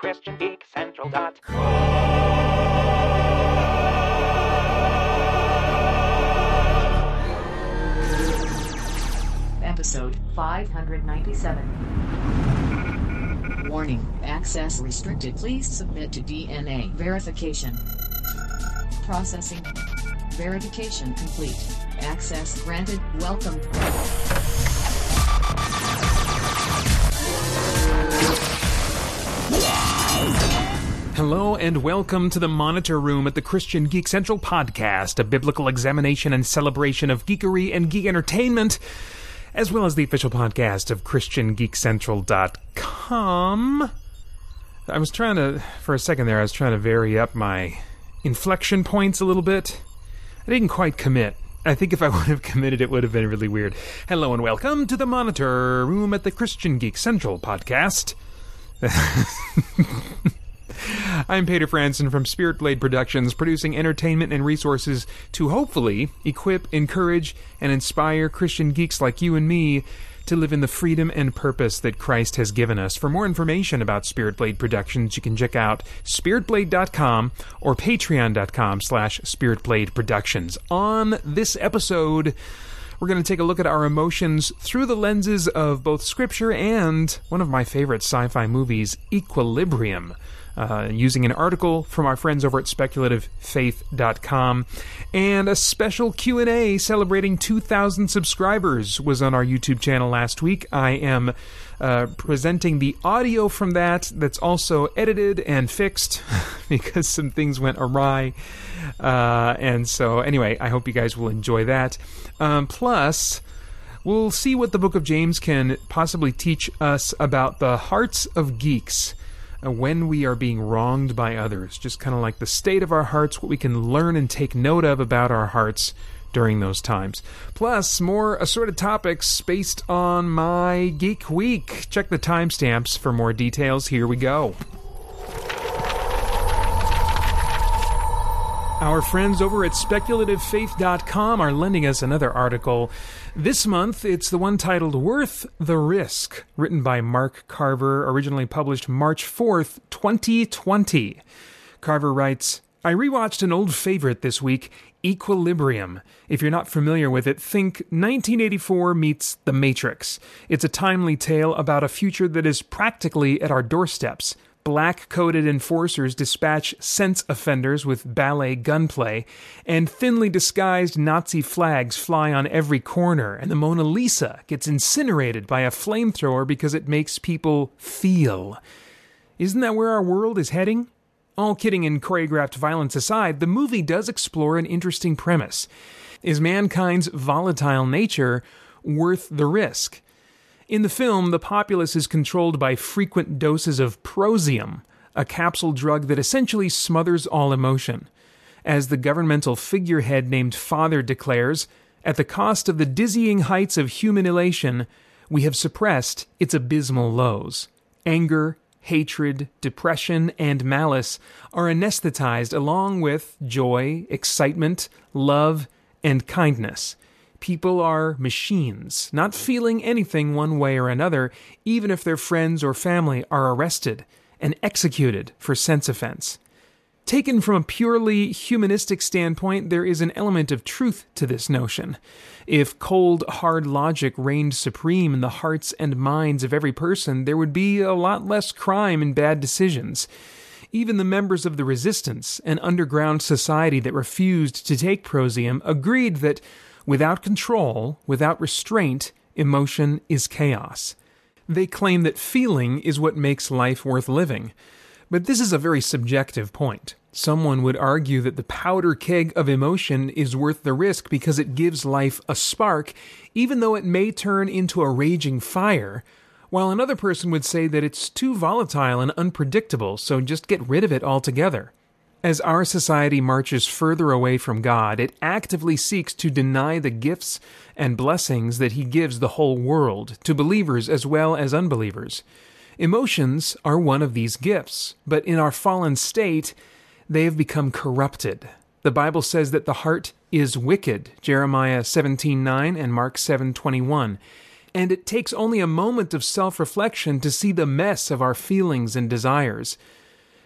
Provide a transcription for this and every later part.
ChristianGeekCentral.com. Episode 597. Warning, access restricted. Please submit to DNA verification. Processing. Verification complete. Access granted. Welcome. Hello and welcome to the Monitor Room at the Christian Geek Central podcast, a biblical examination and celebration of geekery and geek entertainment, as well as the official podcast of ChristianGeekCentral.com. I was trying to, for a second there, I was trying to vary up my inflection points a little bit. I didn't quite commit. I think if I would have committed, it would have been really weird. Hello and welcome to the Monitor Room at the Christian Geek Central podcast. I'm Paeter Frandsen from Spirit Blade Productions, producing entertainment and resources to hopefully equip, encourage, and inspire Christian geeks like you and me to live in the freedom and purpose that Christ has given us. For more information about Spirit Blade Productions, you can check out spiritblade.com or patreon.com slash spiritblade productions. On this episode, we're going to take a look at our emotions through the lenses of both scripture and one of my favorite sci-fi movies, Equilibrium uh, using an article from our friends over at speculativefaith.com and a special q&a celebrating 2000 subscribers was on our youtube channel last week. I am uh, presenting the audio from that that's also edited and fixed because some things went awry. Uh, and so anyway i hope you guys will enjoy that. Um, plus we'll see what the book of james can possibly teach us about the hearts of geeks when we are being wronged by others, just kind of like the state of our hearts, what we can learn and take note of about our hearts during those times. Plus, more assorted topics based on my Geek Week. Check the timestamps for more details. Here we go. Our friends over at speculativefaith.com are lending us another article. This month, it's the one titled Worth the Risk, written by Mark Carver, originally published March 4th, 2020. Carver writes, I rewatched an old favorite this week, Equilibrium. If you're not familiar with it, think 1984 meets The Matrix. It's a timely tale about a future that is practically at our doorsteps black coated enforcers dispatch sense offenders with ballet gunplay, and thinly disguised Nazi flags fly on every corner, and the Mona Lisa gets incinerated by a flamethrower because it makes people feel. Isn't that where our world is heading? All kidding and choreographed violence aside, the movie does explore an interesting premise. Is mankind's volatile nature worth the risk? In the film, the populace is controlled by frequent doses of Prozium, a capsule drug that essentially smothers all emotion. As the governmental figurehead named Father declares, at the cost of the dizzying heights of human elation, we have suppressed its abysmal lows. Anger, hatred, depression, and malice are anesthetized along with joy, excitement, love, and kindness. People are machines, not feeling anything one way or another, even if their friends or family are arrested and executed for sense offense. Taken from a purely humanistic standpoint, there is an element of truth to this notion. If cold, hard logic reigned supreme in the hearts and minds of every person, there would be a lot less crime and bad decisions. Even the members of the resistance, an underground society that refused to take Prozium, agreed that Without control, without restraint, emotion is chaos. They claim that feeling is what makes life worth living. But this is a very subjective point. Someone would argue that the powder keg of emotion is worth the risk because it gives life a spark, even though it may turn into a raging fire, while another person would say that it's too volatile and unpredictable, so just get rid of it altogether. As our society marches further away from God, it actively seeks to deny the gifts and blessings that He gives the whole world, to believers as well as unbelievers. Emotions are one of these gifts, but in our fallen state, they have become corrupted. The Bible says that the heart is wicked, Jeremiah 17:9 and Mark 7:21. and it takes only a moment of self reflection to see the mess of our feelings and desires.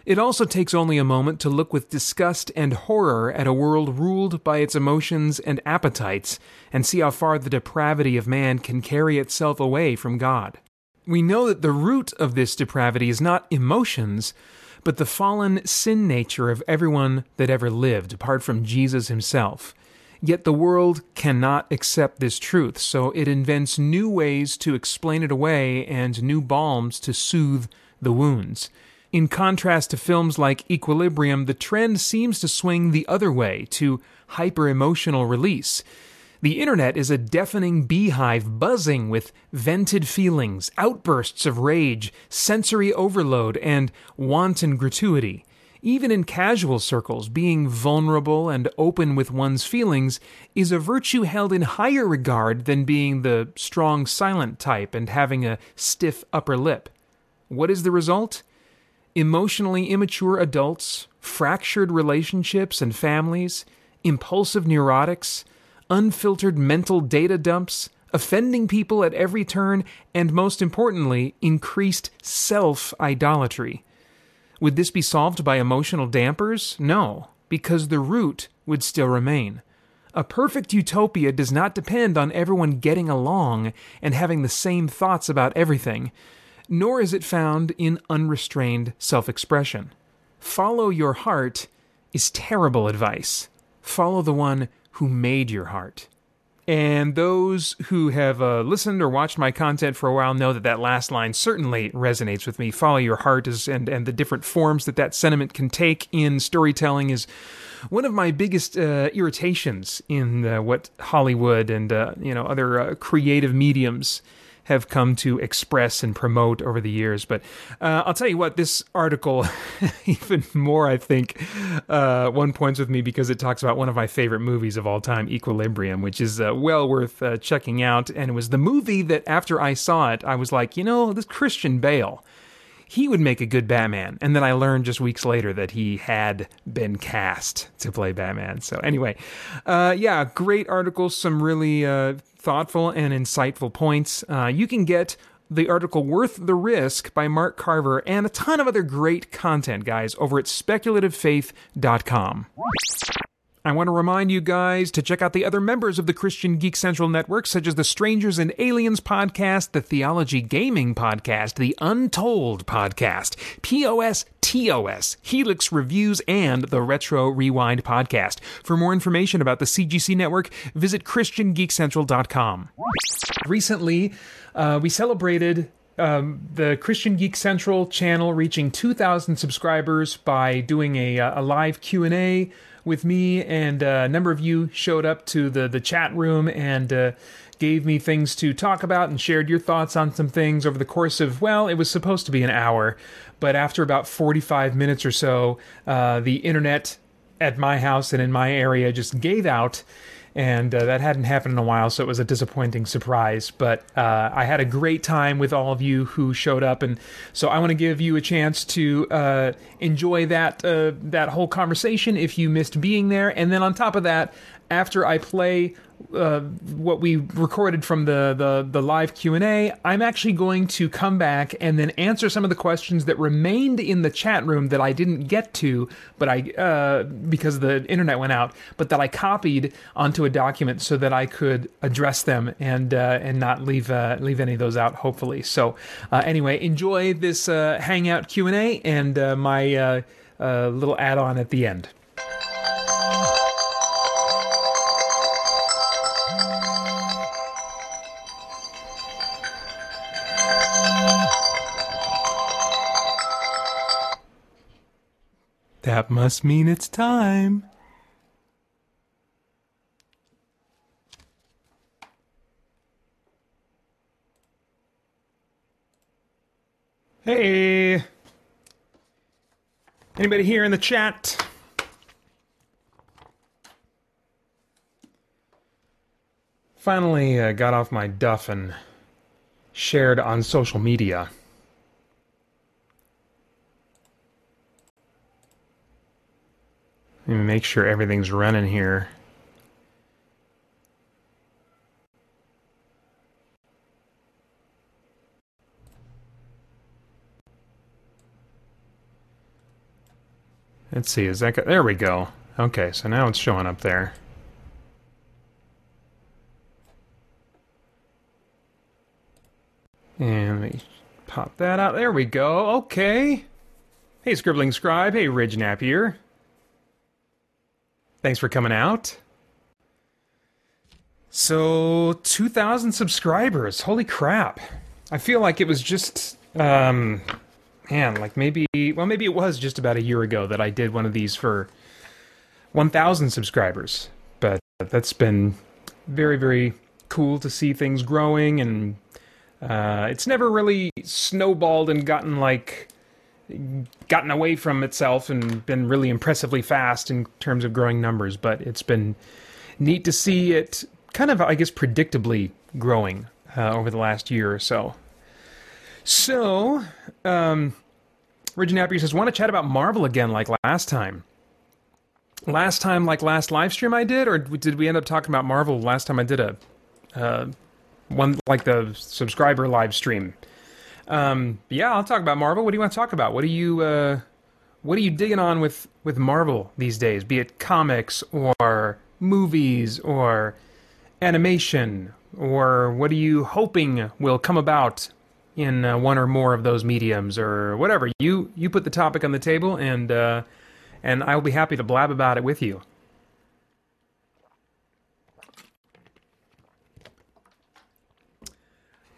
It also takes only a moment to look with disgust and horror at a world ruled by its emotions and appetites and see how far the depravity of man can carry itself away from God. We know that the root of this depravity is not emotions, but the fallen sin nature of everyone that ever lived, apart from Jesus himself. Yet the world cannot accept this truth, so it invents new ways to explain it away and new balms to soothe the wounds. In contrast to films like Equilibrium, the trend seems to swing the other way to hyper emotional release. The internet is a deafening beehive buzzing with vented feelings, outbursts of rage, sensory overload, and wanton gratuity. Even in casual circles, being vulnerable and open with one's feelings is a virtue held in higher regard than being the strong silent type and having a stiff upper lip. What is the result? Emotionally immature adults, fractured relationships and families, impulsive neurotics, unfiltered mental data dumps, offending people at every turn, and most importantly, increased self idolatry. Would this be solved by emotional dampers? No, because the root would still remain. A perfect utopia does not depend on everyone getting along and having the same thoughts about everything nor is it found in unrestrained self expression. Follow your heart is terrible advice. Follow the one who made your heart. And those who have uh, listened or watched my content for a while know that that last line certainly resonates with me. Follow your heart is, and, and the different forms that that sentiment can take in storytelling is one of my biggest uh, irritations in uh, what Hollywood and uh, you know other uh, creative mediums have come to express and promote over the years. But uh, I'll tell you what, this article, even more, I think, uh, one points with me because it talks about one of my favorite movies of all time, Equilibrium, which is uh, well worth uh, checking out. And it was the movie that after I saw it, I was like, you know, this Christian Bale he would make a good Batman. And then I learned just weeks later that he had been cast to play Batman. So, anyway, uh, yeah, great article, some really uh, thoughtful and insightful points. Uh, you can get the article Worth the Risk by Mark Carver and a ton of other great content, guys, over at speculativefaith.com. I want to remind you guys to check out the other members of the Christian Geek Central Network, such as the Strangers and Aliens podcast, the Theology Gaming podcast, the Untold podcast, POS TOS, Helix Reviews, and the Retro Rewind podcast. For more information about the CGC network, visit ChristianGeekCentral.com. Recently, uh, we celebrated um, the Christian Geek Central channel reaching 2,000 subscribers by doing a, a live Q and A with me, and uh, a number of you showed up to the the chat room and uh, gave me things to talk about and shared your thoughts on some things over the course of well, it was supposed to be an hour, but after about forty five minutes or so, uh, the internet at my house and in my area just gave out and uh, that hadn't happened in a while, so it was a disappointing surprise. But uh, I had a great time with all of you who showed up, and so I want to give you a chance to uh, enjoy that uh, that whole conversation if you missed being there. And then on top of that, after I play uh, what we recorded from the, the, the live q&a i'm actually going to come back and then answer some of the questions that remained in the chat room that i didn't get to but i uh, because the internet went out but that i copied onto a document so that i could address them and uh, and not leave uh, leave any of those out hopefully. So uh, anyway enjoy this hangout q&a and my little add-on at the end That must mean it's time. Hey. Anybody here in the chat? Finally uh, got off my duff and shared on social media. make sure everything's running here. Let's see, is that, there we go. Okay, so now it's showing up there. And let me pop that out. There we go. Okay. Hey, Scribbling Scribe. Hey, Ridge Napier. Thanks for coming out. So, 2,000 subscribers. Holy crap. I feel like it was just, um, man, like maybe, well, maybe it was just about a year ago that I did one of these for 1,000 subscribers. But that's been very, very cool to see things growing and uh, it's never really snowballed and gotten like gotten away from itself and been really impressively fast in terms of growing numbers, but it's been neat to see it kind of, I guess, predictably growing uh, over the last year or so. So, um, Napier says, want to chat about Marvel again like last time. Last time, like last live stream I did, or did we end up talking about Marvel last time I did a uh, one like the subscriber live stream. Um, yeah, I'll talk about Marvel. What do you want to talk about? What are you uh, what are you digging on with with Marvel these days? Be it comics or movies or animation or what are you hoping will come about in uh, one or more of those mediums or whatever? You you put the topic on the table and uh, and I'll be happy to blab about it with you.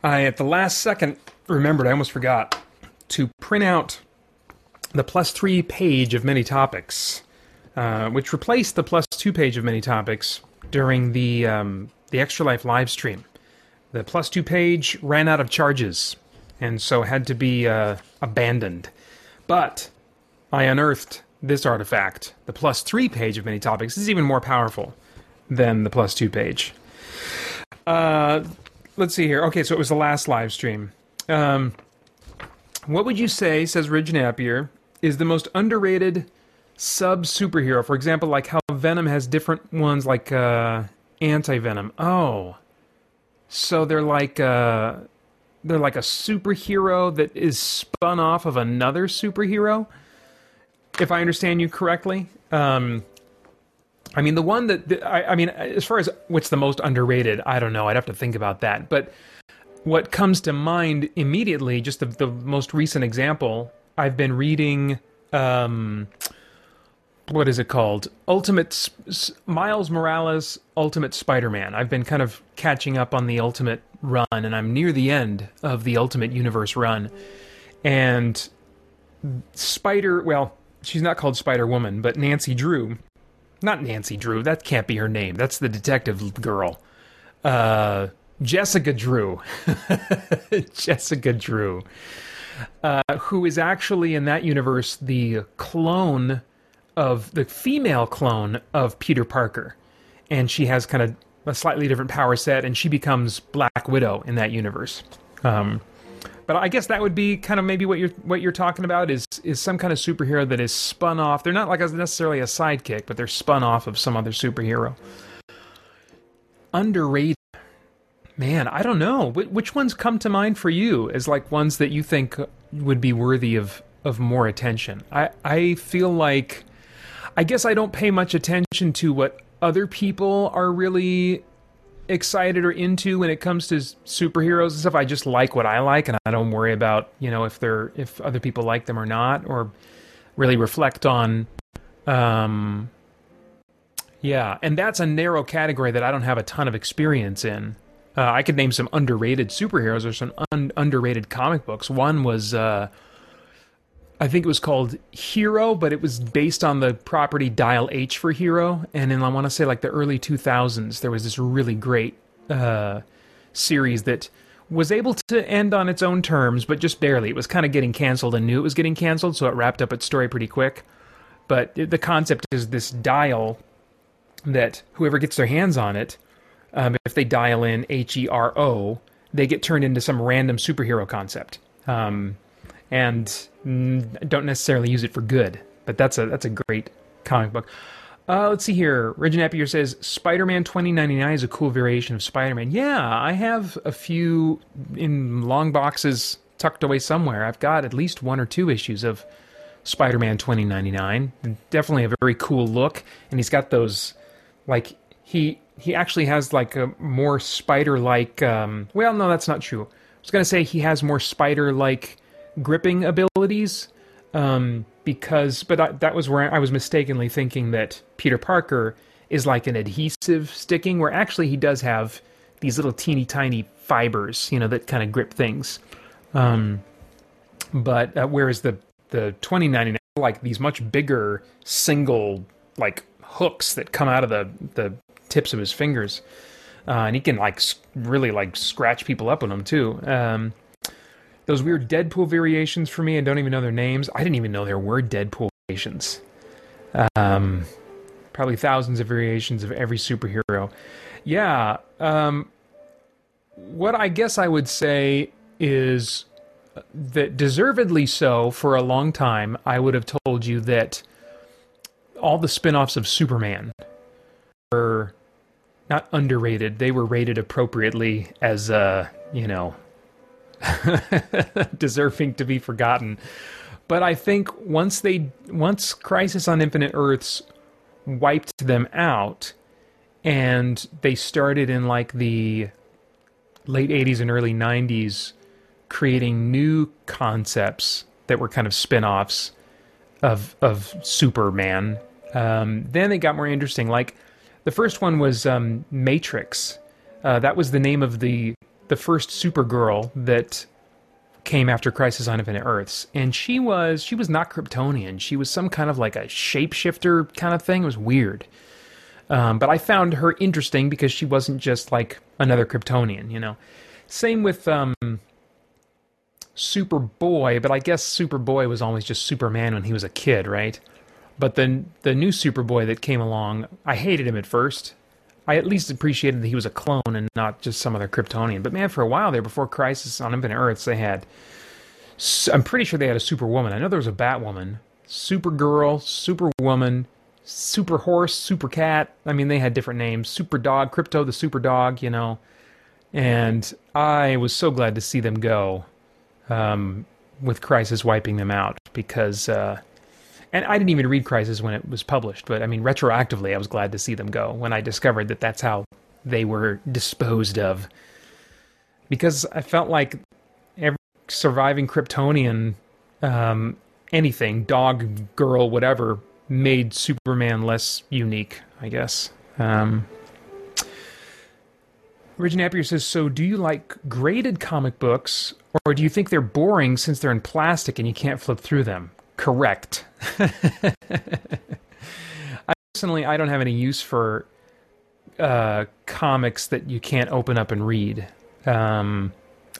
I, at the last second, remembered, I almost forgot, to print out the plus three page of many topics, uh, which replaced the plus two page of many topics during the, um, the Extra Life live stream. The plus two page ran out of charges, and so had to be uh, abandoned. But I unearthed this artifact. The plus three page of many topics is even more powerful than the plus two page. Uh, let's see here. Okay, so it was the last live stream. Um, what would you say, says Ridge Napier, is the most underrated sub superhero? For example, like how Venom has different ones, like uh, anti Venom. Oh, so they're like uh, they're like a superhero that is spun off of another superhero. If I understand you correctly. Um, I mean, the one that, I, I mean, as far as what's the most underrated, I don't know. I'd have to think about that. But what comes to mind immediately, just the, the most recent example, I've been reading. Um, what is it called? Ultimate Miles Morales Ultimate Spider-Man. I've been kind of catching up on the Ultimate run, and I'm near the end of the Ultimate Universe run. And Spider, well, she's not called Spider Woman, but Nancy Drew not Nancy Drew. That can't be her name. That's the detective girl. Uh, Jessica Drew. Jessica Drew. Uh, who is actually in that universe the clone of the female clone of Peter Parker. And she has kind of a slightly different power set, and she becomes Black Widow in that universe. Um, but I guess that would be kind of maybe what you're what you're talking about is is some kind of superhero that is spun off. They're not like necessarily a sidekick, but they're spun off of some other superhero. Underrated. Man, I don't know. Which ones come to mind for you as like ones that you think would be worthy of of more attention? I I feel like I guess I don't pay much attention to what other people are really excited or into when it comes to superheroes and stuff. I just like what I like, and I don't worry about you know if they're if other people like them or not, or really reflect on. Um, yeah, and that's a narrow category that I don't have a ton of experience in. Uh, I could name some underrated superheroes or some un- underrated comic books. One was uh, I think it was called Hero, but it was based on the property Dial H for Hero. And in I want to say like the early 2000s, there was this really great uh, series that was able to end on its own terms, but just barely. It was kind of getting canceled and knew it was getting canceled, so it wrapped up its story pretty quick. But the concept is this dial that whoever gets their hands on it, um, if they dial in H E R O, they get turned into some random superhero concept. Um, and don't necessarily use it for good. But that's a that's a great comic book. Uh, let's see here. Ridge Napier says Spider-Man 2099 is a cool variation of Spider-Man. Yeah, I have a few in long boxes tucked away somewhere. I've got at least one or two issues of Spider-Man 2099. Definitely a very cool look, and he's got those like he he actually has like a more spider-like. Um, well, no, that's not true. I was gonna say he has more spider-like gripping abilities. Um, because, but I, that was where I was mistakenly thinking that Peter Parker is like an adhesive sticking, where actually he does have these little teeny tiny fibers, you know, that kind of grip things. Um, but uh, whereas the the 2099 like these much bigger single like hooks that come out of the the tips of his fingers, uh, and he can like really like scratch people up with them too. Um, those weird Deadpool variations for me, I don't even know their names. I didn't even know there were Deadpool variations. Um, probably thousands of variations of every superhero. Yeah. Um, what I guess I would say is that deservedly so for a long time, I would have told you that all the spin offs of Superman were not underrated. They were rated appropriately as, uh, you know, deserving to be forgotten. But I think once they once Crisis on Infinite Earths wiped them out and they started in like the late 80s and early 90s creating new concepts that were kind of spin-offs of of Superman. Um, then it got more interesting. Like the first one was um, Matrix. Uh, that was the name of the the first Supergirl that came after Crisis on Infinite Earths, and she was she was not Kryptonian. She was some kind of like a shapeshifter kind of thing. It was weird. Um, but I found her interesting because she wasn't just like another Kryptonian, you know. Same with um, Superboy, but I guess Superboy was always just Superman when he was a kid, right? But then the new Superboy that came along, I hated him at first. I at least appreciated that he was a clone and not just some other Kryptonian. But man, for a while there, before Crisis on Infinite Earths, they had. I'm pretty sure they had a Superwoman. I know there was a Batwoman, Supergirl, Superwoman, Super Horse, Super Cat. I mean, they had different names. Super Dog, Krypto the Super Dog, you know. And I was so glad to see them go um, with Crisis wiping them out because. Uh, and I didn't even read Crisis when it was published, but I mean, retroactively, I was glad to see them go when I discovered that that's how they were disposed of. Because I felt like every surviving Kryptonian, um, anything, dog, girl, whatever, made Superman less unique, I guess. Um, Ridge Napier says, So do you like graded comic books, or do you think they're boring since they're in plastic and you can't flip through them? Correct. I personally, I don't have any use for uh, comics that you can't open up and read. Um,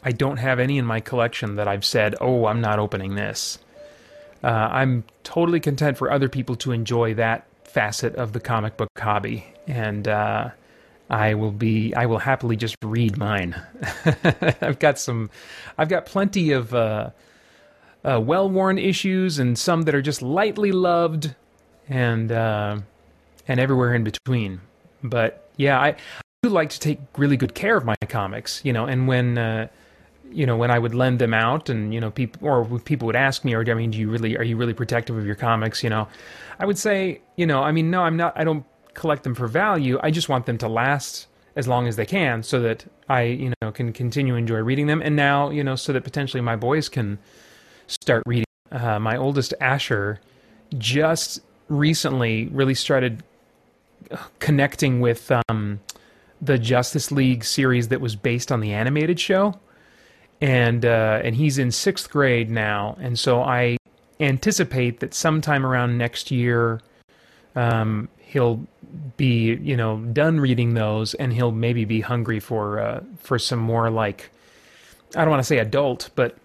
I don't have any in my collection that I've said, "Oh, I'm not opening this." Uh, I'm totally content for other people to enjoy that facet of the comic book hobby, and uh, I will be. I will happily just read mine. I've got some. I've got plenty of uh, uh, well-worn issues and some that are just lightly loved, and uh, and everywhere in between. But yeah, I, I, do like to take really good care of my comics, you know. And when uh, you know when I would lend them out, and you know people or people would ask me, or I mean, do you really are you really protective of your comics? You know, I would say, you know, I mean, no, I'm not. I don't collect them for value. I just want them to last as long as they can, so that I, you know, can continue enjoy reading them. And now, you know, so that potentially my boys can start reading. Uh, my oldest Asher just recently really started connecting with um, the Justice League series that was based on the animated show, and uh, and he's in sixth grade now, and so I anticipate that sometime around next year, um, he'll be you know done reading those, and he'll maybe be hungry for uh, for some more like I don't want to say adult, but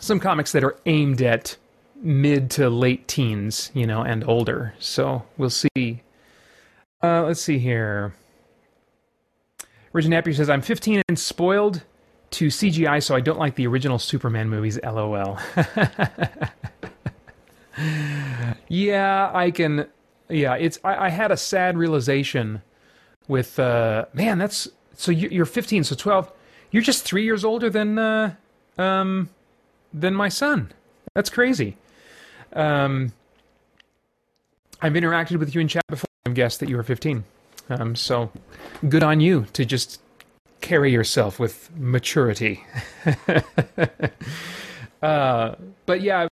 some comics that are aimed at mid to late teens, you know, and older. So we'll see. Uh, let's see here. Ridge Napier says, I'm 15 and spoiled to CGI, so I don't like the original Superman movies, lol. yeah, I can. Yeah, it's. I, I had a sad realization with. Uh, man, that's. So you're 15, so 12. You're just three years older than. Uh, um, than my son. That's crazy. Um, I've interacted with you in chat before. I've guessed that you were 15. Um, so good on you to just carry yourself with maturity. uh, but yeah,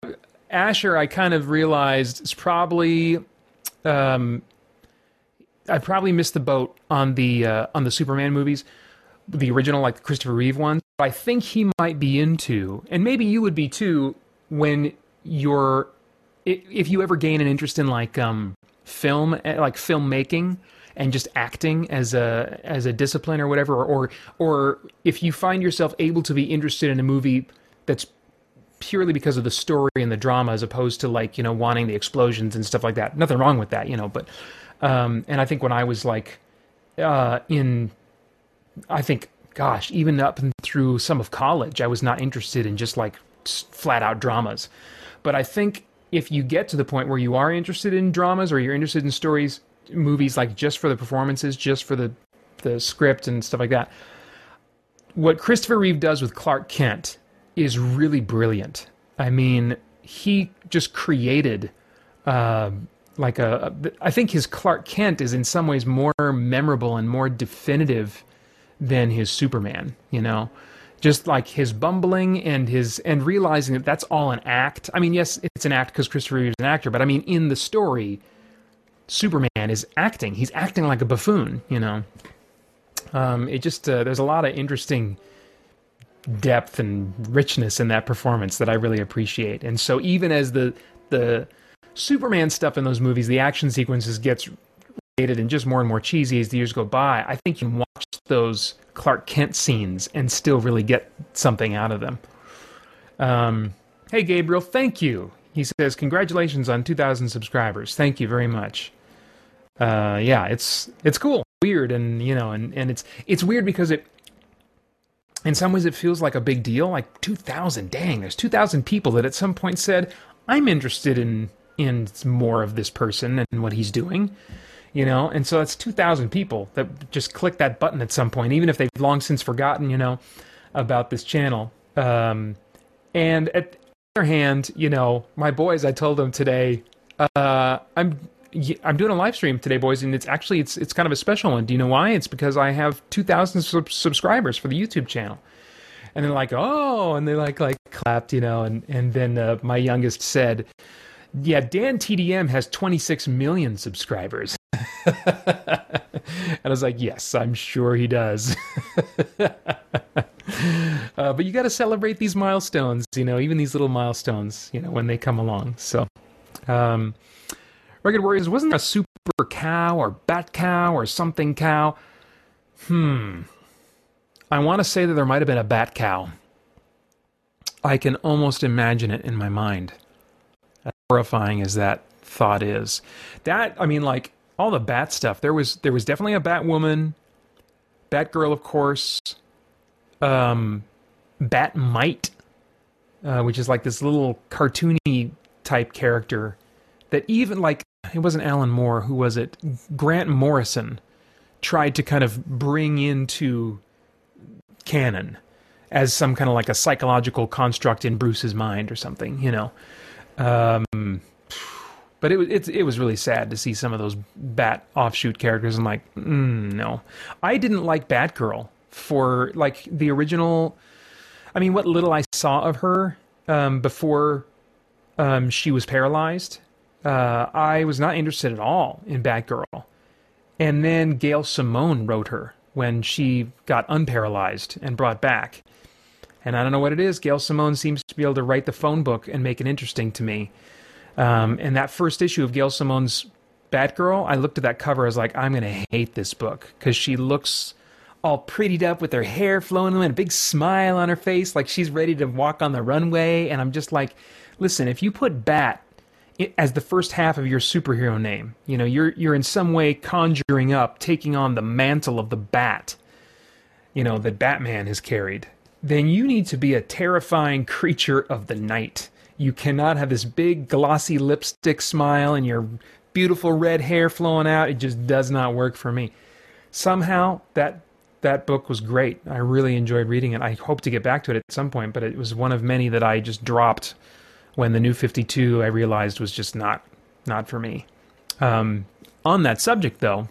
Asher, I kind of realized is probably. Um, I probably missed the boat on the uh, on the Superman movies, the original like the Christopher Reeve ones. I think he might be into, and maybe you would be too, when you're if you ever gain an interest in like um, film, eh, like filmmaking and just acting as a as a discipline or whatever, or, or or if you find yourself able to be interested in a movie that's purely because of the story and the drama, as opposed to like you know wanting the explosions and stuff like that. Nothing wrong with that, you know. But um, and I think when I was like uh, in, I think gosh, even up and through some of college, I was not interested in just like flat out dramas. But I think if you get to the point where you are interested in dramas or you're interested in stories, movies like just for the performances, just for the the script and stuff like that, what Christopher Reeve does with Clark Kent is really brilliant. I mean, he just created uh, like a, a. I think his Clark Kent is in some ways more memorable and more definitive than his Superman. You know, just like his bumbling and his and realizing that that's all an act. I mean, yes, it's an act because Christopher Reeve is an actor, but I mean, in the story, Superman is acting. He's acting like a buffoon. You know, um, it just uh, there's a lot of interesting depth and richness in that performance that I really appreciate. And so even as the the Superman stuff in those movies, the action sequences gets rated and just more and more cheesy as the years go by. I think you can watch those Clark Kent scenes and still really get something out of them. Um, hey, Gabriel, thank you. He says, Congratulations on 2,000 subscribers. Thank you very much. Uh, yeah, it's it's cool, weird, and you know, and, and it's it's weird because it, in some ways, it feels like a big deal. Like 2,000, dang, there's 2,000 people that at some point said, "I'm interested in in more of this person and what he's doing." You know? And so that's 2000 people that just click that button at some point even if they've long since forgotten you know about this channel. Um, and at the other hand you know my boys i told them today uh, i'm i'm doing a live stream today boys and it's actually it's it's kind of a special one. Do you know why? It's because i have 2000 sub- subscribers for the youtube channel. And they're like oh and they like like clapped you know and and then uh, my youngest said yeah, DanTDM has 26 million subscribers. and I was like, yes, I'm sure he does. uh, but you got to celebrate these milestones, you know, even these little milestones, you know, when they come along. So, um, Rugged Warriors, wasn't a super cow or bat cow or something cow? Hmm. I want to say that there might have been a bat cow. I can almost imagine it in my mind. As horrifying as that thought is. That, I mean, like, all the Bat stuff. There was there was definitely a Batwoman, Batgirl, of course, um, Bat-Mite, uh, which is like this little cartoony type character that even like it wasn't Alan Moore, who was it? Grant Morrison tried to kind of bring into canon as some kind of like a psychological construct in Bruce's mind or something, you know. Um, but it was it, it was really sad to see some of those Bat offshoot characters. I'm like, mm, no, I didn't like Batgirl for like the original. I mean, what little I saw of her um, before um, she was paralyzed, uh, I was not interested at all in Batgirl. And then Gail Simone wrote her when she got unparalyzed and brought back. And I don't know what it is. Gail Simone seems to be able to write the phone book and make it interesting to me. Um, and that first issue of Gail Simone's Batgirl, I looked at that cover. I was like, I'm going to hate this book because she looks all prettied up with her hair flowing and a big smile on her face, like she's ready to walk on the runway. And I'm just like, listen, if you put Bat as the first half of your superhero name, you know, you're you're in some way conjuring up, taking on the mantle of the Bat, you know, that Batman has carried. Then you need to be a terrifying creature of the night you cannot have this big glossy lipstick smile and your beautiful red hair flowing out. It just does not work for me. Somehow that that book was great. I really enjoyed reading it. I hope to get back to it at some point, but it was one of many that I just dropped when the new 52 I realized was just not not for me. Um, on that subject, though,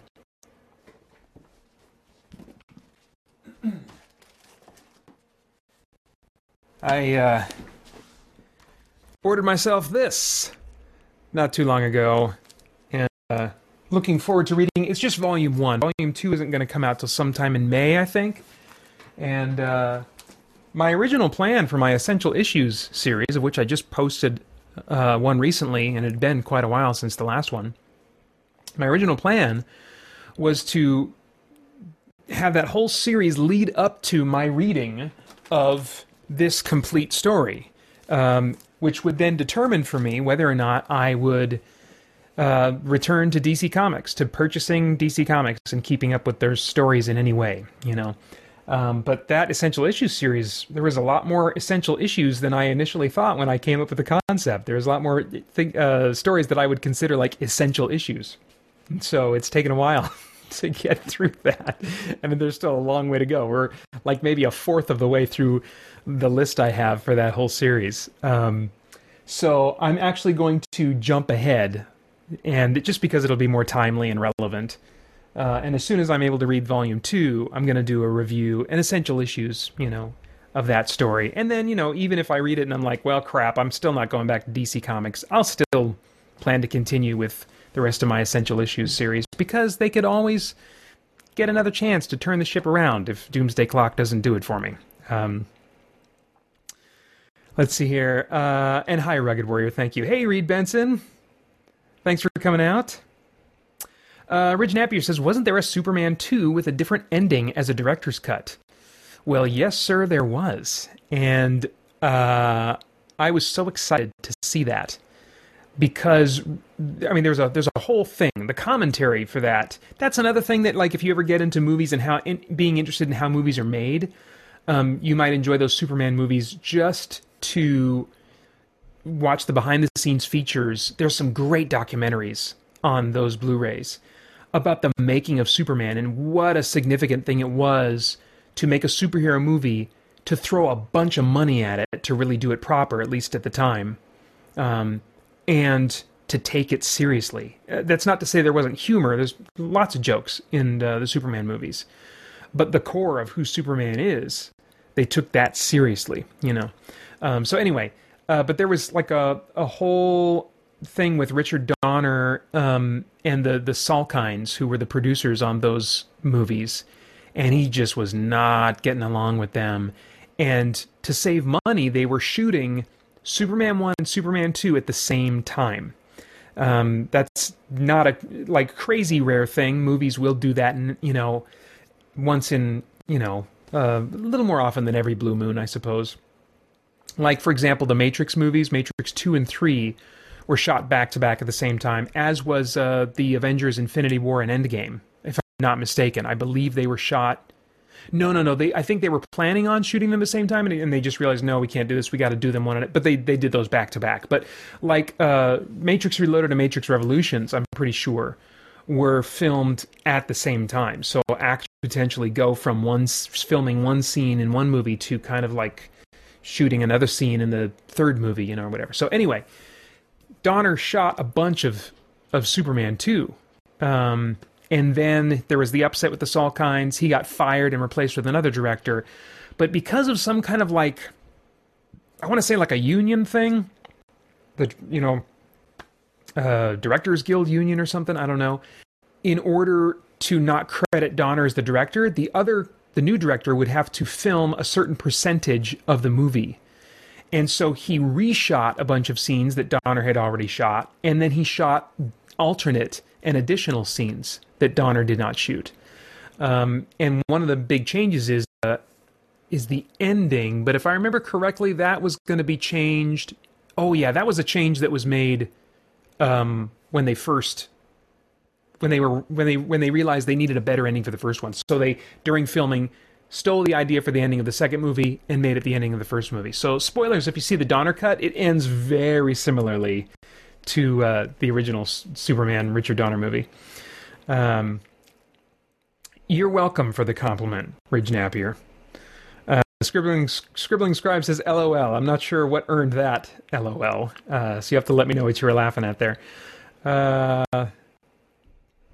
I uh, ordered myself this not too long ago, and uh, looking forward to reading. It's just volume one. Volume two isn't going to come out till sometime in May, I think. And uh, my original plan for my Essential Issues series, of which I just posted uh, one recently, and it had been quite a while since the last one. My original plan was to have that whole series lead up to my reading of this complete story, um, which would then determine for me whether or not I would uh, return to DC Comics, to purchasing DC Comics and keeping up with their stories in any way, you know. Um, but that essential issues series, there was a lot more essential issues than I initially thought when I came up with the concept. There was a lot more th- uh, stories that I would consider like essential issues. So it's taken a while to get through that. I mean, there's still a long way to go. We're like maybe a fourth of the way through the list I have for that whole series. Um, so I'm actually going to jump ahead, and just because it'll be more timely and relevant. Uh, and as soon as I'm able to read volume two, I'm going to do a review and essential issues, you know, of that story. And then, you know, even if I read it and I'm like, well, crap, I'm still not going back to DC Comics, I'll still plan to continue with the rest of my Essential Issues series because they could always get another chance to turn the ship around if Doomsday Clock doesn't do it for me. Um, let's see here. Uh, and hi, Rugged Warrior. Thank you. Hey, Reed Benson. Thanks for coming out. Uh, Ridge Napier says, Wasn't there a Superman 2 with a different ending as a director's cut? Well, yes, sir, there was. And uh, I was so excited to see that because I mean, there's a there's a whole thing. The commentary for that. That's another thing that, like, if you ever get into movies and how in, being interested in how movies are made, um, you might enjoy those Superman movies just to watch the behind the scenes features. There's some great documentaries on those Blu-rays about the making of Superman and what a significant thing it was to make a superhero movie to throw a bunch of money at it to really do it proper, at least at the time. Um, and to take it seriously. Uh, that's not to say there wasn't humor. There's lots of jokes in uh, the Superman movies, but the core of who Superman is, they took that seriously. You know. Um, so anyway, uh, but there was like a a whole thing with Richard Donner um, and the the Salkinds, who were the producers on those movies, and he just was not getting along with them. And to save money, they were shooting Superman 1 and Superman 2 at the same time. Um, that's not a like crazy rare thing. Movies will do that, and you know, once in you know uh, a little more often than every blue moon, I suppose. Like for example, the Matrix movies, Matrix two and three, were shot back to back at the same time, as was uh, the Avengers: Infinity War and Endgame. If I'm not mistaken, I believe they were shot no, no, no. They I think they were planning on shooting them at the same time, and, and they just realized no, we can't do this. We got to do them one at a. But they they did those back to back. But like uh, Matrix Reloaded and Matrix Revolutions, I'm pretty sure were filmed at the same time. So actors potentially go from one filming one scene in one movie to kind of like shooting another scene in the third movie, you know, or whatever. So anyway, Donner shot a bunch of of Superman too. Um, and then there was the upset with the Salkinds. He got fired and replaced with another director. But because of some kind of like, I want to say like a union thing, the, you know, uh, Directors Guild union or something, I don't know. In order to not credit Donner as the director, the other, the new director would have to film a certain percentage of the movie. And so he reshot a bunch of scenes that Donner had already shot, and then he shot alternate and additional scenes that Donner did not shoot. Um, and one of the big changes is uh, is the ending. But if I remember correctly, that was going to be changed. Oh yeah, that was a change that was made um, when they first when they were when they when they realized they needed a better ending for the first one. So they during filming stole the idea for the ending of the second movie and made it the ending of the first movie. So spoilers if you see the Donner cut, it ends very similarly to uh, the original Superman Richard Donner movie. Um, you're welcome for the compliment, Ridge Napier. Scribbling Scribbling Scribe says LOL. I'm not sure what earned that LOL. Uh, so you have to let me know what you were laughing at there. Uh,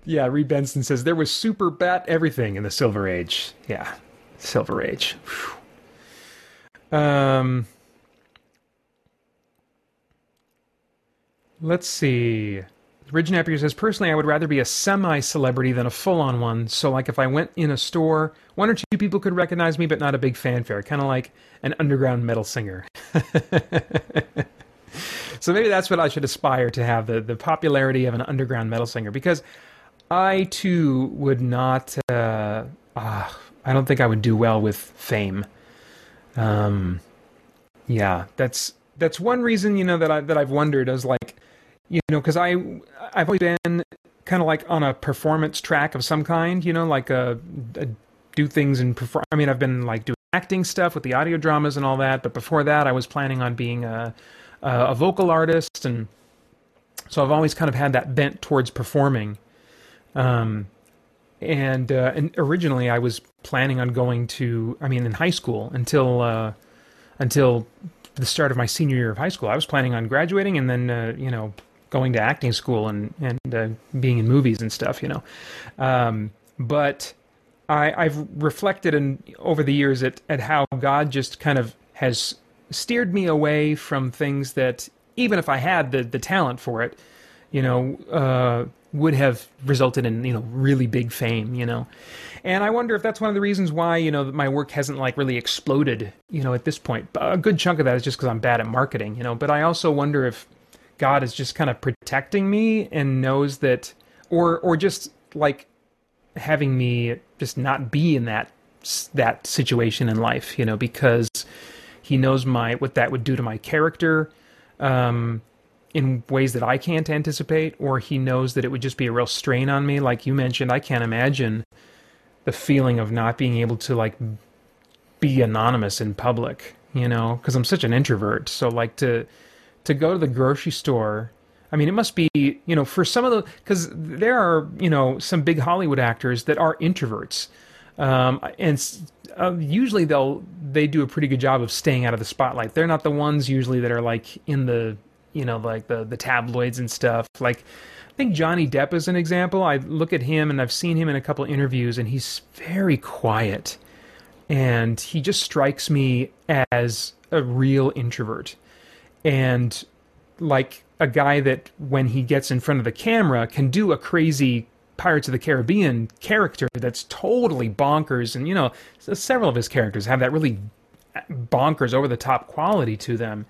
yeah, Reed Benson says there was super bat everything in the Silver Age. Yeah, Silver Age. Whew. Um, let's see. Ridge Napier says, personally, I would rather be a semi celebrity than a full on one. So, like, if I went in a store, one or two people could recognize me, but not a big fanfare. Kind of like an underground metal singer. so, maybe that's what I should aspire to have the, the popularity of an underground metal singer. Because I, too, would not. Uh, uh, I don't think I would do well with fame. Um, yeah, that's that's one reason you know that I that I've wondered as like you know because I I've always been kind of like on a performance track of some kind you know like a, a do things and perform. I mean I've been like doing acting stuff with the audio dramas and all that, but before that I was planning on being a a vocal artist and so I've always kind of had that bent towards performing. Um, and uh, and originally I was planning on going to I mean in high school until uh, until the start of my senior year of high school I was planning on graduating and then uh, you know going to acting school and and uh, being in movies and stuff you know. Um, but I, I've reflected in over the years at, at how God just kind of has steered me away from things that even if I had the the talent for it you know uh, would have resulted in you know really big fame you know. And i wonder if that's one of the reasons why you know my work hasn't like really exploded you know at this point. A good chunk of that is just because i'm bad at marketing you know. But i also wonder if god is just kind of protecting me and knows that or or just like having me just not be in that that situation in life you know because he knows my what that would do to my character um in ways that I can't anticipate, or he knows that it would just be a real strain on me. Like you mentioned, I can't imagine the feeling of not being able to like be anonymous in public, you know, because I'm such an introvert. So like to to go to the grocery store. I mean, it must be, you know, for some of the, because there are, you know, some big Hollywood actors that are introverts. Um, and uh, usually they'll, they do a pretty good job of staying out of the spotlight. They're not the ones usually that are like in the, you know, like the the tabloids and stuff. Like I think Johnny Depp is an example. I look at him and I've seen him in a couple interviews and he's very quiet. And he just strikes me as a real introvert. And like a guy that when he gets in front of the camera can do a crazy Pirates of the Caribbean character that's totally bonkers. And you know several of his characters have that really bonkers over the top quality to them.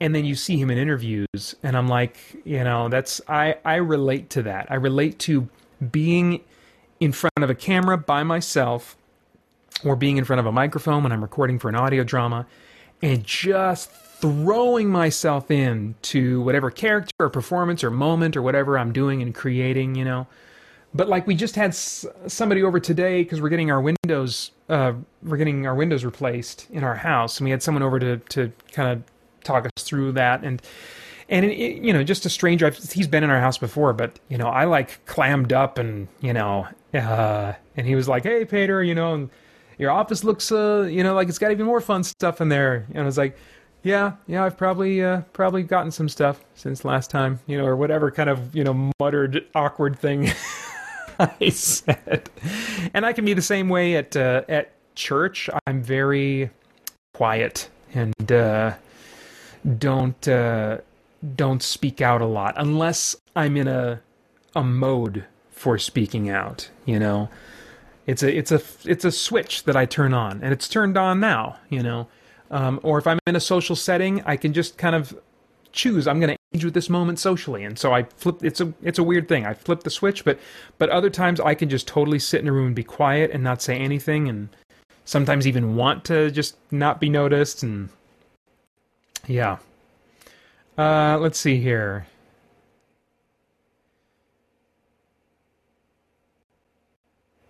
And then you see him in interviews and i'm like you know that's i i relate to that. I relate to being in front of a camera by myself or being in front of a microphone when i'm recording for an audio drama and just throwing myself in to whatever character or performance or moment or whatever i'm doing and creating you know? But like we just had somebody over today because we're getting our windows uh, we're getting our windows replaced in our house. And we had someone over to to kind of talk us through that. And and it, it, you know just a stranger I've, he's been in our house before but you know i like clammed up and you know uh, and he was like hey Paeter you know your office looks uh you know like it's got even more fun stuff in there. And i was like yeah yeah i've probably uh probably gotten some stuff since last time you know or whatever kind of you know muttered awkward thing i said and i can be the same way at uh, at church i'm very quiet and uh don't uh, don't speak out a lot unless I'm in a a mode for speaking out. You know, it's a it's a it's a switch that I turn on, and it's turned on now. You know, um, or if I'm in a social setting, I can just kind of choose I'm going to engage with this moment socially, and so I flip. It's a it's a weird thing. I flip the switch, but but other times I can just totally sit in a room and be quiet and not say anything, and sometimes even want to just not be noticed and yeah. Uh, let's see here.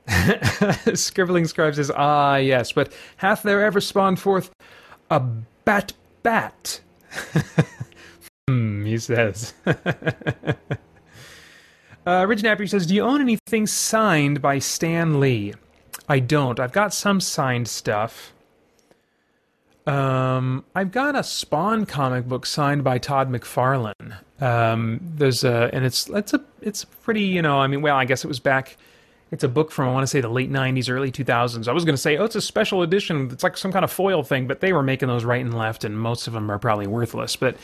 Scribbling Scribe says, Ah, yes, but hath there ever spawned forth a bat bat? hmm, he says. uh, Ridge Napier says, Do you own anything signed by Stan Lee? I don't. I've got some signed stuff. Um, I've got a Spawn comic book signed by Todd McFarlane. Um, there's a, and it's it's a it's pretty you know I mean well I guess it was back. It's a book from I want to say the late '90s, early 2000s. I was going to say oh it's a special edition. It's like some kind of foil thing, but they were making those right and left, and most of them are probably worthless. But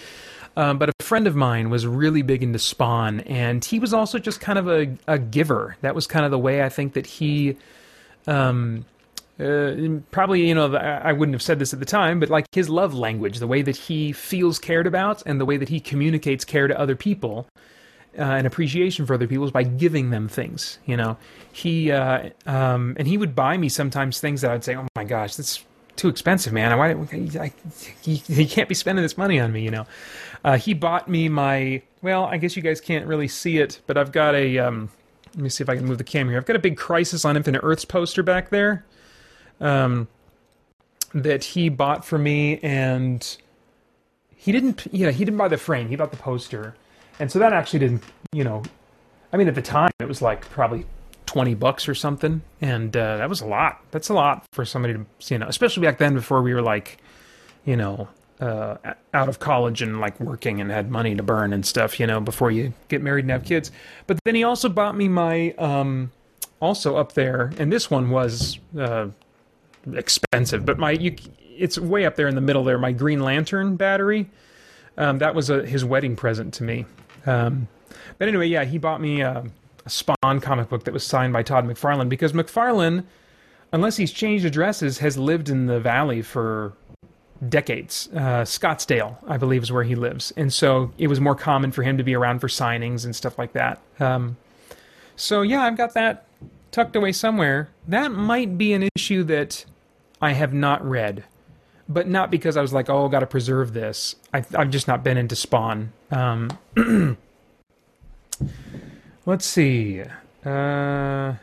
um, but a friend of mine was really big into Spawn, and he was also just kind of a, a giver. That was kind of the way I think that he. Um, uh, probably you know I wouldn't have said this at the time, but like his love language, the way that he feels cared about, and the way that he communicates care to other people, uh, and appreciation for other people is by giving them things. You know, he uh, um, and he would buy me sometimes things that I'd say, "Oh my gosh, that's too expensive, man. Why I, he, he can't be spending this money on me?" You know, uh, he bought me my well, I guess you guys can't really see it, but I've got a um, let me see if I can move the camera here. I've got a big Crisis on Infinite Earths poster back there um, that he bought for me, and he didn't. Yeah, he didn't buy the frame. He bought the poster, and so that actually didn't. You know, I mean, at the time it was like probably twenty bucks or something, and uh, that was a lot. That's a lot for somebody to you know, especially back then before we were like, you know. Uh, out of college and like working and had money to burn and stuff, you know, before you get married and have kids. But then he also bought me my, um, also up there, and this one was uh, expensive, but my you, it's way up there in the middle there. My Green Lantern battery, um, that was a, his wedding present to me. Um, but anyway, yeah, he bought me a, a, Spawn comic book that was signed by Todd McFarlane because McFarlane, unless he's changed addresses, has lived in the valley for decades. Uh, Scottsdale, I believe, is where he lives, and so it was more common for him to be around for signings and stuff like that. Um, so yeah, I've got that tucked away somewhere. That might be an issue that I have not read, but not because I was like, oh, got to preserve this. I, have just not been into Spawn. Um, let's see. Uh,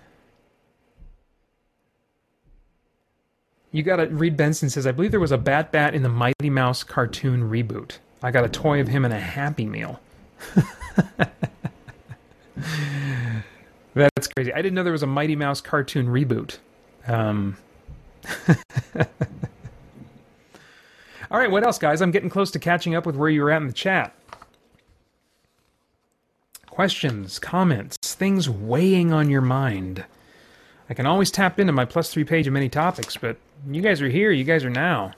you got to read Benson says, I believe there was a Bat Bat in the Mighty Mouse cartoon reboot. I got a toy of him in a Happy Meal. That's crazy. I didn't know there was a Mighty Mouse cartoon reboot. Um, All right, what else, guys? I'm getting close to catching up with where you were at in the chat. Questions, comments, things weighing on your mind. I can always tap into my plus three page of many topics, but you guys are here, you guys are now.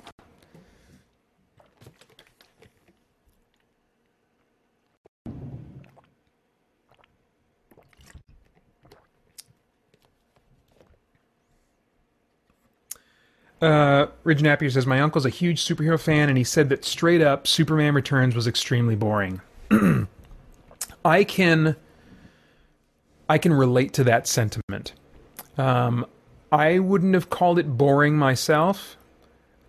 Uh, Ridge Napier says, My uncle's a huge superhero fan, and he said that straight up, Superman Returns was extremely boring. I can. I can relate to that sentiment. Um, I wouldn't have called it boring myself,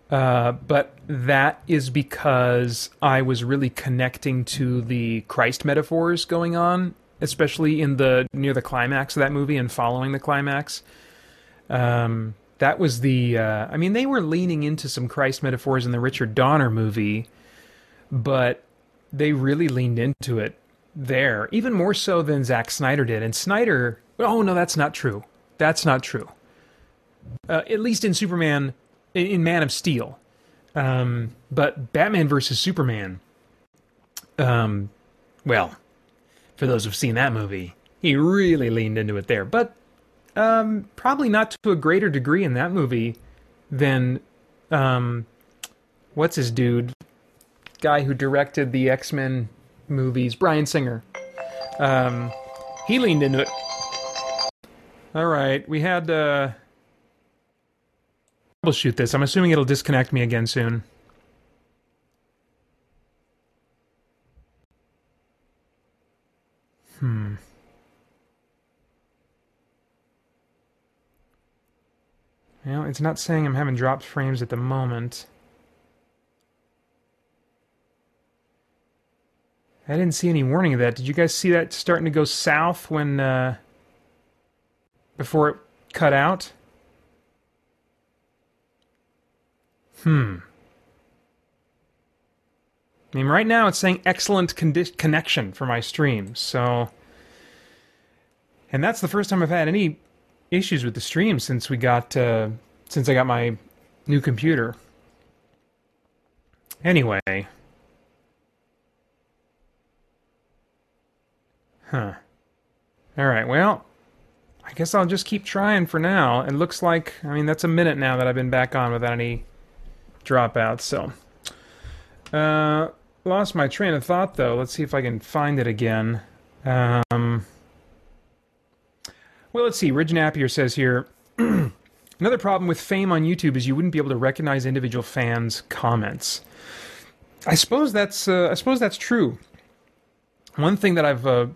uh, but that is because I was really connecting to the Christ metaphors going on, especially in the near the climax of that movie and following the climax. Um, that was the uh, i mean they were leaning into some christ metaphors in the richard donner movie but they really leaned into it there even more so than Zack snyder did. And snyder oh no that's not true. That's not true. Uh, at least in superman in, man of steel. Um, but batman versus superman um, well for those who've seen that movie he really leaned into it there. But um, probably not to a greater degree in that movie than um, what's his dude guy who directed the X Men movies, Bryan Singer. Um, he leaned into it. All right, we had uh, troubleshoot this. I'm assuming it'll disconnect me again soon. Hmm. Well, it's not saying I'm having dropped frames at the moment. I didn't see any warning of that. Did you guys see that starting to go south when uh, before it cut out? Hmm. I mean, right now it's saying excellent connection for my stream. So, and that's the first time I've had any issues with the stream since we got uh, since I got my new computer. Anyway. Huh. All right, well, I guess I'll just keep trying for now. It looks like, I mean, that's a minute now that I've been back on without any dropouts, so. Uh, lost my train of thought, though. Let's see if I can find it again. Um, well, let's see. Ridge Napier says here another problem with fame on YouTube is you wouldn't be able to recognize individual fans' comments. I suppose that's uh, I suppose that's true. One thing that I've uh,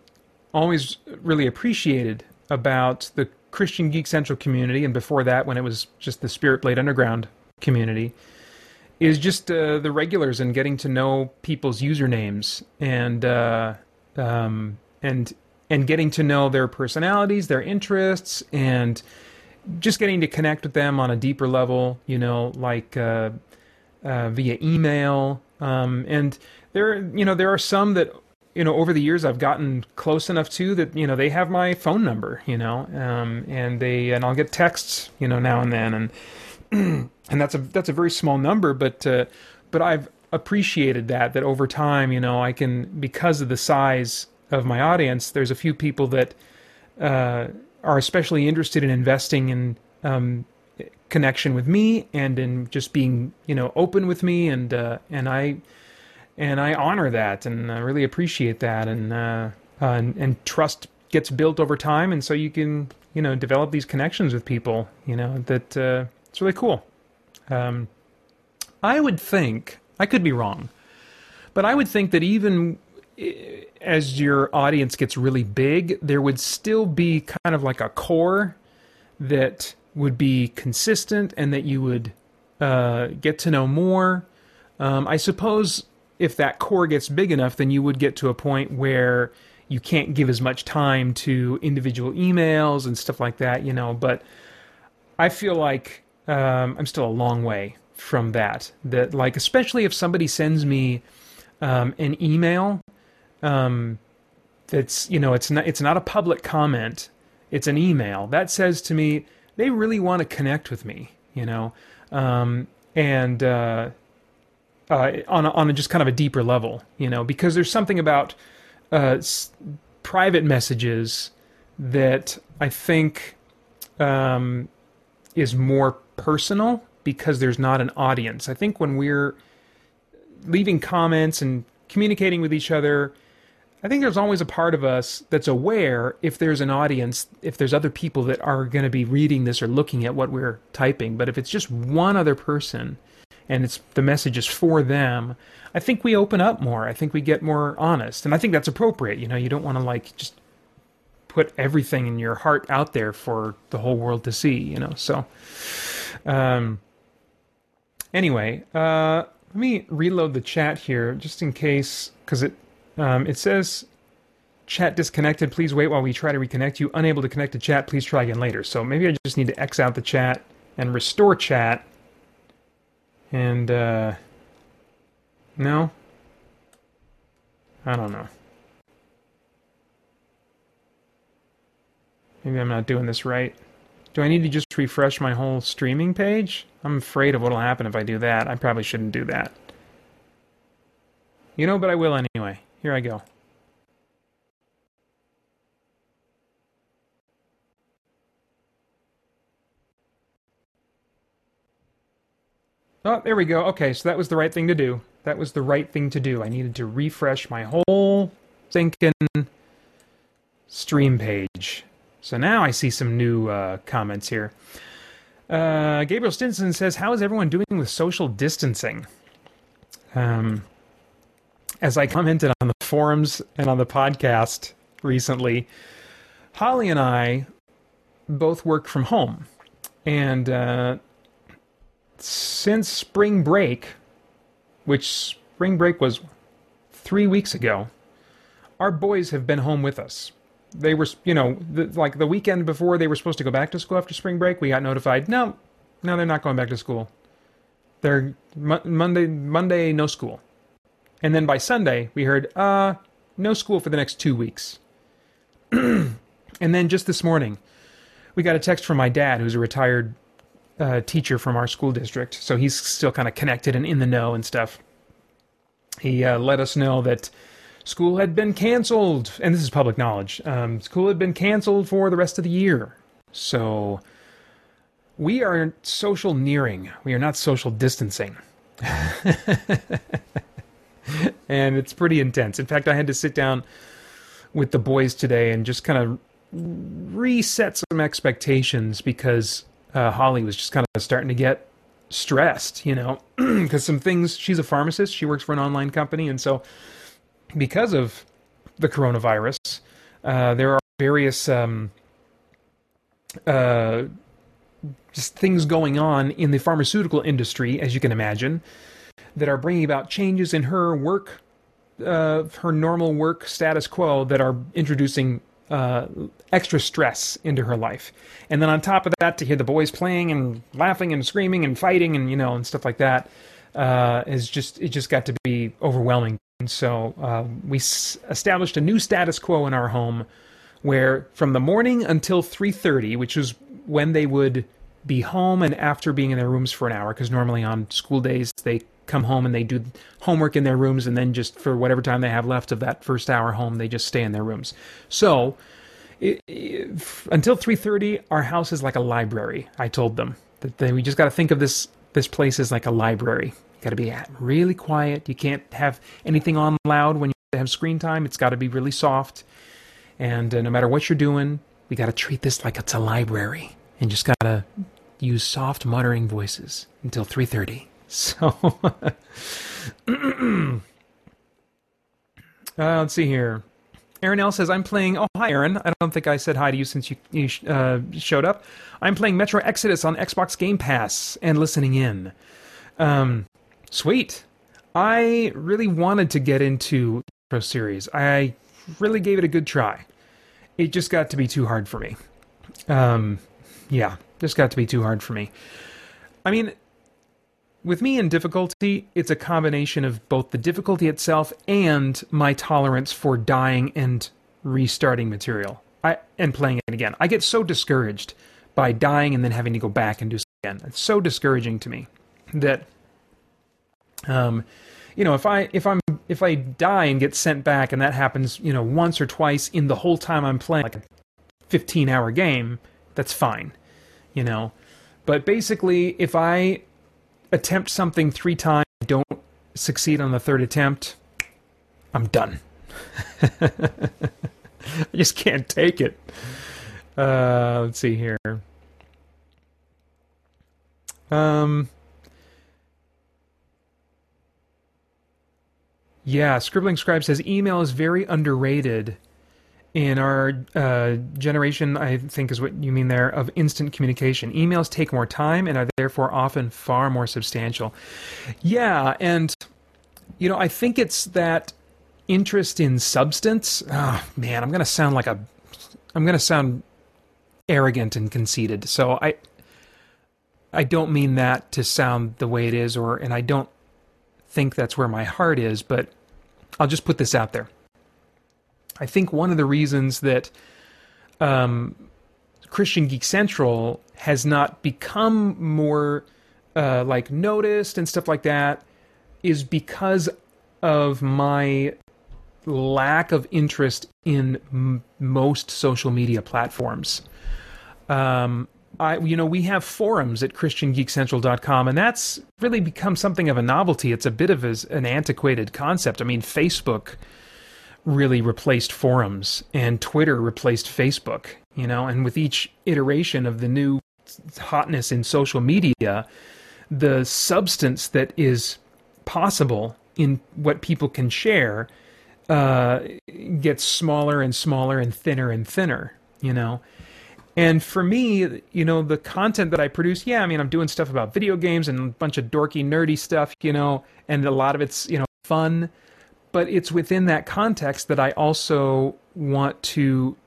always really appreciated about the Christian Geek Central community, and before that, when it was just the Spirit Blade Underground community, is just uh, the regulars and getting to know people's usernames and uh, um, and and getting to know their personalities, their interests, and just getting to connect with them on a deeper level. You know, like uh, uh via email. Um, and there, you know, there are some that you know over the years I've gotten close enough to that you know they have my phone number. You know, um, and they and I'll get texts. You know, now and then, and and that's a that's a very small number, but uh, but I've appreciated that that over time, you know, I can because of the size of my audience, there's a few people that uh, are especially interested in investing in um, connection with me and in just being, you know, open with me, and uh, and I and I honor that and I really appreciate that, and, uh, uh, and and trust gets built over time, and so you can you know develop these connections with people, you know, that uh, it's really cool. Um, I would think I could be wrong, but I would think that even as your audience gets really big, there would still be kind of like a core that would be consistent and that you would uh, get to know more. Um, I suppose if that core gets big enough, then you would get to a point where you can't give as much time to individual emails and stuff like that, you know. But I feel like um, I'm still a long way from that. That, like, especially if somebody sends me um, an email um, that's you know it's not it's not a public comment. It's an email. That says to me they really want to connect with me you know? Um, and uh, uh, on a, on a just kind of a deeper level you know? Because there's something about uh, s- private messages that I think um, is more personal because there's not an audience. I think when we're leaving comments and communicating with each other I think there's always a part of us that's aware if there's an audience, if there's other people that are going to be reading this or looking at what we're typing. But if it's just one other person and it's the message is for them, I think we open up more. I think we get more honest. And I think that's appropriate. You know, you don't want to like just put everything in your heart out there for the whole world to see, you know. So um anyway, uh let me reload the chat here just in case cuz it um, it says chat disconnected. Please wait while we try to reconnect you. Unable to connect to chat. Please try again later. So maybe I just need to X out the chat and restore chat. And, uh, no? I don't know. Maybe I'm not doing this right. Do I need to just refresh my whole streaming page? I'm afraid of what'll happen if I do that. I probably shouldn't do that. You know, but I will anyway. Here I go. Oh, there we go. Okay, so that was the right thing to do. That was the right thing to do. I needed to refresh my whole thinking stream page. So now I see some new uh, comments here. Uh, Gabriel Stinson says, "How is everyone doing with social distancing?" Um, as I commented on the forums and on the podcast recently, Holly and I both work from home. And uh, since spring break, which spring break was three weeks ago, our boys have been home with us. They were, you know, the, like the weekend before they were supposed to go back to school after spring break, we got notified, no, no, they're not going back to school. They're Monday, Monday, no school. And then by Sunday, we heard, uh, no school for the next two weeks. and then just this morning, we got a text from my dad, who's a retired uh, teacher from our school district. So he's still kind of connected and in the know and stuff. he uh, let us know that school had been canceled, and this is public knowledge. Um, school had been canceled for the rest of the year. So we are social nearing. We are not social distancing. and it's pretty intense. In fact, I had to sit down with the boys today and just kind of reset some expectations because uh, Holly was just kind of starting to get stressed, you know, because some things, she's a pharmacist, she works for an online company. And so, because of the coronavirus, uh, there are various um, uh, just things going on in the pharmaceutical industry, as you can imagine, that are bringing about changes in her work, uh, her normal work status quo that are introducing uh, extra stress into her life. And then on top of that, to hear the boys playing and laughing and screaming and fighting and you know and stuff like that uh, is just it just got to be overwhelming. And so uh, we s- established a new status quo in our home, where from the morning until 3:30, which is when they would be home and after being in their rooms for an hour, because normally on school days they come home and they do homework in their rooms and then just for whatever time they have left of that first hour home they just stay in their rooms. So until 3.30 our house is like a library i told them. That they, we just got to think of this this place as like a library. Got to be really quiet. You can't have anything on loud when you have screen time. It's got to be really soft. And uh, no matter what you're doing we got to treat this like it's a library and just got to use soft muttering voices until 3.30 so, uh, let's see here. Aaron L says, I'm playing. Oh, hi, Aaron. I don't think I said hi to you since you, you uh, showed up. I'm playing Metro Exodus on Xbox Game Pass and listening in. Um, sweet. I really wanted to get into Metro series. I really gave it a good try. It just got to be too hard for me. Um, yeah, just got to be too hard for me. I mean, with me in difficulty, it's a combination of both the difficulty itself and my tolerance for dying and restarting material. I and playing it again. I get so discouraged by dying and then having to go back and do it again. It's so discouraging to me that um you know, if I if I'm if I die and get sent back and that happens, you know, once or twice in the whole time I'm playing like a 15 hour game, that's fine. You know. But basically, if I attempt something three times, don't succeed on the third attempt, I'm done. I just can't take it. Uh, let's see here. Um, yeah, Scribbling Scribe says email is very underrated in our uh, generation, I think is what you mean there, of instant communication. Emails take more time and are therefore often far more substantial. Yeah, and, you know, I think it's that interest in substance. Oh, man, I'm going to sound like a. I'm going to sound arrogant and conceited. So I. I don't mean that to sound the way it is, or and I don't think that's where my heart is, but I'll just put this out there. I think one of the reasons that um, Christian Geek Central has not become more uh, like noticed and stuff like that is because of my lack of interest in m- most social media platforms. Um, I, you know, we have forums at ChristianGeekCentral.com, and that's really become something of a novelty. It's a bit of a, an antiquated concept. I mean, Facebook really replaced forums and Twitter replaced Facebook, you know, and with each iteration of the new hotness in social media, the substance that is possible in what people can share uh, gets smaller and smaller and thinner and thinner, you know. And for me, you know, the content that I produce, yeah, I mean, I'm doing stuff about video games and a bunch of dorky, nerdy stuff, you know, and a lot of it's, you know, fun but it's within that context that I also want to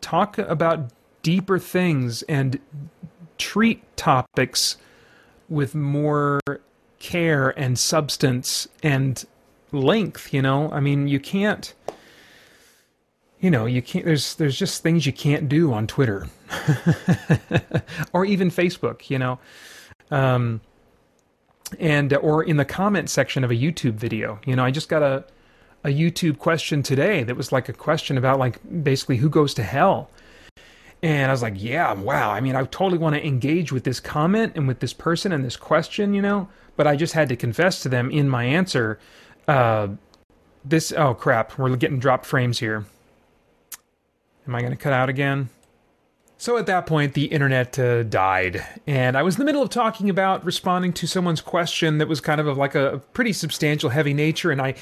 talk about deeper things and treat topics with more care and substance and length you know? I mean you can't you know you can't there's there's just things you can't do on twitter or even facebook you know? Um and or in the comment section of a YouTube video. You know, I just got a a YouTube question today that was like a question about like basically who goes to hell. And I was like, yeah, wow. I mean, I totally want to engage with this comment and with this person and this question, you know, but I just had to confess to them in my answer. Uh, this, oh crap, we're getting dropped frames here. Am I going to cut out again? So at that point, the internet uh, died, and I was in the middle of talking about responding to someone's question that was kind of, like a, pretty substantial, heavy nature, and I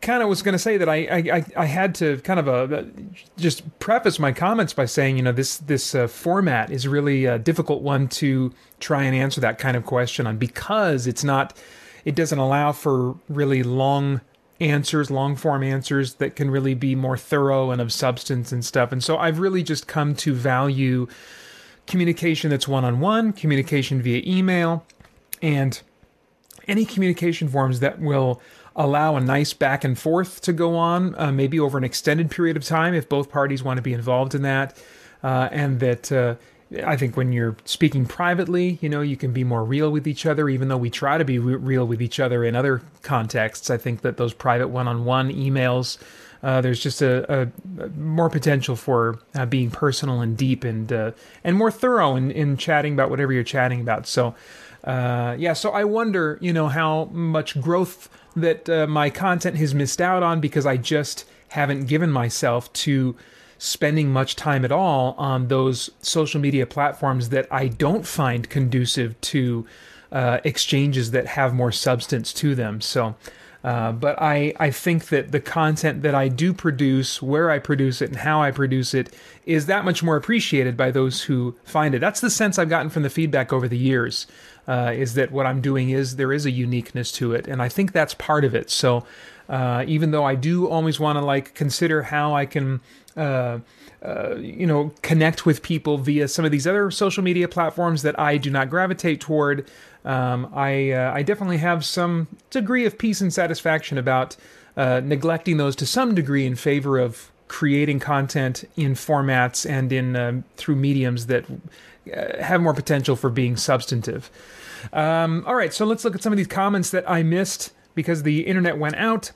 kind of was going to say that I, I I had to kind of uh, just preface my comments by saying, you know, this this uh, format is really a difficult one to try and answer that kind of question on because it's not, it doesn't allow for really long answers, long form answers that can really be more thorough and of substance and stuff. And so I've really just come to value communication that's one on one, communication via email, and any communication forms that will allow a nice back and forth to go on, uh, maybe over an extended period of time if both parties want to be involved in that, uh, and that uh, I think when you're speaking privately, you know, you can be more real with each other, even though we try to be re- real with each other in other contexts. I think that those private one on one emails, uh, there's just a, a, more potential for uh, being personal and deep and uh, and more thorough in, in chatting about whatever you're chatting about. So, uh, yeah, so I wonder, you know, how much growth that uh, my content has missed out on because I just haven't given myself to spending much time at all on those social media platforms that I don't find conducive to uh, exchanges that have more substance to them. So, uh, but I, I think that the content that I do produce, where I produce it, and how I produce it is that much more appreciated by those who find it. That's the sense I've gotten from the feedback over the years. Uh, is that what I'm doing is there is a uniqueness to it, and I think that's part of it. So, uh, even though I do always want to like consider how I can uh, uh, you know, connect with people via some of these other social media platforms that I do not gravitate toward. Um, I uh, I definitely have some degree of peace and satisfaction about uh, neglecting those to some degree in favor of creating content in formats and in through mediums that have more potential for being substantive. Um, all right, so let's look at some of these comments that I missed because the internet went out.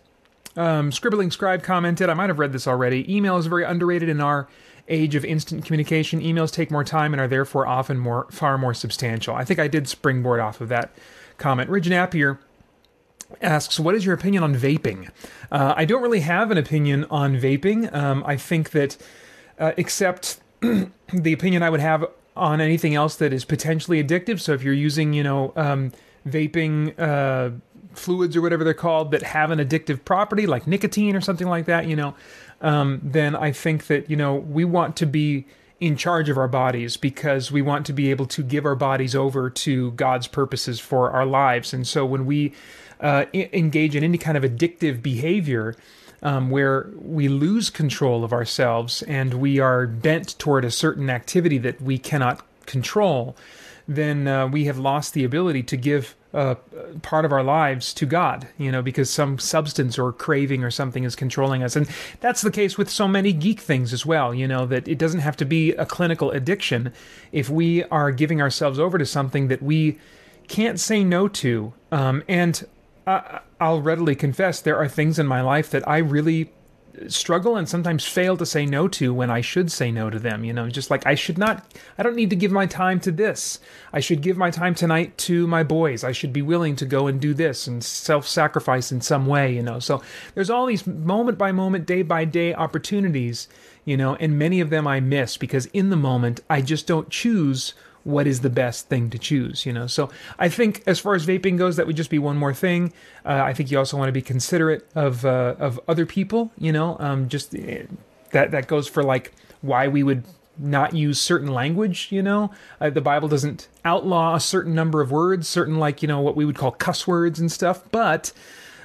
Um, Scribbling Scribe commented, I might have read this already. Email is very underrated in our age of instant communication. Emails take more time and are therefore often more far more substantial. I think I did springboard off of that comment. Ridge Napier asks, "What is your opinion on vaping?" Uh, I don't really have an opinion on vaping. Um, I think that, uh, except the opinion I would have on anything else that is potentially addictive. So if you're using, you know, um, vaping uh, fluids or whatever they're called that have an addictive property, like nicotine or something like that, you know, um, then I think that you know we want to be in charge of our bodies because we want to be able to give our bodies over to God's purposes for our lives. And so when we uh, I- engage in any kind of addictive behavior, um, where we lose control of ourselves and we are bent toward a certain activity that we cannot control, then uh, we have lost the ability to give uh, part of our lives to God, you know, because some substance or craving or something is controlling us. And that's the case with so many geek things as well, you know, that it doesn't have to be a clinical addiction. If we are giving ourselves over to something that we can't say no to, um, and I, I'll readily confess, there are things in my life that I really struggle and sometimes fail to say no to when I should say no to them. You know, just like I should not, I don't need to give my time to this. I should give my time tonight to my boys. I should be willing to go and do this and self sacrifice in some way, you know. So there's all these moment by moment, day by day opportunities, you know, and many of them I miss because in the moment I just don't choose what is the best thing to choose, you know. So I think as far as vaping goes, that would just be one more thing. Uh, I think you also want to be considerate of uh, of other people, you know. Um, just uh, that that goes for like why we would not use certain language, you know. Uh, the Bible doesn't outlaw a certain number of words, certain like you know what we would call cuss words and stuff, but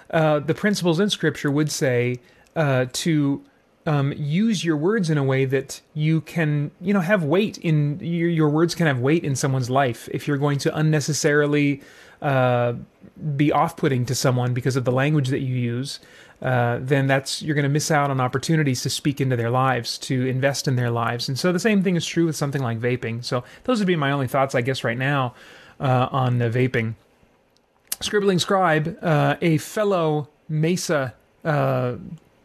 uh, the principles in Scripture would say uh, to um, use your words in a way that you can, you know, have weight in your, your words can have weight in someone's life. If you're going to unnecessarily uh, be off-putting to someone because of the language that you use, uh, then that's you're going to miss out on opportunities to speak into their lives, to invest in their lives. And so the same thing is true with something like vaping. So those would be my only thoughts, I guess, right now uh, on vaping. Scribbling Scribe, uh, a fellow Mesa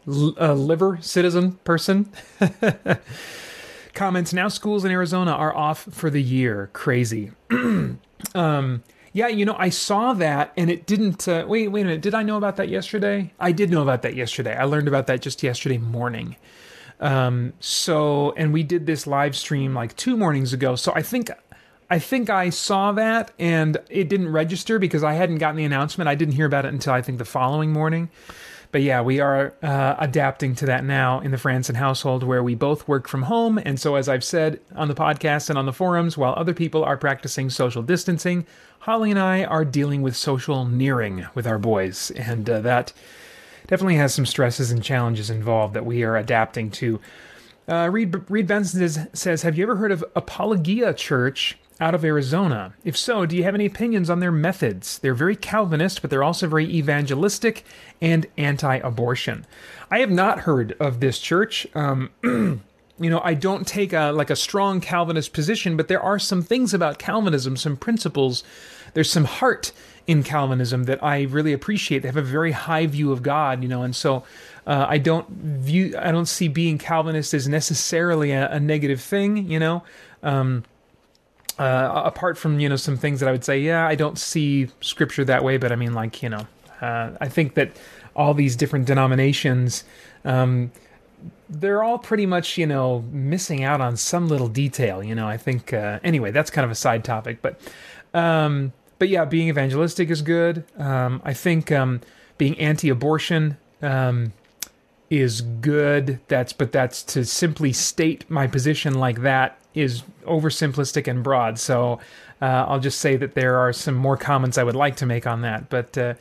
uh, liver citizen person, comments now schools in Arizona are off for the year. Crazy. um, yeah, you know, I saw that and it didn't. Uh, wait, wait a minute. Did I know about that yesterday? I did know about that yesterday. I learned about that just yesterday morning. Um, so, and we did this live stream like two mornings ago. So I think I think I saw that and it didn't register because I hadn't gotten the announcement. I didn't hear about it until I think the following morning. But yeah, we are uh, adapting to that now in the Frandsen household where we both work from home. And so, as I've said on the podcast and on the forums, while other people are practicing social distancing, Holly and I are dealing with social nearing with our boys. And uh, that definitely has some stresses and challenges involved that we are adapting to. Uh, Reed, Reed Benson says, Have you ever heard of Apologia Church out of Arizona? If so, do you have any opinions on their methods? They're very Calvinist, but they're also very evangelistic and anti abortion. I have not heard of this church. Um, you know, I don't take a like a strong Calvinist position, but there are some things about Calvinism, some principles. There's some heart in Calvinism that I really appreciate. They have a very high view of God, you know, and so uh, I don't view, I don't see being Calvinist as necessarily a, a negative thing, you know. Um, uh, apart from you know some things that I would say, yeah, I don't see Scripture that way, but I mean, like you know, uh, I think that all these different denominations. Um, they're all pretty much, you know, missing out on some little detail. You know, I think. Uh, anyway, that's kind of a side topic, but, um, but yeah, being evangelistic is good. Um, I think um, being anti-abortion um, is good. That's but that's to simply state my position like that is oversimplistic and broad. So uh, I'll just say that there are some more comments I would like to make on that. But uh,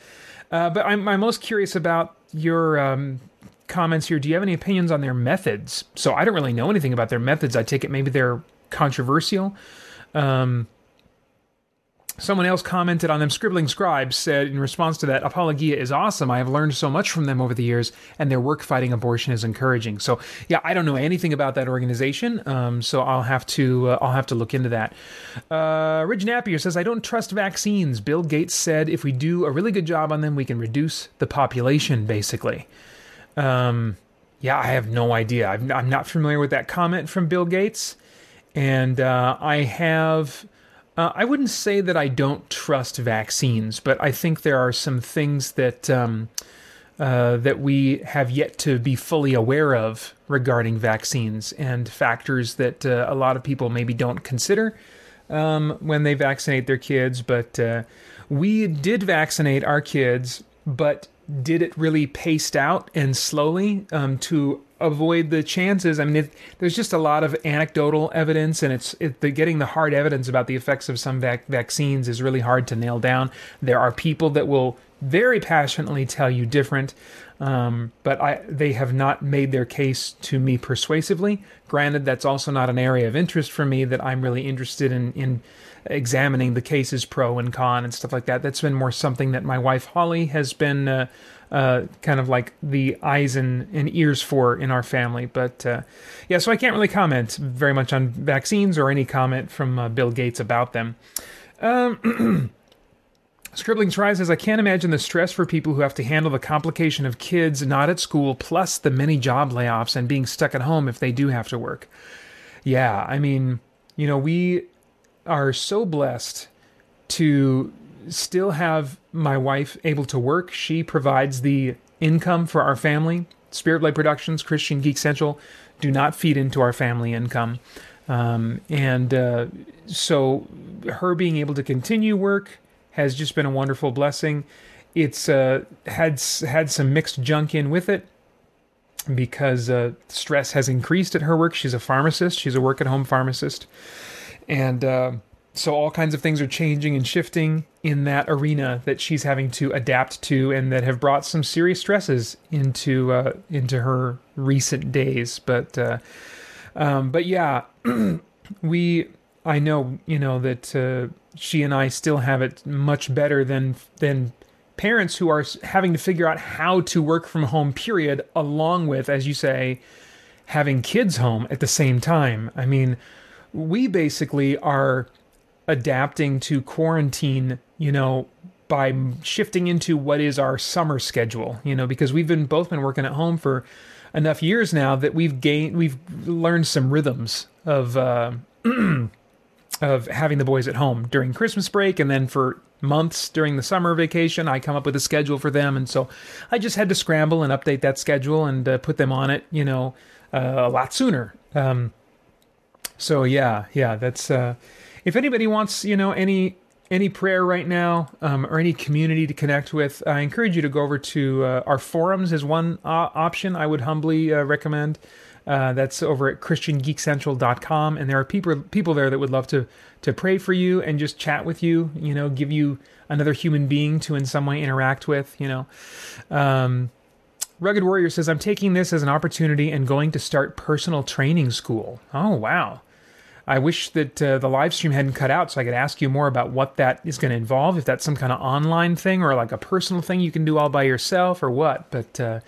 uh, but I'm, I'm most curious about your um, comments here. Do you have any opinions on their methods? So I don't really know anything about their methods. I take it maybe they're controversial. Um, Someone else commented on them. Scribbling Scribes said in response to that, Apologia is awesome. I have learned so much from them over the years, and their work fighting abortion is encouraging. So, yeah, I don't know anything about that organization, um, so I'll have to uh, I'll have to look into that. Uh, Ridge Napier says, I don't trust vaccines. Bill Gates said if we do a really good job on them, we can reduce the population, basically. Um, yeah, I have no idea. I'm, I'm, not familiar with that comment from Bill Gates, and uh, I have uh, I wouldn't say that I don't trust vaccines, but I think there are some things that um, uh, that we have yet to be fully aware of regarding vaccines and factors that uh, a lot of people maybe don't consider um, when they vaccinate their kids. But uh, we did vaccinate our kids, but did it really paced out and slowly um, to avoid the chances. I mean, it, there's just a lot of anecdotal evidence, and it's it, the, getting the hard evidence about the effects of some vac- vaccines is really hard to nail down. There are people that will very passionately tell you different, um, but I they have not made their case to me persuasively. Granted, that's also not an area of interest for me that I'm really interested in in examining the cases pro and con and stuff like that. That's been more something that my wife Holly has been. Uh, uh, kind of like the eyes and, and, ears for in our family. But uh, yeah, so I can't really comment very much on vaccines or any comment from uh, Bill Gates about them. Um, Scribbling Scribe says, I can't imagine the stress for people who have to handle the complication of kids not at school, plus the many job layoffs and being stuck at home if they do have to work. Yeah, I mean, you know, we are so blessed to still have my wife able to work. She provides the income for our family. Spirit Blade Productions, Christian Geek Central do not feed into our family income. Um, and uh, so her being able to continue work has just been a wonderful blessing. It's uh, had had some mixed junk in with it because uh, stress has increased at her work. She's a pharmacist. She's a work at home pharmacist, and uh, so all kinds of things are changing and shifting in that arena that she's having to adapt to and that have brought some serious stresses into uh, into her recent days but uh, um, but yeah we I know you know that uh, she and I still have it much better than than parents who are having to figure out how to work from home period along with as you say having kids home at the same time I mean we basically are adapting to quarantine, you know, by shifting into what is our summer schedule. You know, because we've been both been working at home for enough years now that we've gained we've learned some rhythms of uh, of having the boys at home during Christmas break and then for months during the summer vacation I come up with a schedule for them and so I just had to scramble and update that schedule and uh, put them on it you know uh, a lot sooner um, so yeah yeah that's uh, if anybody wants you know any any prayer right now um, or any community to connect with, I encourage you to go over to uh, our forums as one uh, option I would humbly uh, recommend. Uh, that's over at christiangeekcentral.com and there are people people there that would love to to pray for you and just chat with you you know give you another human being to in some way interact with you know. Um, rugged warrior says i'm taking this as an opportunity and going to start personal training school. Oh wow. I wish that uh, the live stream hadn't cut out so I could ask you more about what that is going to involve, if that's some kind of online thing or like a personal thing you can do all by yourself or what. But uh,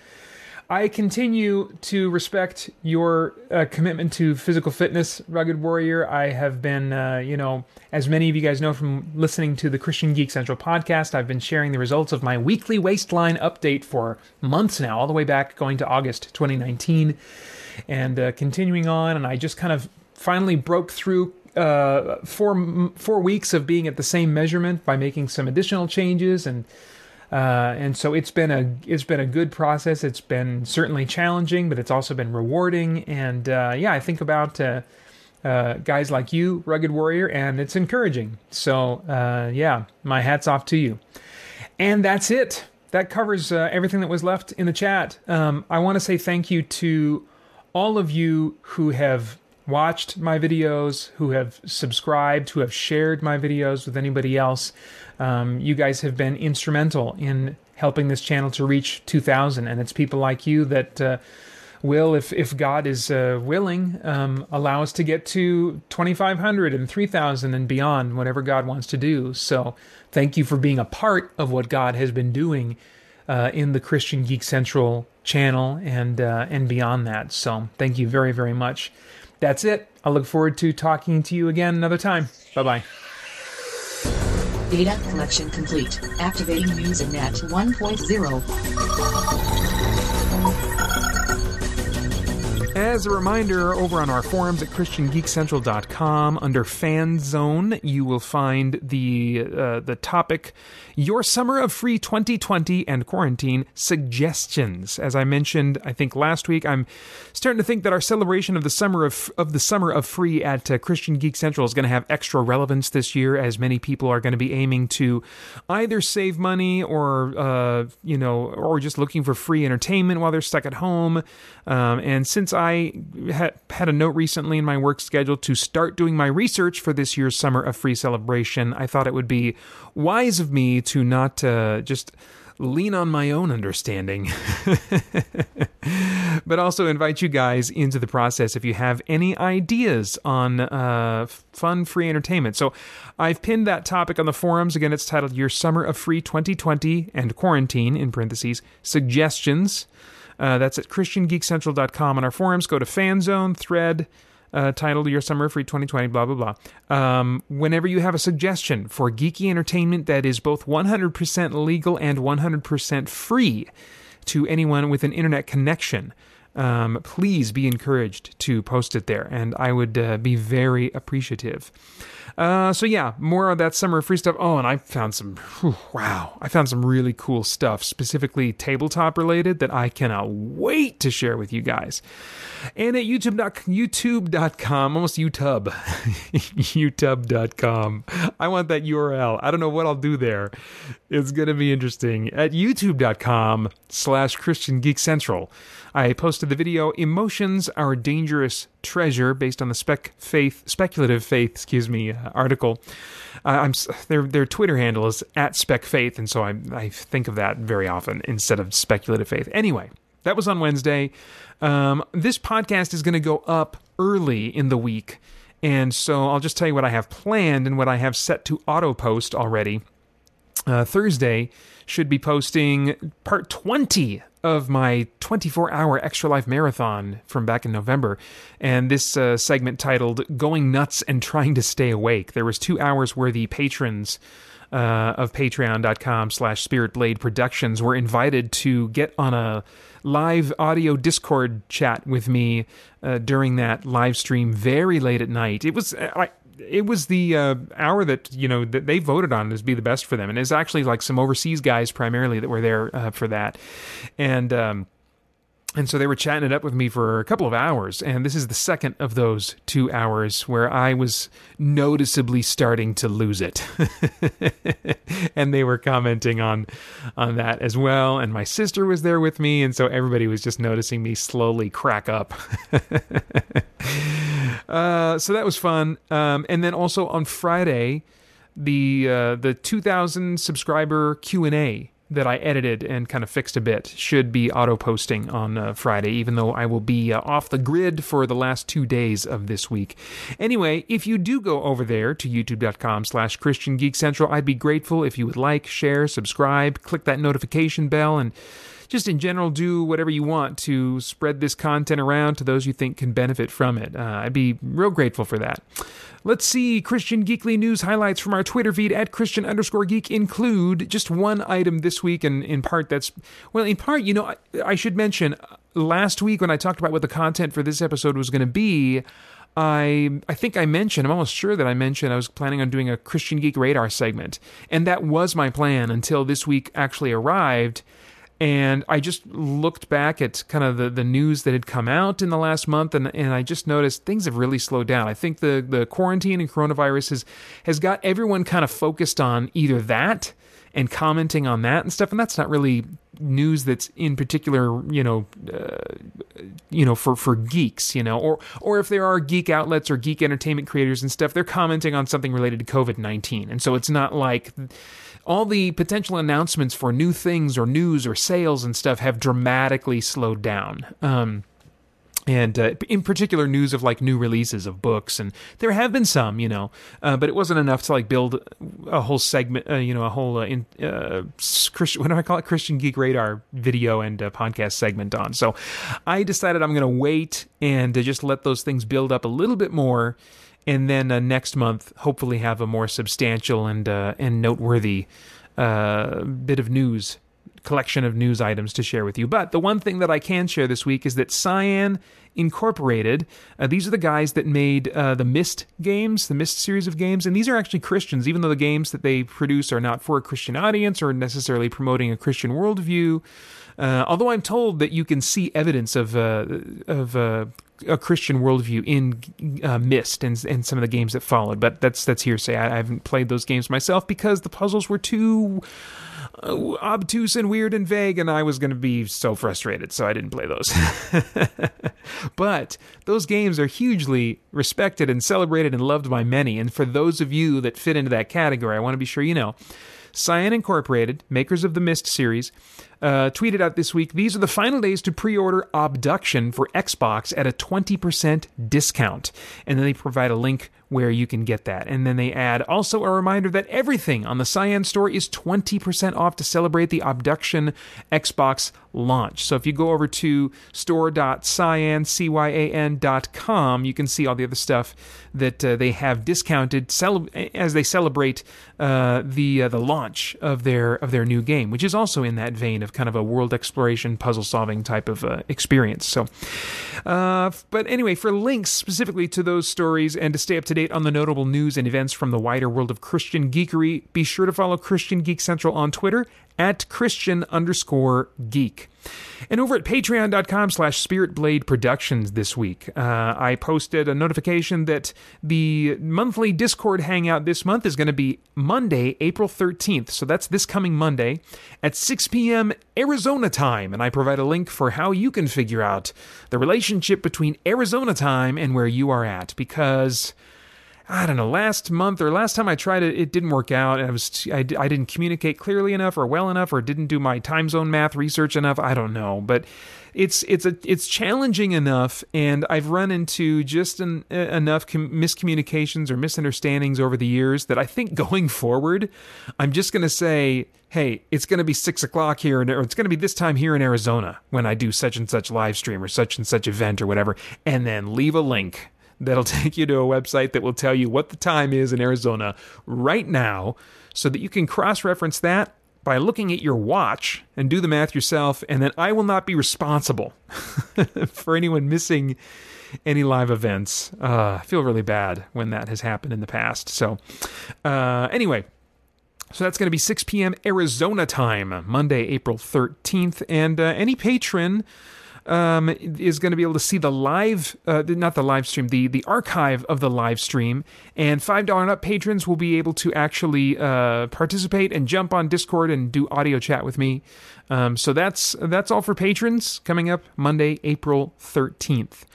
I continue to respect your uh, commitment to physical fitness, Rugged Warrior. I have been, uh, you know, as many of you guys know from listening to the Christian Geek Central podcast, I've been sharing the results of my weekly waistline update for months now, all the way back going to August 2019 and uh, continuing on. And I just kind of finally broke through uh, four four weeks of being at the same measurement by making some additional changes and uh, and so it's been a it's been a good process. It's been certainly challenging, but it's also been rewarding. And uh, yeah, I think about uh, uh guys like you, rugged warrior, and it's encouraging. So uh, yeah, my hats off to you. And that's it. That covers uh, everything that was left in the chat. Um, I want to say thank you to all of you who have watched my videos, who have subscribed, who have shared my videos with anybody else. Um, you guys have been instrumental in helping this channel to reach 2,000, and it's people like you that uh, will, if if God is uh, willing, um, allow us to get to 2,500 and 3,000 and beyond, whatever God wants to do. So, thank you for being a part of what God has been doing uh, in the Christian Geek Central channel and uh, and beyond that. So, thank you very very much. That's it. I look forward to talking to you again another time. Bye bye. Data collection complete. Activating Usenet 1.0. As a reminder, over on our forums at ChristianGeekCentral.com, under Fan Zone, you will find the uh, the topic "Your Summer of Free 2020 and Quarantine Suggestions." As I mentioned, I think last week, I'm starting to think that our celebration of the summer of of the summer of free at uh, Christian Geek Central is going to have extra relevance this year, as many people are going to be aiming to either save money or uh, you know, or just looking for free entertainment while they're stuck at home. Um, and since I ha- had a note recently in my work schedule to start doing my research for this year's Summer of Free celebration, I thought it would be wise of me to not uh, just lean on my own understanding, but also invite you guys into the process if you have any ideas on uh, fun free entertainment. So I've pinned that topic on the forums. Again, it's titled Your Summer of Free 2020 and Quarantine, in parentheses, Suggestions. Uh, that's at ChristianGeekCentral.com. On our forums, go to FanZone thread uh, titled Your Summer Free 2020, blah, blah, blah. Um, whenever you have a suggestion for geeky entertainment that is both 100% legal and 100% free to anyone with an internet connection, um, please be encouraged to post it there, and I would uh, be very appreciative. Uh, so yeah, more of that summer free stuff. Oh, and I found some. Whew, wow, I found some really cool stuff, specifically tabletop related, that I cannot wait to share with you guys. And at YouTube, YouTube.com, almost YouTube, YouTube.com. I want that URL. I don't know what I'll do there. It's gonna be interesting. At YouTube.com slash Christian Geek Central. I posted the video "Emotions: Our Dangerous Treasure" based on the spec faith, speculative faith, excuse me, uh, article. Uh, I'm their their Twitter handle is at spec faith, and so I I think of that very often instead of speculative faith. Anyway, that was on Wednesday. Um, this podcast is going to go up early in the week, and so I'll just tell you what I have planned and what I have set to auto post already. Uh, Thursday should be posting part 20 of my 24 hour Extra Life Marathon from back in November. And this uh, segment titled Going Nuts and Trying to Stay Awake. There was two hours where the patrons uh, of patreon.com slash spiritblade productions were invited to get on a live audio discord chat with me uh, during that live stream very late at night it was I, it was the uh, hour that you know that they voted on as be the best for them, and it's actually like some overseas guys primarily that were there uh, for that, and. Um, and so they were chatting it up with me for a couple of hours. And this is the second of those two hours where I was noticeably starting to lose it. and they were commenting on on that as well. And my sister was there with me, and so everybody was just noticing me slowly crack up. uh, so that was fun. Um, and then also on Friday, the uh, the 2,000 subscriber Q and A that I edited and kind of fixed a bit should be auto posting on uh, Friday, even though I will be uh, off the grid for the last two days of this week. Anyway, if you do go over there to youtube.com slash Christian Geek Central, I'd be grateful if you would like, share, subscribe, click that notification bell, and just in general do whatever you want to spread this content around to those you think can benefit from it. Uh, I'd be real grateful for that. Let's see. Christian Geekly news highlights from our Twitter feed at Christian underscore geek include just one item this week, and in part that's, well, in part, you know, I, I should mention last week when I talked about what the content for this episode was going to be. I I think I mentioned, I'm almost sure that I mentioned I was planning on doing a Christian Geek Radar segment. And that was my plan until this week actually arrived. And I just looked back at kind of the, the news that had come out in the last month, and, and I just noticed things have really slowed down. I think the, the quarantine and coronavirus has, has got everyone kind of focused on either that and commenting on that and stuff, and that's not really news that's in particular, you know, uh, you know, for for geeks, you know, or or if there are geek outlets or geek entertainment creators and stuff, they're commenting on something related to COVID nineteen, and so it's not like all the potential announcements for new things or news or sales and stuff have dramatically slowed down. Um, and uh, in particular news of like new releases of books and there have been some you know uh, but it wasn't enough to like build a whole segment uh, you know a whole uh, in, uh, christian what do i call it christian geek radar video and uh, podcast segment on so i decided i'm going to wait and just let those things build up a little bit more and then uh, next month hopefully have a more substantial and uh, and noteworthy uh, bit of news collection of news items to share with you. But the one thing that I can share this week is that Cyan Incorporated, uh, these are the guys that made uh, the Myst games, the Myst series of games, and these are actually Christians, even though the games that they produce are not for a Christian audience or necessarily promoting a Christian worldview. Uh, although I'm told that you can see evidence of of a Christian worldview in uh, Myst and, and some of the games that followed, but that's that's hearsay. I, I haven't played those games myself because the puzzles were too uh, obtuse and weird and vague, and I was going to be so frustrated, so I didn't play those. but those games are hugely respected and celebrated and loved by many, and for those of you that fit into that category, I want to be sure you know. Cyan Incorporated, makers of the Myst series, uh, tweeted out this week these are the final days to pre order Abduction for Xbox at a 20% discount. And then they provide a link where you can get that. And then they add also a reminder that everything on the Cyan store is 20% off to celebrate the Abduction Xbox launch. So if you go over to store.cyan.com, you can see all the other stuff that uh, they have discounted cele- as they celebrate uh, the uh, the launch of their of their new game, which is also in that vein of kind of a world exploration, puzzle solving type of uh, experience. So, uh, but anyway, for links specifically to those stories and to stay up to date on the notable news and events from the wider world of Christian geekery, be sure to follow Christian Geek Central on Twitter at Christian underscore geek. And over at patreon.com slash spiritblade productions this week, uh, I posted a notification that the monthly Discord hangout this month is going to be Monday, April 13th. So that's this coming Monday at 6 p.m. Arizona time. And I provide a link for how you can figure out the relationship between Arizona time and where you are at because I don't know, last month or last time I tried it, it didn't work out. I was I, I didn't communicate clearly enough or well enough or didn't do my time zone math research enough. I don't know, but it's it's a it's challenging enough, and I've run into just an, enough com- miscommunications or misunderstandings over the years that I think going forward, I'm just going to say, hey, it's going to be six o'clock here, or it's going to be this time here in Arizona when I do such and such live stream or such and such event or whatever, and then leave a link that'll take you to a website that will tell you what the time is in Arizona right now so that you can cross reference that by looking at your watch and do the math yourself, and then I will not be responsible for anyone missing any live events. Uh, I feel really bad when that has happened in the past. So, uh, anyway. So that's going to be 6 p.m. Arizona time, Monday, April 13th. And uh, any patron um, is going to be able to see the live, uh, not the live stream, the the archive of the live stream. And five dollar and up patrons will be able to actually uh, participate and jump on Discord and do audio chat with me. Um, so that's that's all for patrons coming up Monday, April thirteenth.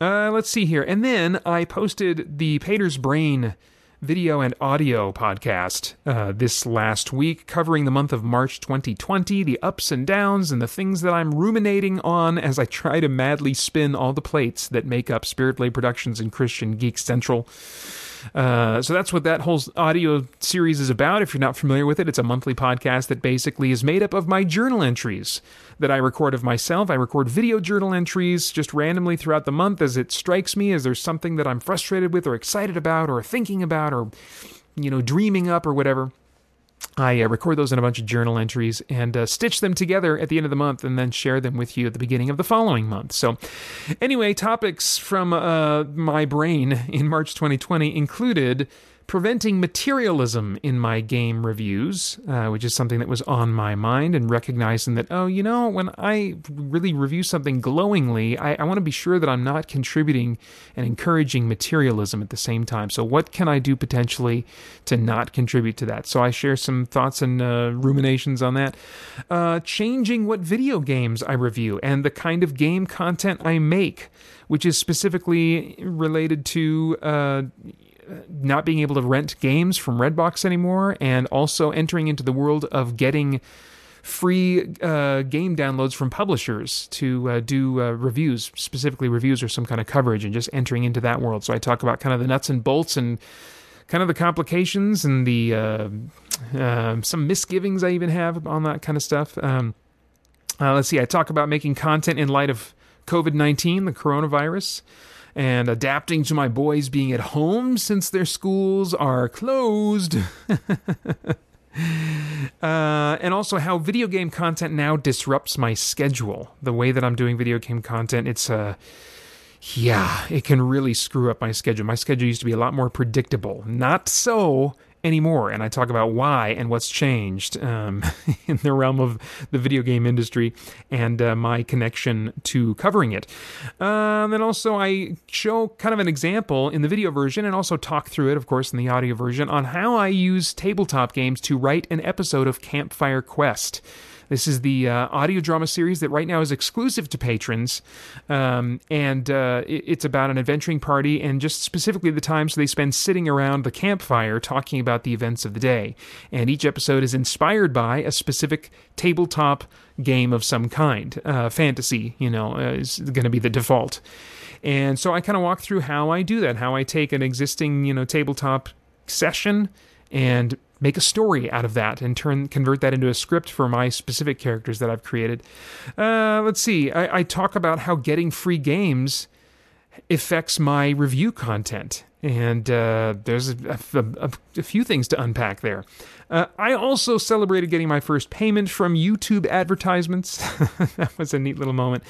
Uh, let's see here, and then I posted the Paeter's Brain video and audio podcast uh, this last week, covering the month of March 2020, the ups and downs, and the things that I'm ruminating on as I try to madly spin all the plates that make up Spirit Blade Productions and Christian Geek Central. Uh, so that's what that whole audio series is about. If you're not familiar with it, it's a monthly podcast that basically is made up of my journal entries that I record of myself. I record video journal entries just randomly throughout the month as it strikes me, as there's something that I'm frustrated with or excited about or thinking about or, you know, dreaming up or whatever. I uh, record those in a bunch of journal entries and uh, stitch them together at the end of the month and then share them with you at the beginning of the following month. So, anyway, topics from uh, my brain in March 2020 included preventing materialism in my game reviews, uh, which is something that was on my mind, and recognizing that, oh, you know, when I really review something glowingly, I, I want to be sure that I'm not contributing and encouraging materialism at the same time. So, what can I do potentially to not contribute to that? So, I share some thoughts and uh, ruminations on that. Uh, changing what video games I review and the kind of game content I make, which is specifically related to uh, not being able to rent games from Redbox anymore, and also entering into the world of getting free uh, game downloads from publishers to uh, do uh, reviews, specifically reviews or some kind of coverage, and just entering into that world. So I talk about kind of the nuts and bolts and kind of the complications and the uh, um, some misgivings I even have on that kind of stuff. Um, uh, let's see, I talk about making content in light of COVID 19, the coronavirus and adapting to my boys being at home since their schools are closed. uh, and also how video game content now disrupts my schedule. The way that I'm doing video game content, it's uh, yeah, it can really screw up my schedule. My schedule used to be a lot more predictable. Not so anymore. And I talk about why and what's changed um, in the realm of the video game industry and uh, my connection to covering it. Uh, then also, I show kind of an example in the video version and also talk through it, of course, in the audio version on how I use tabletop games to write an episode of Campfire Quest. This is the uh, audio drama series that right now is exclusive to patrons, um, and uh, it's about an adventuring party and just specifically the times they spend sitting around the campfire talking about the events of the day. And each episode is inspired by a specific tabletop game of some kind. Uh, fantasy, you know, uh, is going to be the default. And so I kind of walk through how I do that, how I take an existing, you know, tabletop session and make a story out of that and turn convert that into a script for my specific characters that I've created. Uh, let's see. I, I talk about how getting free games affects my review content. And uh, there's a, a, a, few things to unpack there. Uh, I also celebrated getting my first payment from YouTube advertisements. that was a neat little moment.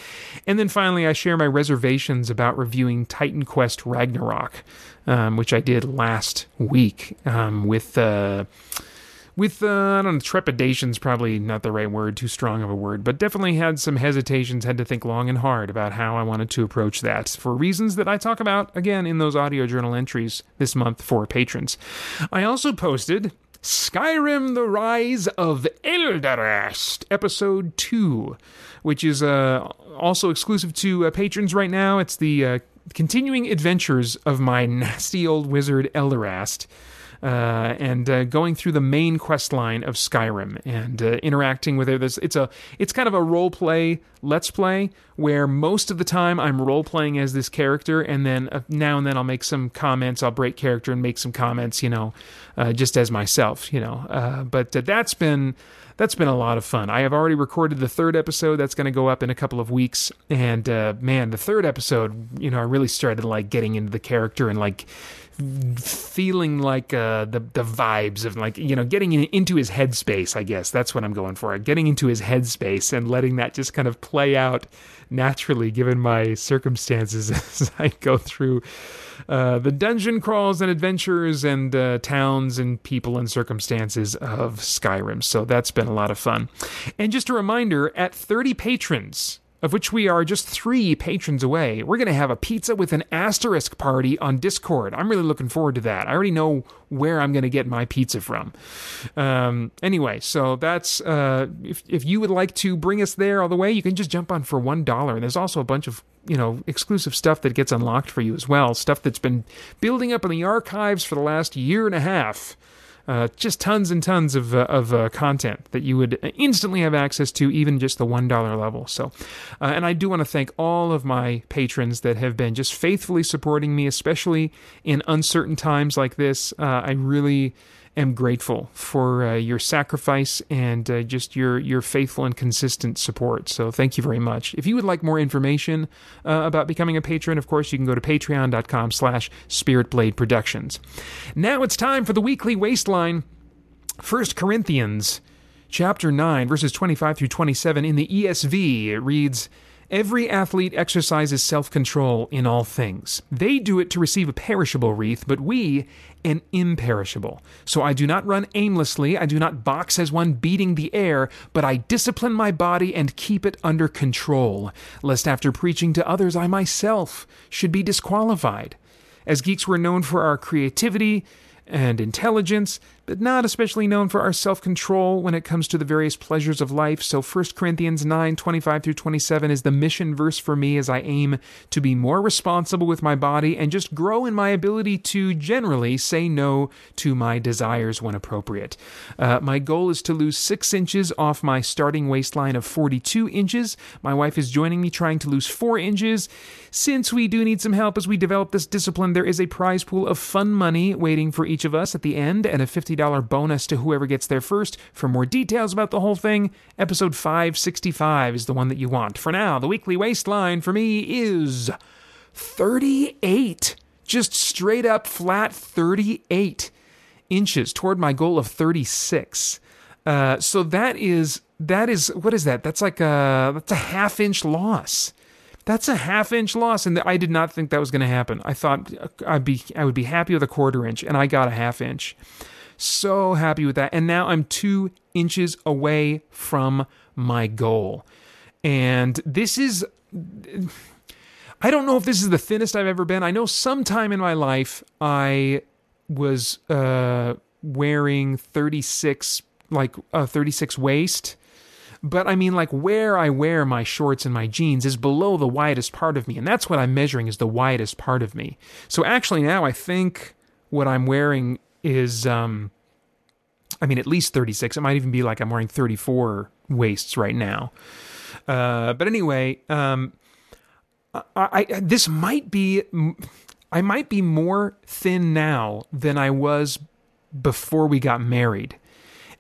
And then finally, I share my reservations about reviewing Titan Quest Ragnarok, um, which I did last week um, with. Uh, with uh, I don't know, trepidation's probably not the right word, too strong of a word, but definitely had some hesitations, had to think long and hard about how I wanted to approach that for reasons that I talk about again in those audio journal entries this month for patrons. I also posted Skyrim The Rise of Elderast, Episode 2, which is uh, also exclusive to uh, patrons right now. It's the uh, continuing adventures of my nasty old wizard Elderast uh, and uh, going through the main quest line of Skyrim and uh, interacting with it. It's a it's kind of a role play let's play where most of the time I'm role playing as this character, and then uh, now and then I'll make some comments. I'll break character and make some comments, you know, uh, just as myself, you know. Uh, but that's been that's been a lot of fun. I have already recorded the third episode that's going to go up in a couple of weeks, and uh, man, the third episode, you know, I really started like getting into the character and like feeling like uh, the the vibes of like you know getting in, into his headspace. I guess that's what I'm going for. Getting into his headspace and letting that just kind of play out naturally, given my circumstances as I go through uh, the dungeon crawls and adventures and uh, towns and people and circumstances of Skyrim. So that's been a lot of fun. And just a reminder at 30 patrons, of which we are just three patrons away. We're going to have a pizza with an asterisk party on Discord. I'm really looking forward to that. I already know where I'm going to get my pizza from. Um, anyway, so that's uh, if if you would like to bring us there all the way, you can just jump on for one dollar. And There's also a bunch of you know exclusive stuff that gets unlocked for you as well. Stuff that's been building up in the archives for the last year and a half. Uh, just tons and tons of, uh, of uh, content that you would instantly have access to, even just the $1 level. So, uh, and I do want to thank all of my patrons that have been just faithfully supporting me, especially in uncertain times like this. Uh, I really am grateful for uh, your sacrifice and uh, just your your faithful and consistent support. So thank you very much. If you would like more information uh, about becoming a patron, of course, you can go to patreon.com slash spiritblade productions. Now it's time for the weekly waistline. First Corinthians chapter 9, verses 25 through 27 in the ESV. It reads, Every athlete exercises self control in all things. They do it to receive a perishable wreath, but we an imperishable. So I do not run aimlessly, I do not box as one beating the air, but I discipline my body and keep it under control, lest after preaching to others I myself should be disqualified. As geeks, we're known for our creativity and intelligence, but not especially known for our self control when it comes to the various pleasures of life. So 1 Corinthians 9 25 through 27 is the mission verse for me as I aim to be more responsible with my body and just grow in my ability to generally say no to my desires when appropriate. Uh, my goal is to lose six inches off my starting waistline of 42 inches. My wife is joining me trying to lose four inches. Since we do need some help as we develop this discipline, there is a prize pool of fun money waiting for each of us at the end and a 50 $50 bonus to whoever gets there first. For more details about the whole thing, episode 565 is the one that you want. For now, the weekly waistline for me is 38. Just straight up flat 38 inches toward my goal of 36. Uh, so that is that is what is that? That's like a that's a half inch loss. That's a half inch loss, and I did not think that was going to happen. I thought I'd be I would be happy with a quarter inch, and I got a half inch. So happy with that. And now I'm two inches away from my goal. And this is. I don't know if this is the thinnest I've ever been. I know sometime in my life I was uh, wearing 36, like a 36 waist. But I mean, like where I wear my shorts and my jeans is below the widest part of me. And that's what I'm measuring is the widest part of me. So actually, now I think what I'm wearing is um I mean at least 36. It might even be like I'm wearing 34 waists right now. Uh, but anyway, um, I, I this might be I might be more thin now than I was before we got married.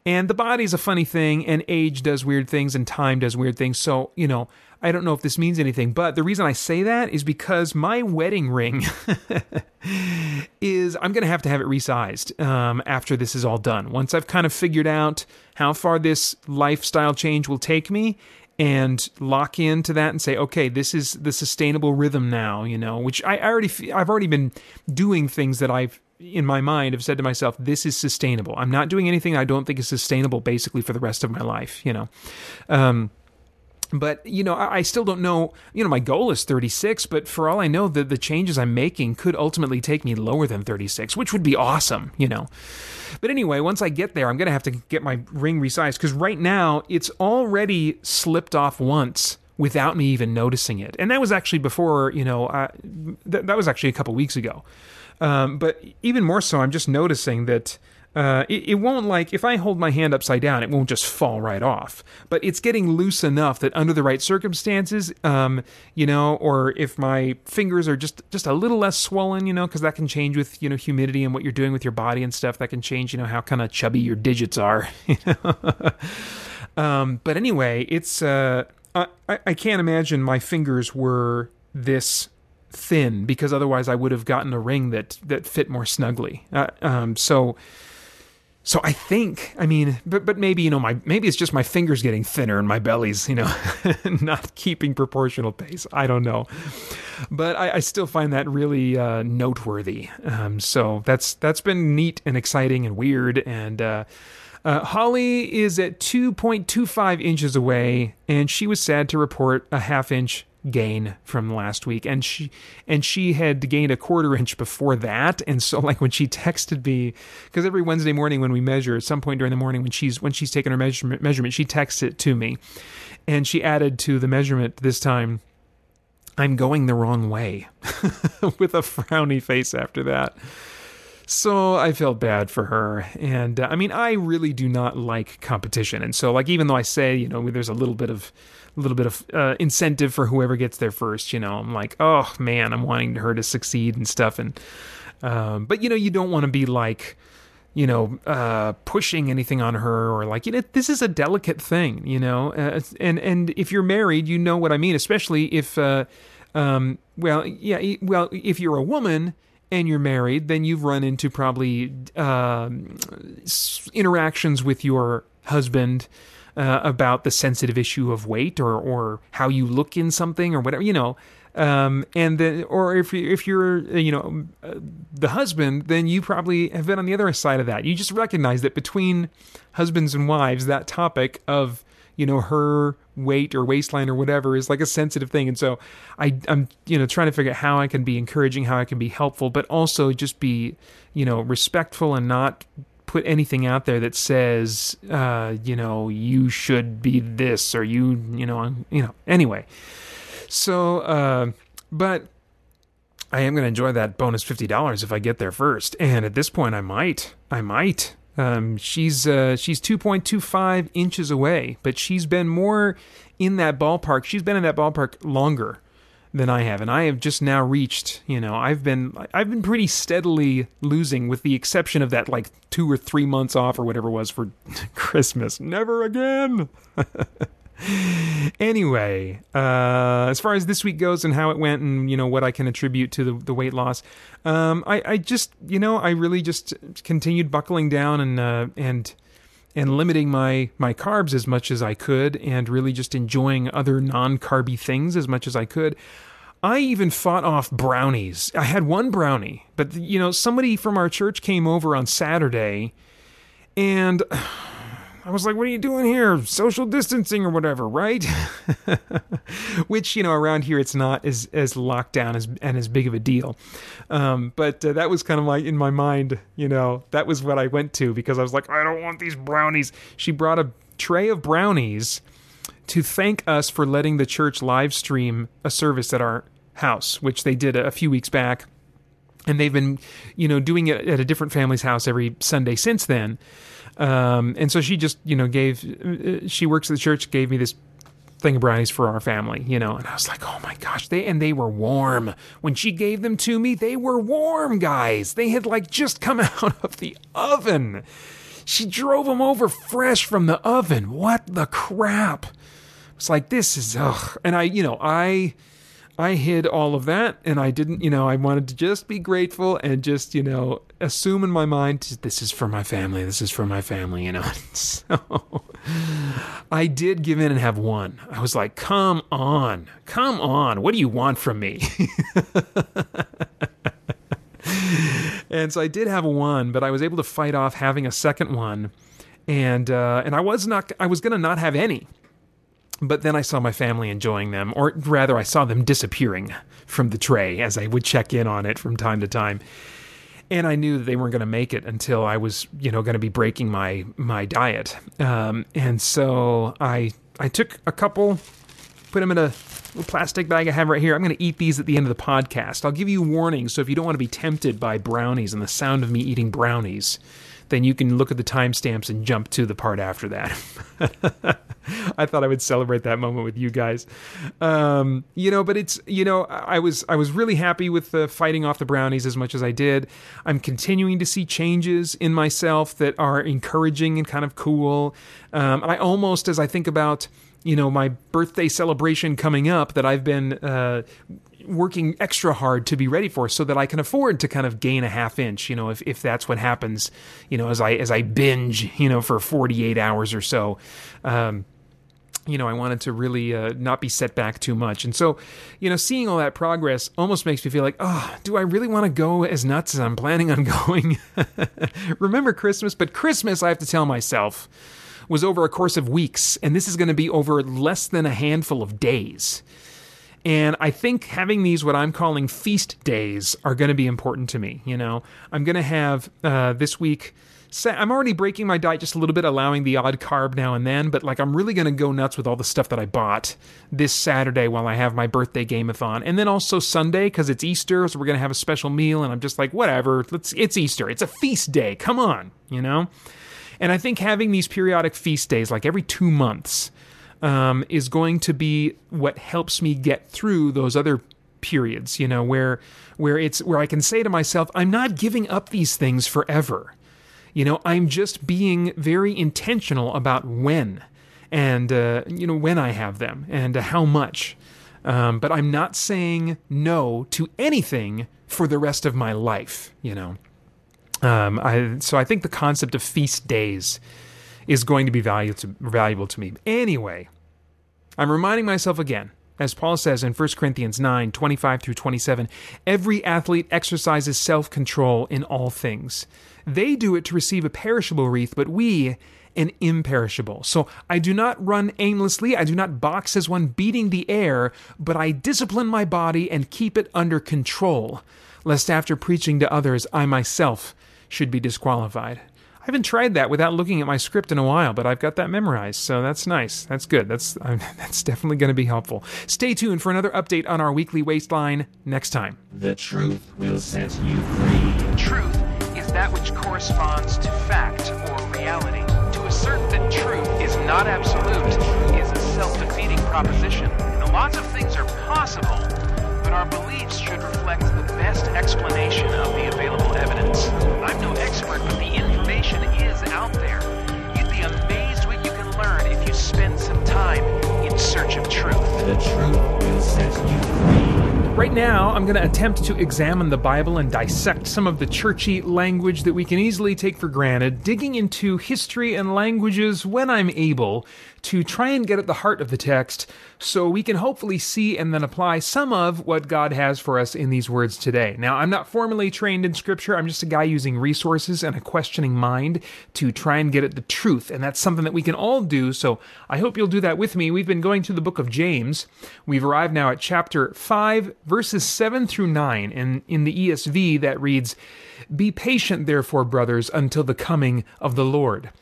And the body's a funny thing, and age does weird things, and time does weird things. So, you know, I don't know if this means anything, but the reason I say that is because my wedding ring is I'm going to have to have it resized um, after this is all done. Once I've kind of figured out how far this lifestyle change will take me and lock into that and say, okay, this is the sustainable rhythm now, you know, which I, I already, I've already been doing things that I've in my mind have said to myself, this is sustainable. I'm not doing anything I don't think is sustainable basically for the rest of my life, you know. Um, but you know I, still don't know you know my goal is 36 but for all i know the, the changes i'm making could ultimately take me lower than 36 which would be awesome you know. But anyway once i get there i'm going to have to get my ring resized because right now it's already slipped off once without me even noticing it. And that was actually before you know uh, th- that was actually a couple weeks ago. Um, but even more so i'm just noticing that uh, it, it won't like if I hold my hand upside down, it won't just fall right off. But it's getting loose enough that under the right circumstances, um, you know, or if my fingers are just just a little less swollen, you know, because that can change with you know humidity and what you're doing with your body and stuff. That can change, you know, how kind of chubby your digits are. um, but anyway, it's uh, I I can't imagine my fingers were this thin because otherwise I would have gotten a ring that that fit more snugly. Uh, um, so so I think, I mean, but but maybe you know my maybe it's just my fingers getting thinner and my belly's you know not keeping proportional pace. I don't know, but I, I still find that really uh, noteworthy. Um, so that's that's been neat and exciting and weird. And uh, uh, Holly is at 2.25 inches away, and she was sad to report a half inch gain from last week and she and she had gained a quarter inch before that and so like when she texted me because every Wednesday morning when we measure at some point during the morning when she's when she's taken her measurement measurement she texts it to me and she added to the measurement this time I'm going the wrong way with a frowny face after that so I felt bad for her. And uh, I mean, I really do not like competition. And so, like, even though I say, you know, there's a little bit of little bit of uh, incentive for whoever gets there first. You know, I'm like, oh man, I'm wanting her to succeed and stuff. And um, but you know, you don't want to be like, you know, uh, pushing anything on her or like, you know, this is a delicate thing, you know. Uh, and and if you're married, you know what I mean. Especially if, uh, um, well, yeah, well, if you're a woman and you're married, then you've run into probably um, interactions with your husband uh, about the sensitive issue of weight or or how you look in something or whatever you know um, and then or if if you're you know uh, the husband then you probably have been on the other side of that. You just recognize that between husbands and wives that topic of you know her weight or waistline or whatever is like a sensitive thing. And so I, i'm you know trying to figure out how i can be encouraging how i can be helpful but also just be you know respectful and not put anything out there that says, uh, you know, you should be this or you, you know, you know. Anyway, so, uh, but I am going to enjoy that bonus fifty dollars if I get there first, and at this point, I might, I might. Um, she's uh, she's two point two five inches away, but she's been more in that ballpark. She's been in that ballpark longer than I have, and I have just now reached. You know, I've been I've been pretty steadily losing, with the exception of that like two or three months off or whatever it was for Christmas. Never again. anyway, uh, as far as this week goes and how it went, and you know what I can attribute to the, the weight loss, um, I, I just you know I really just continued buckling down and uh, and and limiting my my carbs as much as I could and really just enjoying other non-carby things as much as I could. I even fought off brownies. I had one brownie, but you know, somebody from our church came over on Saturday and I was like, what are you doing here? Social distancing or whatever, right? Which, you know, around here it's not as, as locked down as, and as big of a deal. Um, but uh, that was kind of like in my mind, you know, that was what I went to because I was like, I don't want these brownies. She brought a tray of brownies to thank us for letting the church live stream a service at our house, which they did a few weeks back. And they've been, you know, doing it at a different family's house every Sunday since then. Um, and so she just, you know, gave, uh, she works at the church, gave me this thing of brownies for our family, you know, and I was like, oh my gosh, they, and they were warm. When she gave them to me, they were warm, guys. They had like just come out of the oven. She drove them over fresh from the oven. What the crap? It's like, this is, ugh. And I, you know, I, I hid all of that and I didn't, you know, I wanted to just be grateful and just, you know, assume in my mind this is for my family, this is for my family, you know. so I did give in and have one. I was like, "Come on. Come on. What do you want from me?" and so I did have one, but I was able to fight off having a second one. And uh, and I was not I was going to not have any but then I saw my family enjoying them, or rather, I saw them disappearing from the tray as I would check in on it from time to time. And I knew that they weren't going to make it until I was, you know, going to be breaking my my diet. Um, and so I I took a couple, put them in a little plastic bag I have right here. I'm going to eat these at the end of the podcast. I'll give you warnings, so if you don't want to be tempted by brownies and the sound of me eating brownies, then you can look at the timestamps and jump to the part after that. I thought I would celebrate that moment with you guys. Um, you know, but it's you know I was I was really happy with the fighting off the brownies as much as I did. I'm continuing to see changes in myself that are encouraging and kind of cool. Um, I almost as I think about you know my birthday celebration coming up that I've been uh, working extra hard to be ready for so that I can afford to kind of gain a half inch, you know, if, if that's what happens, you know, as I, as I binge, you know, for 48 hours or so. Um, you know, I wanted to really uh, not be set back too much. And so, you know, seeing all that progress almost makes me feel like, oh, do I really want to go as nuts as I'm planning on going? Remember Christmas? But Christmas, I have to tell myself, was over a course of weeks, and this is going to be over less than a handful of days. And I think having these, what I'm calling feast days, are going to be important to me. You know, I'm going to have uh, this week. I'm already breaking my diet just a little bit, allowing the odd carb now and then, but like I'm really going to go nuts with all the stuff that I bought this Saturday while I have my birthday gameathon. And then also Sunday because it's Easter, so we're going to have a special meal and I'm just like, whatever, let's it's Easter. It's a feast day. Come on, you know? And I think having these periodic feast days like every 2 months um, is going to be what helps me get through those other periods you know where where it's where I can say to myself I'm not giving up these things forever. You know I'm just being very intentional about when and uh, you know when I have them and uh, how much. Um, but I'm not saying no to anything for the rest of my life you know. Um, I, so I think the concept of feast days is going to be valuable to, valuable to me. Anyway, I'm reminding myself again, as Paul says in 1 Corinthians 9 25 through 27, every athlete exercises self control in all things. They do it to receive a perishable wreath, but we an imperishable. So I do not run aimlessly, I do not box as one beating the air, but I discipline my body and keep it under control, lest after preaching to others I myself should be disqualified. I haven't tried that without looking at my script in a while, but I've got that memorized, so that's nice. That's good. That's uh, that's definitely going to be helpful. Stay tuned for another update on our weekly waistline next time. The truth will set you free. Truth is that which corresponds to fact or reality. To assert that truth is not absolute is a self-defeating proposition. Now, lots of things are possible, but our beliefs should reflect the best explanation of the available evidence. I'm no expert, but the time in search of truth. The truth will set you free. Right now, I'm going to attempt to examine the Bible and dissect some of the churchy language that we can easily take for granted, digging into history and languages when I'm able to try and get at the heart of the text so we can hopefully see and then apply some of what God has for us in these words today. Now, I'm not formally trained in Scripture, I'm just a guy using resources and a questioning mind to try and get at the truth, and that's something that we can all do, so I hope you'll do that with me. We've been going through the book of James. We've arrived now at chapter 5, verses 7 through 9, and in the ESV that reads, Be patient, therefore, brothers, until the coming of the Lord.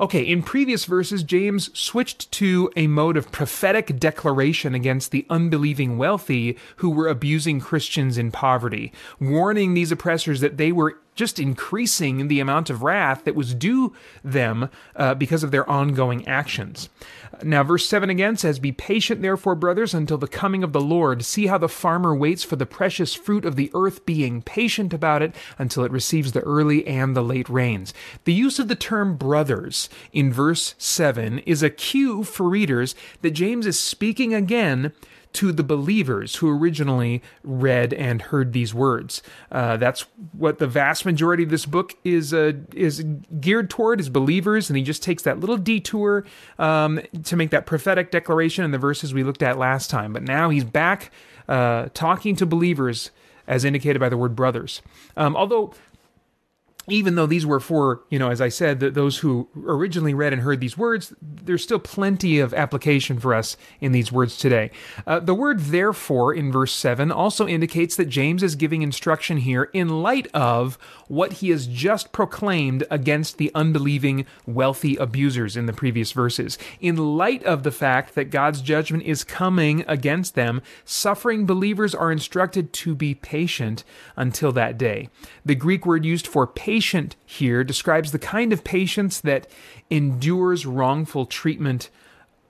Okay, in previous verses, James switched to a mode of prophetic declaration against the unbelieving wealthy who were abusing Christians in poverty, warning these oppressors that they were just increasing the amount of wrath that was due them uh, because of their ongoing actions. Now, verse 7 again says, Be patient, therefore, brothers, until the coming of the Lord. See how the farmer waits for the precious fruit of the earth, being patient about it until it receives the early and the late rains. The use of the term brothers in verse 7 is a cue for readers that James is speaking again to the believers who originally read and heard these words. Uh, that's what the vast majority of this book is uh, is geared toward is believers, and he just takes that little detour um, to make that prophetic declaration in the verses we looked at last time. But now he's back uh, talking to believers, as indicated by the word brothers. Um, although even though these were for, you know, as I said, that those who originally read and heard these words, there's still plenty of application for us in these words today. Uh, the word therefore in verse 7 also indicates that James is giving instruction here in light of what he has just proclaimed against the unbelieving wealthy abusers in the previous verses. In light of the fact that God's judgment is coming against them, suffering believers are instructed to be patient until that day. The Greek word used for patient here describes the kind of patience that endures wrongful treatment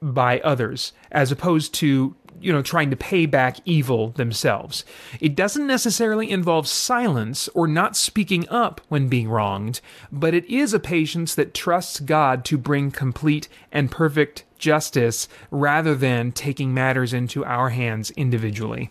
by others, as opposed to you know trying to pay back evil themselves. It doesn't necessarily involve silence or not speaking up when being wronged, but it is a patience that trusts God to bring complete and perfect justice rather than taking matters into our hands individually.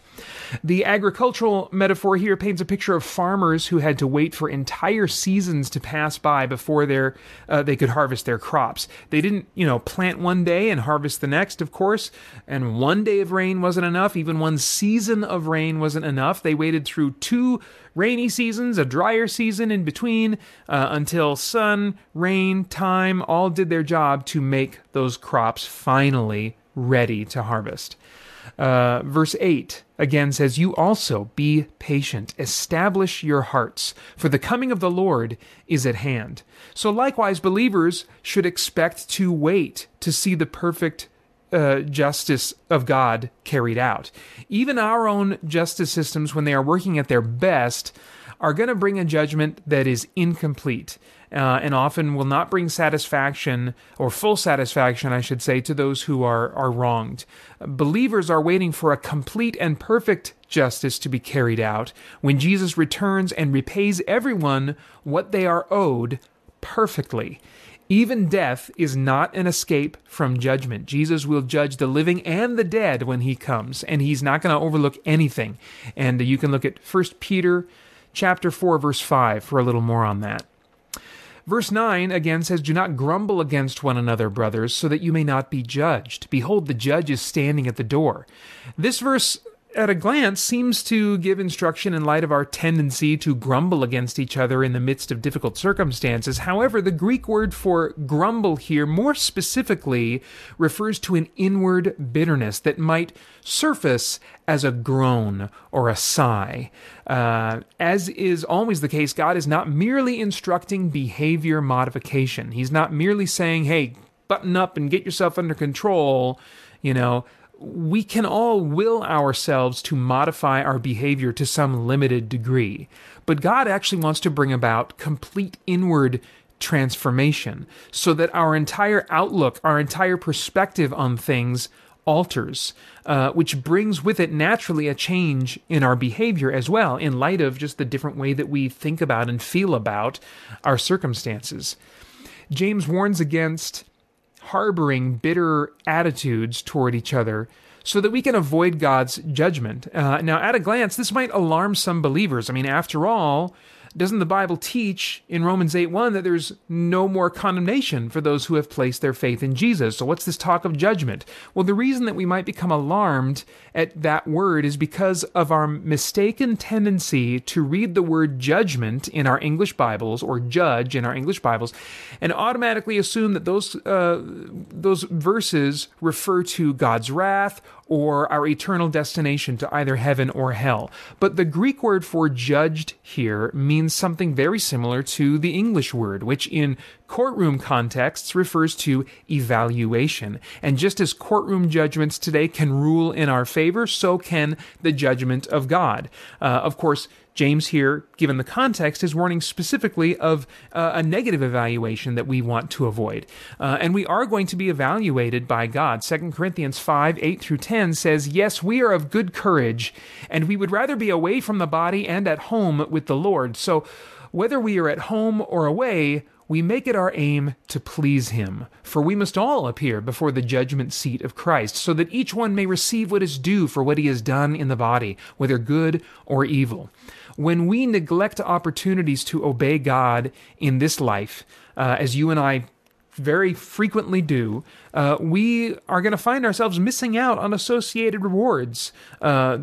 The agricultural metaphor here paints a picture of farmers who had to wait for entire seasons to pass by before their, uh, they could harvest their crops. They didn't, you know, plant one day and harvest the next, of course, and one day of rain wasn't enough. Even one season of rain wasn't enough. They waited through two rainy seasons, a drier season in between, uh, until sun, rain, time all did their job to make those crops finally ready to harvest. Uh, verse 8 again says, You also be patient, establish your hearts, for the coming of the Lord is at hand. So, likewise, believers should expect to wait to see the perfect uh, justice of God carried out. Even our own justice systems, when they are working at their best, are going to bring a judgment that is incomplete uh, and often will not bring satisfaction or full satisfaction, I should say, to those who are, are wronged. Believers are waiting for a complete and perfect justice to be carried out when Jesus returns and repays everyone what they are owed perfectly. Even death is not an escape from judgment. Jesus will judge the living and the dead when he comes, and he's not going to overlook anything. And you can look at 1 Peter chapter 4 verse 5 for a little more on that. Verse 9 again says, Do not grumble against one another, brothers, so that you may not be judged. Behold, the judge is standing at the door. This verse at a glance seems to give instruction in light of our tendency to grumble against each other in the midst of difficult circumstances. However, the Greek word for grumble here more specifically refers to an inward bitterness that might surface as a groan or a sigh. Uh, as is always the case, God is not merely instructing behavior modification. He's not merely saying, hey, button up and get yourself under control, you know we can all will ourselves to modify our behavior to some limited degree. But God actually wants to bring about complete inward transformation so that our entire outlook, our entire perspective on things alters, uh, which brings with it naturally a change in our behavior as well, in light of just the different way that we think about and feel about our circumstances. James warns against harboring bitter attitudes toward each other so that we can avoid God's judgment. Uh, now, at a glance, this might alarm some believers. I mean, after all, doesn't the Bible teach in Romans 8 1 that there's no more condemnation for those who have placed their faith in Jesus? So, what's this talk of judgment? Well, the reason that we might become alarmed at that word is because of our mistaken tendency to read the word judgment in our English Bibles or judge in our English Bibles and automatically assume that those, uh, those verses refer to God's wrath or our eternal destination to either heaven or hell. But the Greek word for judged here means something very similar to the English word, which in courtroom contexts refers to evaluation. And just as courtroom judgments today can rule in our favor, so can the judgment of God. Uh, of course, James here, given the context, is warning specifically of uh, a negative evaluation that we want to avoid. Uh, and we are going to be evaluated by God. 2 Corinthians 5 8 through 10 says, Yes, we are of good courage, and we would rather be away from the body and at home with the Lord. So, whether we are at home or away, we make it our aim to please him. For we must all appear before the judgment seat of Christ, so that each one may receive what is due for what he has done in the body, whether good or evil when we neglect opportunities to obey God in this life, uh, as you and I very frequently do, uh, we are going to find ourselves missing out on associated rewards uh,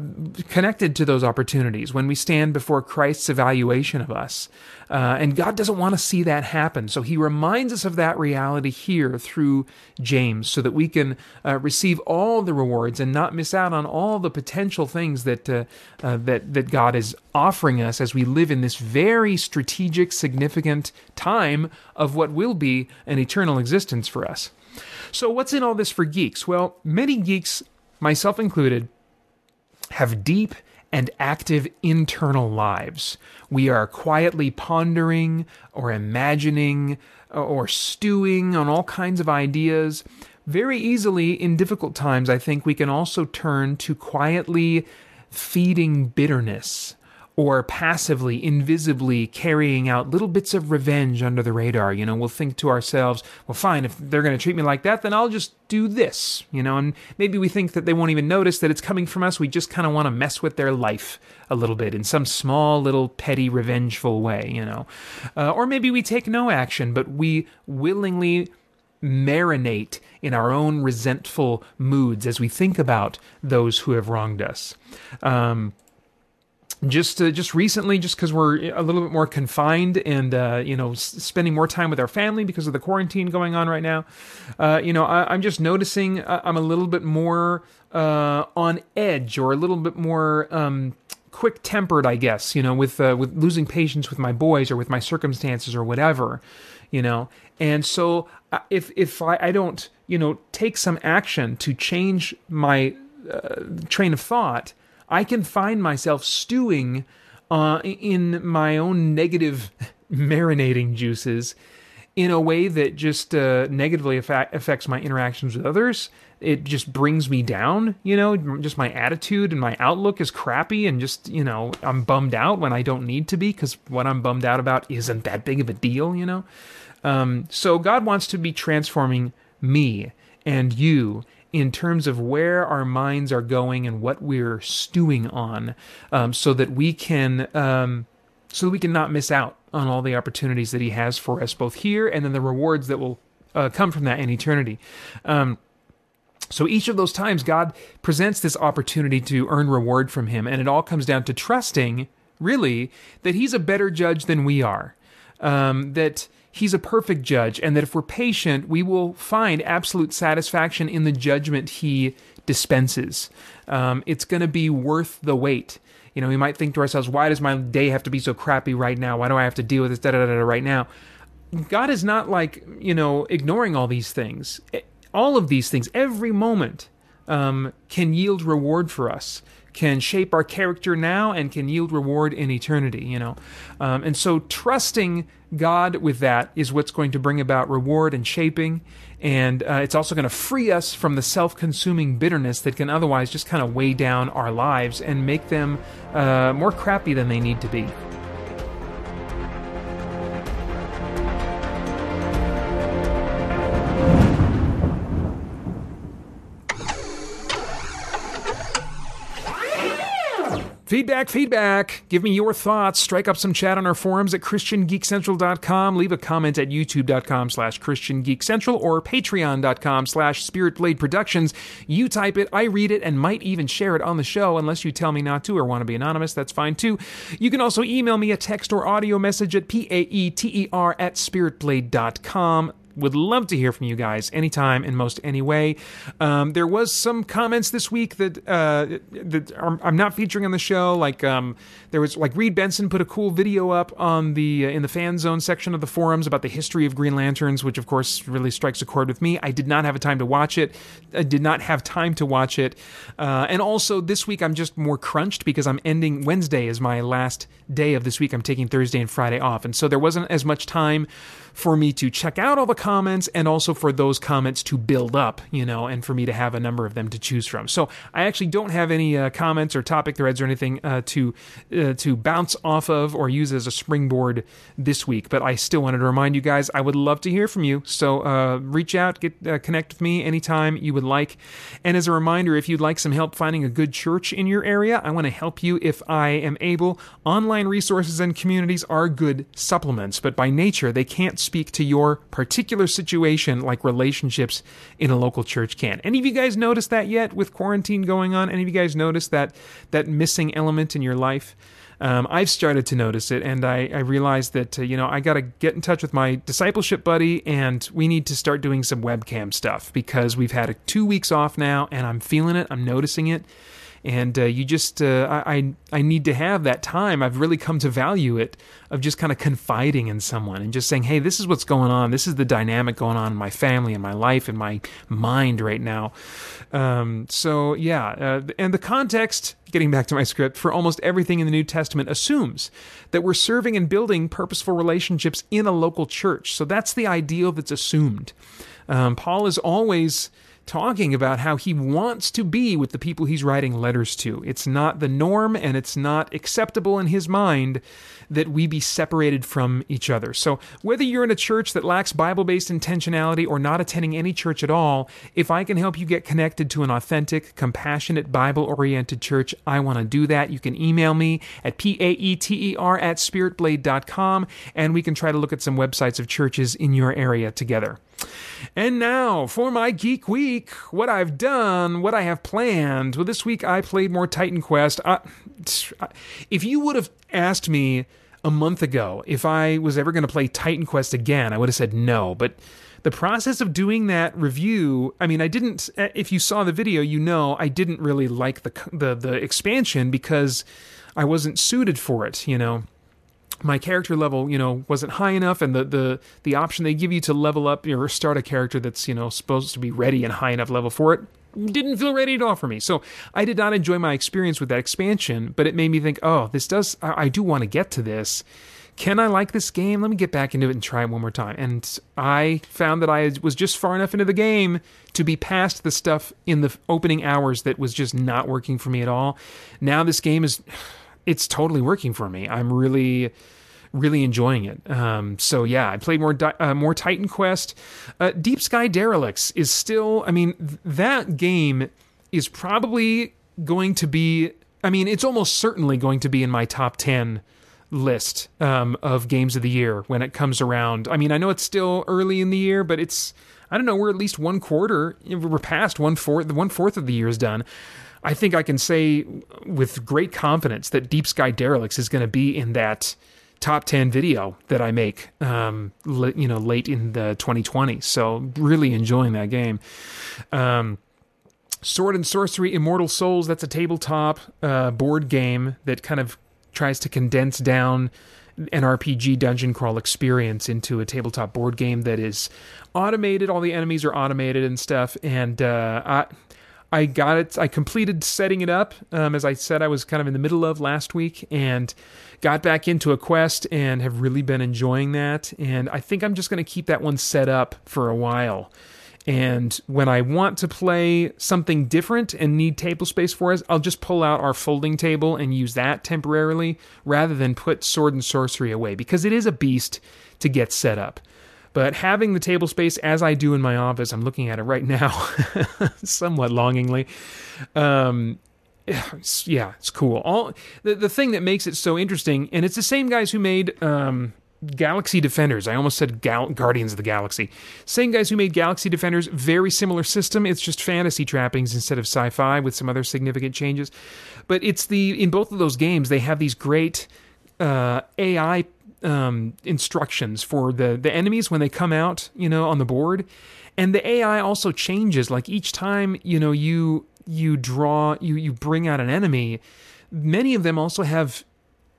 connected to those opportunities when we stand before Christ's evaluation of us. Uh, and God doesn't want to see that happen. So he reminds us of that reality here through James so that we can uh, receive all the rewards and not miss out on all the potential things that, uh, uh, that, that God is offering us as we live in this very strategic, significant time of what will be an eternal existence for us. So, what's in all this for geeks? Well, many geeks, myself included, have deep and active internal lives. We are quietly pondering or imagining or stewing on all kinds of ideas. Very easily, in difficult times, I think we can also turn to quietly feeding bitterness or passively, invisibly carrying out little bits of revenge under the radar. You know, we'll think to ourselves, well, fine, if they're going to treat me like that, then I'll just do this, you know, and maybe we think that they won't even notice that it's coming from us. We just kind of want to mess with their life a little bit in some small, little, petty, revengeful way, you know. Uh, or maybe we take no action, but we willingly marinate in our own resentful moods as we think about those who have wronged us. Um, just uh, just recently, just because we're a little bit more confined and uh, you know s- spending more time with our family because of the quarantine going on right now, uh, you know I, am just noticing uh, I'm a little bit more uh, on edge or a little bit more. Um, quick tempered, I guess, you know, with uh, with losing patience with my boys or with my circumstances or whatever, you know. And so if if I, I don't, you know, take some action to change my train of thought, I can find myself stewing uh, in my own negative marinating juices in a way that just uh, negatively affects my interactions with others. It just brings me down, you know, just my attitude and my outlook is crappy, and just, you know, I'm bummed out when I don't need to be because what I'm bummed out about isn't that big of a deal, you know? Um, so God wants to be transforming me and you in terms of where our minds are going and what we're stewing on, um, so that we can um, so that we can not miss out on all the opportunities that He has for us, both here and then the rewards that will uh, come from that in eternity. Um, so each of those times, God presents this opportunity to earn reward from Him, and it all comes down to trusting, really, that He's a better judge than we are. Um, that he's a perfect judge, and that if we're patient, we will find absolute satisfaction in the judgment he dispenses. Um, it's going to be worth the wait. You know, we might think to ourselves, why does my day have to be so crappy right now? Why do I have to deal with this da da da, da right now? God is not like, you know, ignoring all these things. All of these things, every moment, um, can yield reward for us can shape our character now and can yield reward in eternity, you know. Um, and so trusting God with that is what's going to bring about reward and shaping. And uh, it's also going to free us from the self consuming bitterness that can otherwise just kind of weigh down our lives and make them uh, more crappy than they need to be. Feedback, feedback. Give me your thoughts. Strike up some chat on our forums at christiangeekcentral.com. Leave a comment at youtube.com slash christiangeekcentral or patreon.com slash spiritbladeproductions. You type it, I read it, and might even share it on the show unless you tell me not to or want to be anonymous. That's fine too. You can also email me a text or audio message at p-a-e-t-e-r at spiritblade.com would love to hear from you guys anytime in most any way. Um, there was some comments this week that uh, that are, I'm not featuring on the show. Like um, there was like Reed Benson put a cool video up on the uh, in the fan zone section of the forums about the history of Green Lanterns, which of course really strikes a chord with me. I did not have a time to watch it. I did not have time to watch it, uh, and also this week I'm just more crunched because I'm ending Wednesday is my last day of this week. I'm taking Thursday and Friday off, and so there wasn't as much time for me to check out all the comments and also for those comments to build up, you know, and for me to have a number of them to choose from. So I actually don't have any uh, comments or topic threads or anything uh, to uh, to bounce off of or use as a springboard this week. But I still wanted to remind you guys I would love to hear from you. So uh, reach out, get uh, connect with me anytime you would like. And as a reminder, if you'd like some help finding a good church in your area, I want to help you if I am able. Online resources and communities are good supplements, but by nature they can't speak to your particular situation like relationships in a local church can. Any of you guys notice that yet with quarantine going on? Any of you guys notice that that missing element in your life? Um, I've started to notice it, and I, I realized that uh, you know I got to get in touch with my discipleship buddy, and we need to start doing some webcam stuff because we've had a, two weeks off now, and I'm feeling it. I'm noticing it and uh, you just uh, I I need to have that time. I've really come to value it of just kind of confiding in someone and just saying, "Hey, this is what's going on. This is the dynamic going on in my family, in my life, in my mind right now." Um, so yeah, uh, and the context. Getting back to my script, for almost everything in the New Testament assumes that we're serving and building purposeful relationships in a local church. So that's the ideal that's assumed. Um, Paul is always talking about how he wants to be with the people he's writing letters to. It's not the norm and it's not acceptable in his mind that we be separated from each other. So, whether you're in a church that lacks Bible based intentionality or not attending any church at all, if I can help you get connected to an authentic, compassionate, Bible oriented church, I want to do that. You can email me at paeter at spiritblade.com and we can try to look at some websites of churches in your area together. And now for my Geek Week, what I've done, what I have planned. Well, this week I played more Titan Quest. Uh, if you would have asked me a month ago if I was ever going to play Titan Quest again, I would have said no. But the process of doing that review, I mean, I didn't. If you saw the video, you know I didn't really like the the, the expansion because I wasn't suited for it. You know my character level, you know, wasn't high enough, and the the the option they give you to level up or start a character that's you know supposed to be ready and high enough level for it didn't feel ready at all for me. So I did not enjoy my experience with that expansion, but it made me think, oh, this does. I, I do want to get to this. Can I like this game? Let me get back into it and try it one more time. And I found that I was just far enough into the game to be past the stuff in the opening hours that was just not working for me at all. Now this game is it's totally working for me. I'm really really enjoying it. Um, so yeah, I played more uh, more Titan Quest. Uh, Deep Sky Derelicts is still. I mean, th- that game is probably going to be. I mean, it's almost certainly going to be in my top ten list um, of games of the year when it comes around. I mean, I know it's still early in the year, but it's. I don't know. We're at least one quarter. We're past one fourth. The one fourth of the year is done. I think I can say with great confidence that Deep Sky Derelicts is going to be in that top 10 video that I make, um, you know, late in the 2020. So really enjoying that game. Um, Sword and Sorcery Immortal Souls, that's a tabletop uh, board game that kind of tries to condense down an RPG dungeon crawl experience into a tabletop board game that is automated. All the enemies are automated and stuff. And uh, I, I got it. I completed setting it up, um, as I said I was kind of in the middle of last week, and got back into a quest and have really been enjoying that. And I think I'm just going to keep that one set up for a while. And when I want to play something different and need table space for us, I'll just pull out our folding table and use that temporarily rather than put sword and sorcery away because it is a beast to get set up. But having the table space as I do in my office, I'm looking at it right now, somewhat longingly. Um, yeah, it's cool. All the the thing that makes it so interesting, and it's the same guys who made um, Galaxy Defenders. I almost said Gal- Guardians of the Galaxy. Same guys who made Galaxy Defenders. Very similar system. It's just fantasy trappings instead of sci-fi with some other significant changes. But it's the in both of those games they have these great uh, AI um, instructions for the the enemies when they come out, you know, on the board, and the AI also changes. Like each time, you know, you you draw you you bring out an enemy. Many of them also have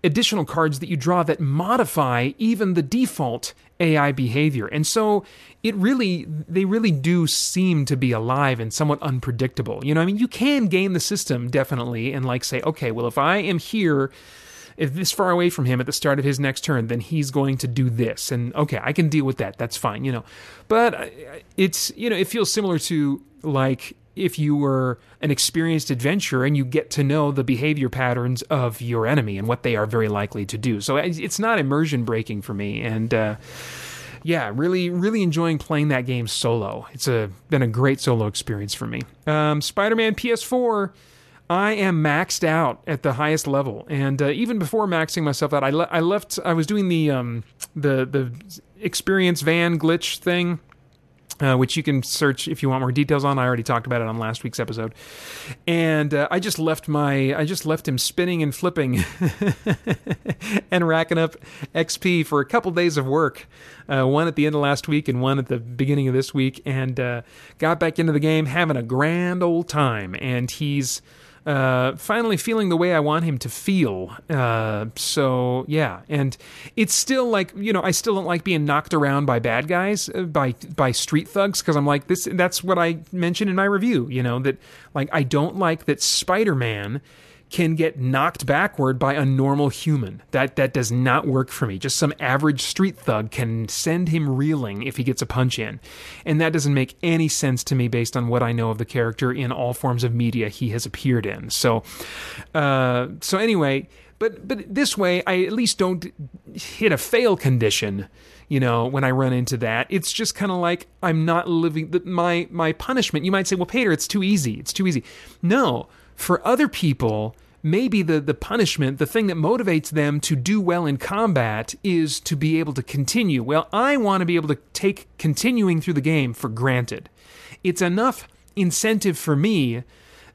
additional cards that you draw that modify even the default AI behavior. And so it really, they really do seem to be alive and somewhat unpredictable. You know, I mean, you can game the system definitely and like say, okay, well, if I am here if this far away from him at the start of his next turn, then he's going to do this. And okay, I can deal with that. That's fine, you know. But uh, it's, you know, it feels similar to like if you were an experienced adventurer and you get to know the behavior patterns of your enemy and what they are very likely to do. So it's not immersion breaking for me. And, uh, yeah, really, really enjoying playing that game solo. It's a been a great solo experience for me. Um, Spider-Man PS4 I am maxed out at the highest level, and uh, even before maxing myself out, I, le- I left. I was doing the um, the the experience van glitch thing. Uh, which you can search if you want more details on. I already talked about it on last week's episode, and uh, I just left my I just left him spinning and flipping and racking up XP for a couple days of work, uh, one at the end of last week and one at the beginning of this week, and uh, got back into the game, having a grand old time. And he's uh, finally feeling the way I want him to feel. Uh, so yeah, and it's still like you know I still don't like being knocked around by bad guys, uh, by by street thugs, because I'm like this. That's what I mentioned in my review. You know that like I don't like that Spider Man can get knocked backward by a normal human. That that does not work for me. Just some average street thug can send him reeling if he gets a punch in. And that doesn't make any sense to me based on what I know of the character in all forms of media he has appeared in. So uh, so anyway, but but this way I at least don't hit a fail condition you know when i run into that it's just kind of like i'm not living the, my my punishment you might say well Paeter it's too easy it's too easy no for other people, maybe the, the punishment, the thing that motivates them to do well in combat is to be able to continue. Well, I want to be able to take continuing through the game for granted. It's enough incentive for me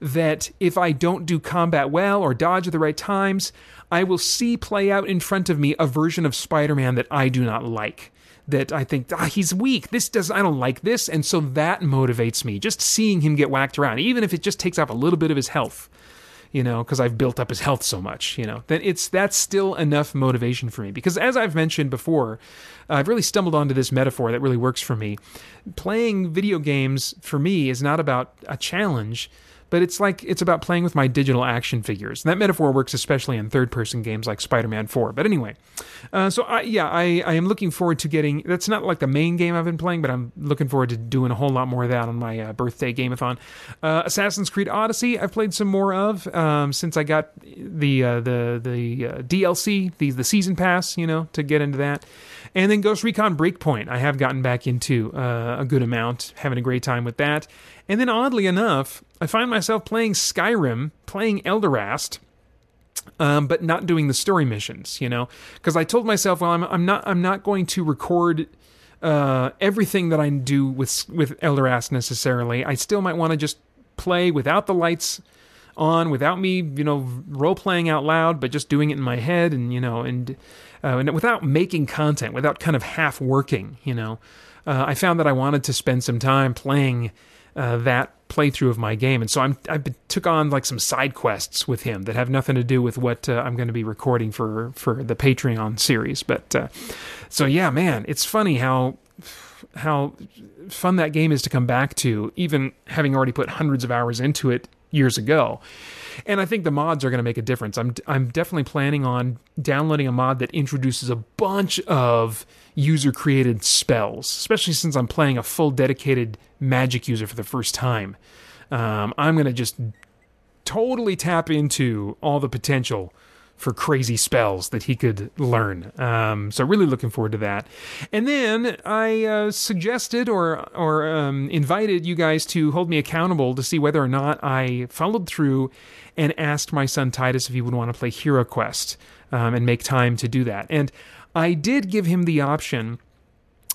that if I don't do combat well or dodge at the right times, I will see play out in front of me a version of Spider Man that I do not like that I think ah, he's weak. This does I don't like this, and so that motivates me. Just seeing him get whacked around, even if it just takes off a little bit of his health, you know, because I've built up his health so much, you know, then it's that's still enough motivation for me. Because as I've mentioned before, I've really stumbled onto this metaphor that really works for me. Playing video games for me is not about a challenge but it's like it's about playing with my digital action figures. And that metaphor works especially in third person games like Spider Man 4. But anyway, uh, so I, yeah, I, I am looking forward to getting that's not like the main game I've been playing, but I'm looking forward to doing a whole lot more of that on my uh, birthday gameathon. Uh, Assassin's Creed Odyssey, I've played some more of um, since I got the uh, the the uh, DLC, the the season pass, you know, to get into that. And then Ghost Recon Breakpoint, I have gotten back into uh, a good amount, having a great time with that. And then, oddly enough, I find myself playing Skyrim, playing Elderast, um, but not doing the story missions. You know, because I told myself, well, I'm, I'm not I'm not going to record uh, everything that I do with with Elderast necessarily. I still might want to just play without the lights on, without me, you know, role playing out loud, but just doing it in my head, and you know, and uh, and without making content, without kind of half working. You know, uh, I found that I wanted to spend some time playing uh, that playthrough of my game, and so I'm I took on like some side quests with him that have nothing to do with what uh, I'm going to be recording for for the Patreon series. But uh, so yeah, man, it's funny how how fun that game is to come back to, even having already put hundreds of hours into it years ago. And I think the mods are going to make a difference. I'm I'm definitely planning on downloading a mod that introduces a bunch of user created spells, especially since I'm playing a full dedicated magic user for the first time. Um, I'm going to just totally tap into all the potential for crazy spells that he could learn. Um, so really looking forward to that. And then I uh, suggested or or um, invited you guys to hold me accountable to see whether or not I followed through and asked my son Titus if he would want to play Hero Quest um, and make time to do that. And I did give him the option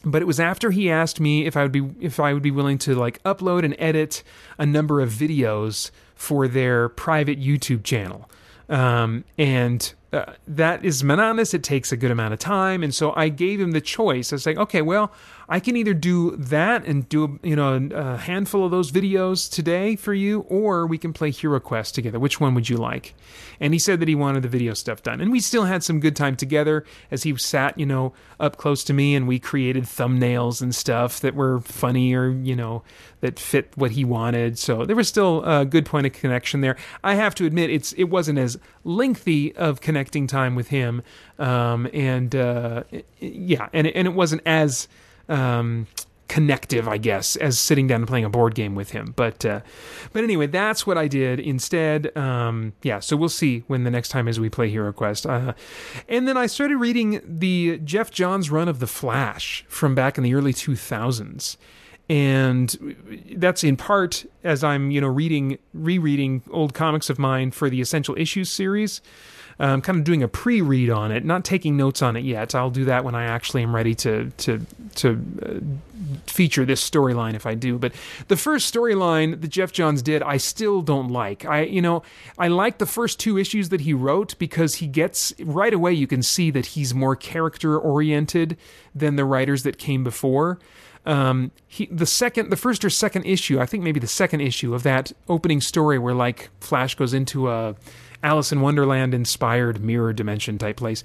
but it was after he asked me if I would be if I would be willing to like upload and edit a number of videos for their private YouTube channel. Um, and uh, that is monotonous. It takes a good amount of time, and so I gave him the choice. I was like, okay, well, I can either do that and do you know a handful of those videos today for you, or we can play Hero Quest together. Which one would you like? And he said that he wanted the video stuff done, and we still had some good time together as he sat you know up close to me, and we created thumbnails and stuff that were funny or you know that fit what he wanted. So there was still a good point of connection there. I have to admit, it's it wasn't as lengthy of connecting time with him, um, and uh, yeah, and and it wasn't as um, connective, I guess, as sitting down and playing a board game with him. But uh, but anyway, that's what I did instead. Um, yeah, so we'll see when the next time is we play Hero Quest. Uh, and then I started reading the Geoff Johns run of The Flash from back in the early 2000s. and that's in part as I'm, you know, reading, rereading old comics of mine for the Essential Issues series. I'm kind of doing a pre-read on it, not taking notes on it yet. I'll do that when I actually am ready to to to uh, feature this storyline if I do. But the first storyline that Geoff Johns did, I still don't like. I you know I like the first two issues that he wrote because he gets right away. You can see that he's more character oriented than the writers that came before. Um, he the second, the first or second issue, I think maybe the second issue of that opening story where like Flash goes into a Alice in Wonderland inspired mirror dimension type place.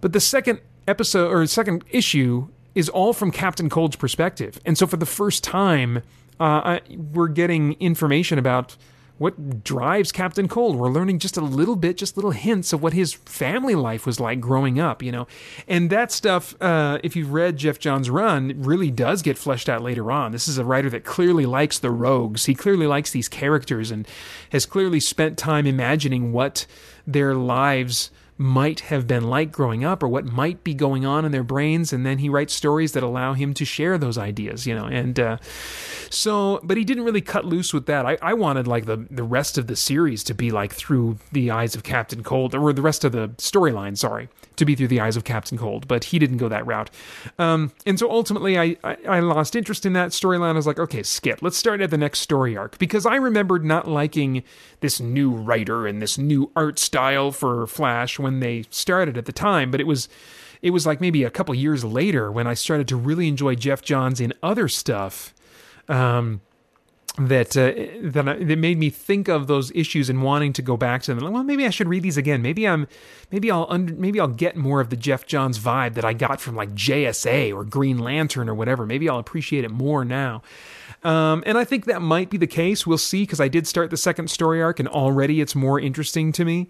But the second episode or second issue is all from Captain Cold's perspective, and so for the first time, uh, I, we're getting information about what drives Captain Cold. We're learning just a little bit, just little hints of what his family life was like growing up, you know. And that stuff, uh, if you've read Geoff Johns' run, really does get fleshed out later on. This is a writer that clearly likes the rogues. He clearly likes these characters and has clearly spent time imagining what their lives might have been like growing up or what might be going on in their brains and then he writes stories that allow him to share those ideas you know and uh, so but he didn't really cut loose with that. I, I wanted like the the rest of the series to be like through the eyes of captain cold or the rest of the storyline sorry to be through the eyes of captain cold but he didn't go that route. Um, and so ultimately I, I, I lost interest in that storyline. I was like okay skip. Let's start at the next story arc because i remembered not liking this new writer and this new art style for flash when they started at the time, but it was it was like maybe a couple years later when I started to really enjoy Geoff Johns in other stuff. Um, that uh, that that made me think of those issues and wanting to go back to them. Well, maybe I should read these again. Maybe I'm maybe I'll under, maybe I'll get more of the Geoff Johns vibe that I got from like JSA or Green Lantern or whatever. Maybe I'll appreciate it more now. Um, and I think that might be the case. We'll see because I did start the second story arc and already it's more interesting to me.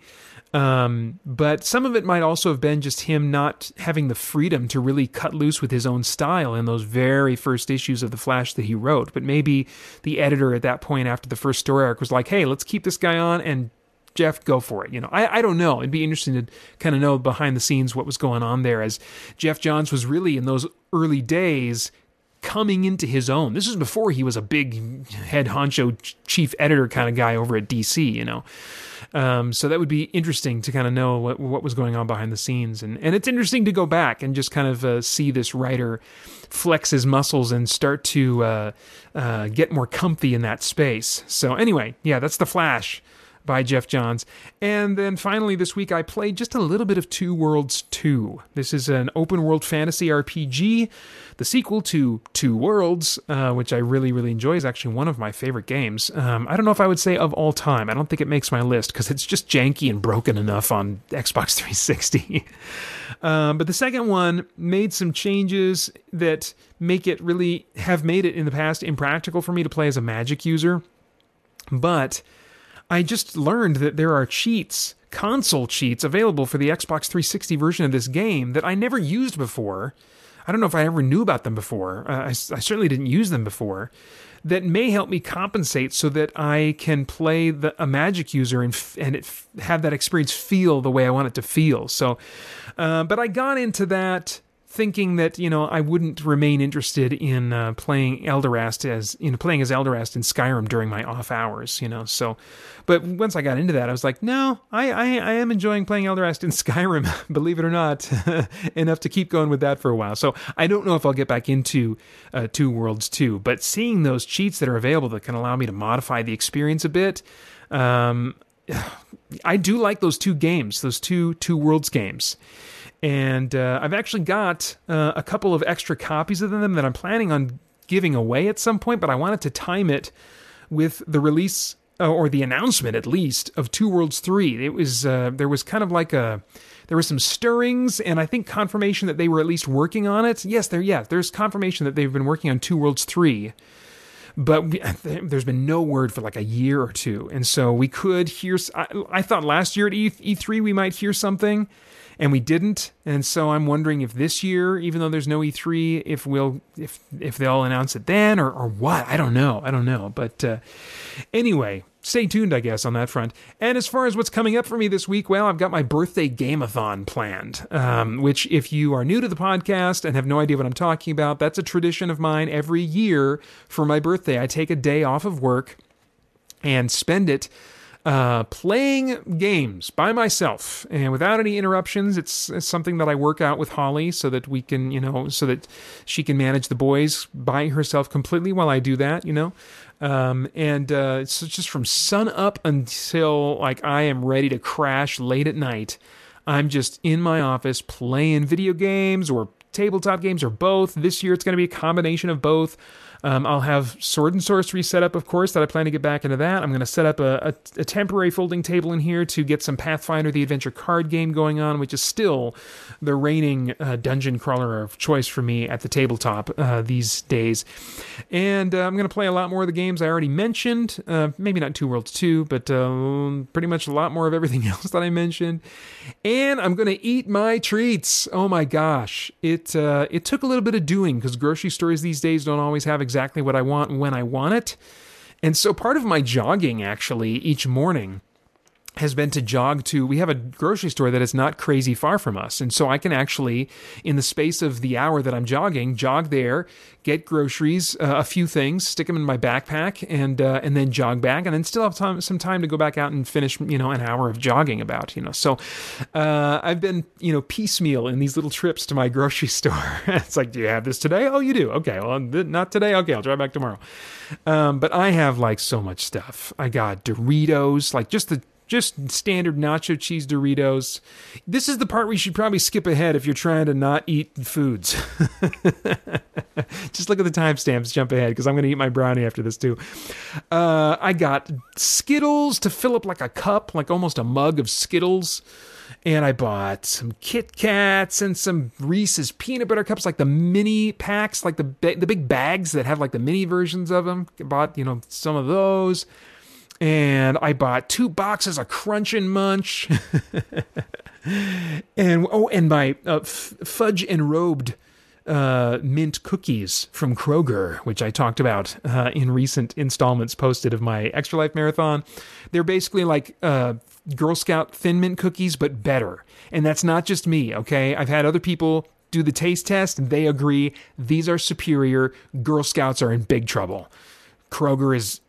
Um, but some of it might also have been just him not having the freedom to really cut loose with his own style in those very first issues of The Flash that he wrote. But maybe the editor at that point after the first story arc was like, hey, let's keep this guy on and Geoff, go for it. You know, I, I don't know. It'd be interesting to kind of know behind the scenes what was going on there as Geoff Johns was really in those early days coming into his own. This is before he was a big head honcho chief editor kind of guy over at DC, you know. Um, so that would be interesting to kind of know what what was going on behind the scenes, and and it's interesting to go back and just kind of uh, see this writer flex his muscles and start to uh, uh, get more comfy in that space. So anyway, yeah, that's the Flash by Geoff Johns. And then finally, this week I played just a little bit of Two Worlds 2. This is an open world fantasy RPG. The sequel to Two Worlds, uh, which I really, really enjoy, is actually one of my favorite games. Um, I don't know if I would say of all time. I don't think it makes my list because it's just janky and broken enough on Xbox 360. um, but the second one made some changes that make it really have made it in the past impractical for me to play as a magic user. But I just learned that there are cheats, console cheats, available for the Xbox 360 version of this game that I never used before. I don't know if I ever knew about them before. Uh, I, I certainly didn't use them before. That may help me compensate so that I can play the, a Magic user and f- and f- have that experience feel the way I want it to feel. So, uh, but I got into that thinking that you know I wouldn't remain interested in uh, playing Elderast as know playing as Elderast in Skyrim during my off hours, you know. So, but once I got into that, I was like, no, I I, I am enjoying playing Elderast in Skyrim, believe it or not, enough to keep going with that for a while. So I don't know if I'll get back into uh, Two Worlds 2, but seeing those cheats that are available that can allow me to modify the experience a bit. Um, I do like those two games, those two two worlds games and uh, I've actually got uh, a couple of extra copies of them that I'm planning on giving away at some point, but I wanted to time it with the release uh, or the announcement, at least, of Two Worlds Three. It was uh, there was kind of like a there was some stirrings and I think confirmation that they were at least working on it. Yes, there yeah, there's confirmation that they've been working on Two Worlds Three but we, there's been no word for like a year or two. And so we could hear, I, I thought last year at E, E3 we might hear something and we didn't. And so I'm wondering if this year, even though there's no E3, if we'll if if they'll announce it then or or what. I don't know. I don't know. But uh, anyway, stay tuned, I guess, on that front. And as far as what's coming up for me this week, well, I've got my birthday gameathon planned, um, which, if you are new to the podcast and have no idea what I'm talking about, that's a tradition of mine every year for my birthday. I take a day off of work and spend it uh, playing games by myself and without any interruptions. It's, it's, something that I work out with Holly so that we can, you know, so that she can manage the boys by herself completely while I do that, you know. Um, and uh, it's just from sun up until like I am ready to crash late at night. I'm just in my office playing video games or tabletop games or both. This year it's going to be a combination of both. Um, I'll have Sword and Sorcery set up, of course, that I plan to get back into that. I'm going to set up a, a, a, temporary folding table in here to get some Pathfinder the Adventure card game going on, which is still the reigning uh, dungeon crawler of choice for me at the tabletop uh, these days. And uh, I'm going to play a lot more of the games I already mentioned. Uh, maybe not Two Worlds 2, but uh, pretty much a lot more of everything else that I mentioned. And I'm to eat my treats. Oh my gosh. It, uh, it took a little bit of doing because grocery stores these days don't always have exactly what I want when I want it. And so part of my jogging actually each morning has been to jog to we have a grocery store that is not crazy far from us. And so i can actually in the space of the hour that i'm jogging jog there get groceries uh, a few things stick them in my backpack and uh, and then jog back and then still have time some time to go back out and finish you know an hour of jogging about you know. So uh, i've been you know piecemeal in these little trips to my grocery store. It's like do you have this today? Oh you do. Okay well not today. Okay i'll drive back tomorrow. Um, but i have like so much stuff. I got doritos like just the just standard nacho cheese Doritos. This is the part where you should probably skip ahead if you're trying to not eat foods. just look at the timestamps, jump ahead, because I'm going to eat my brownie after this too. Uh, I got Skittles to fill up like a cup, like almost a mug of Skittles. And I bought some Kit Kats and some Reese's peanut butter cups, like the mini packs, like the the big bags that have like the mini versions of them. I bought you know some of those and I bought two boxes of Crunch and Munch, and oh, and my uh, f- fudge enrobed uh, mint cookies from Kroger, which I talked about uh, in recent installments posted of my Extra Life Marathon. They're basically like uh, Girl Scout Thin Mint cookies, but better. And that's not just me, okay? I've had other people do the taste test, and they agree these are superior. Girl Scouts are in big trouble. Kroger is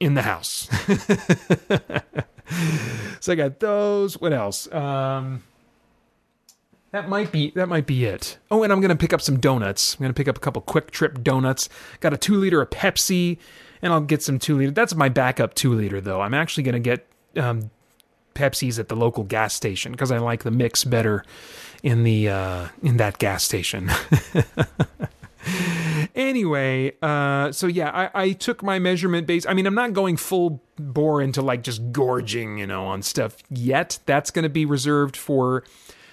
in the house. so I got those. What else? Um, that might be that might be it. Oh, and I'm gonna pick up some donuts. I'm gonna pick up a couple QuikTrip donuts. Got a two liter of Pepsi, and I'll get some two liter. That's my backup two liter though. I'm actually gonna get um, Pepsis at the local gas station because I like the mix better in the uh, in that gas station. anyway, uh, so yeah, I, I took my measurement base. I mean, I'm not going full bore into like just gorging, you know, on stuff yet. That's going to be reserved for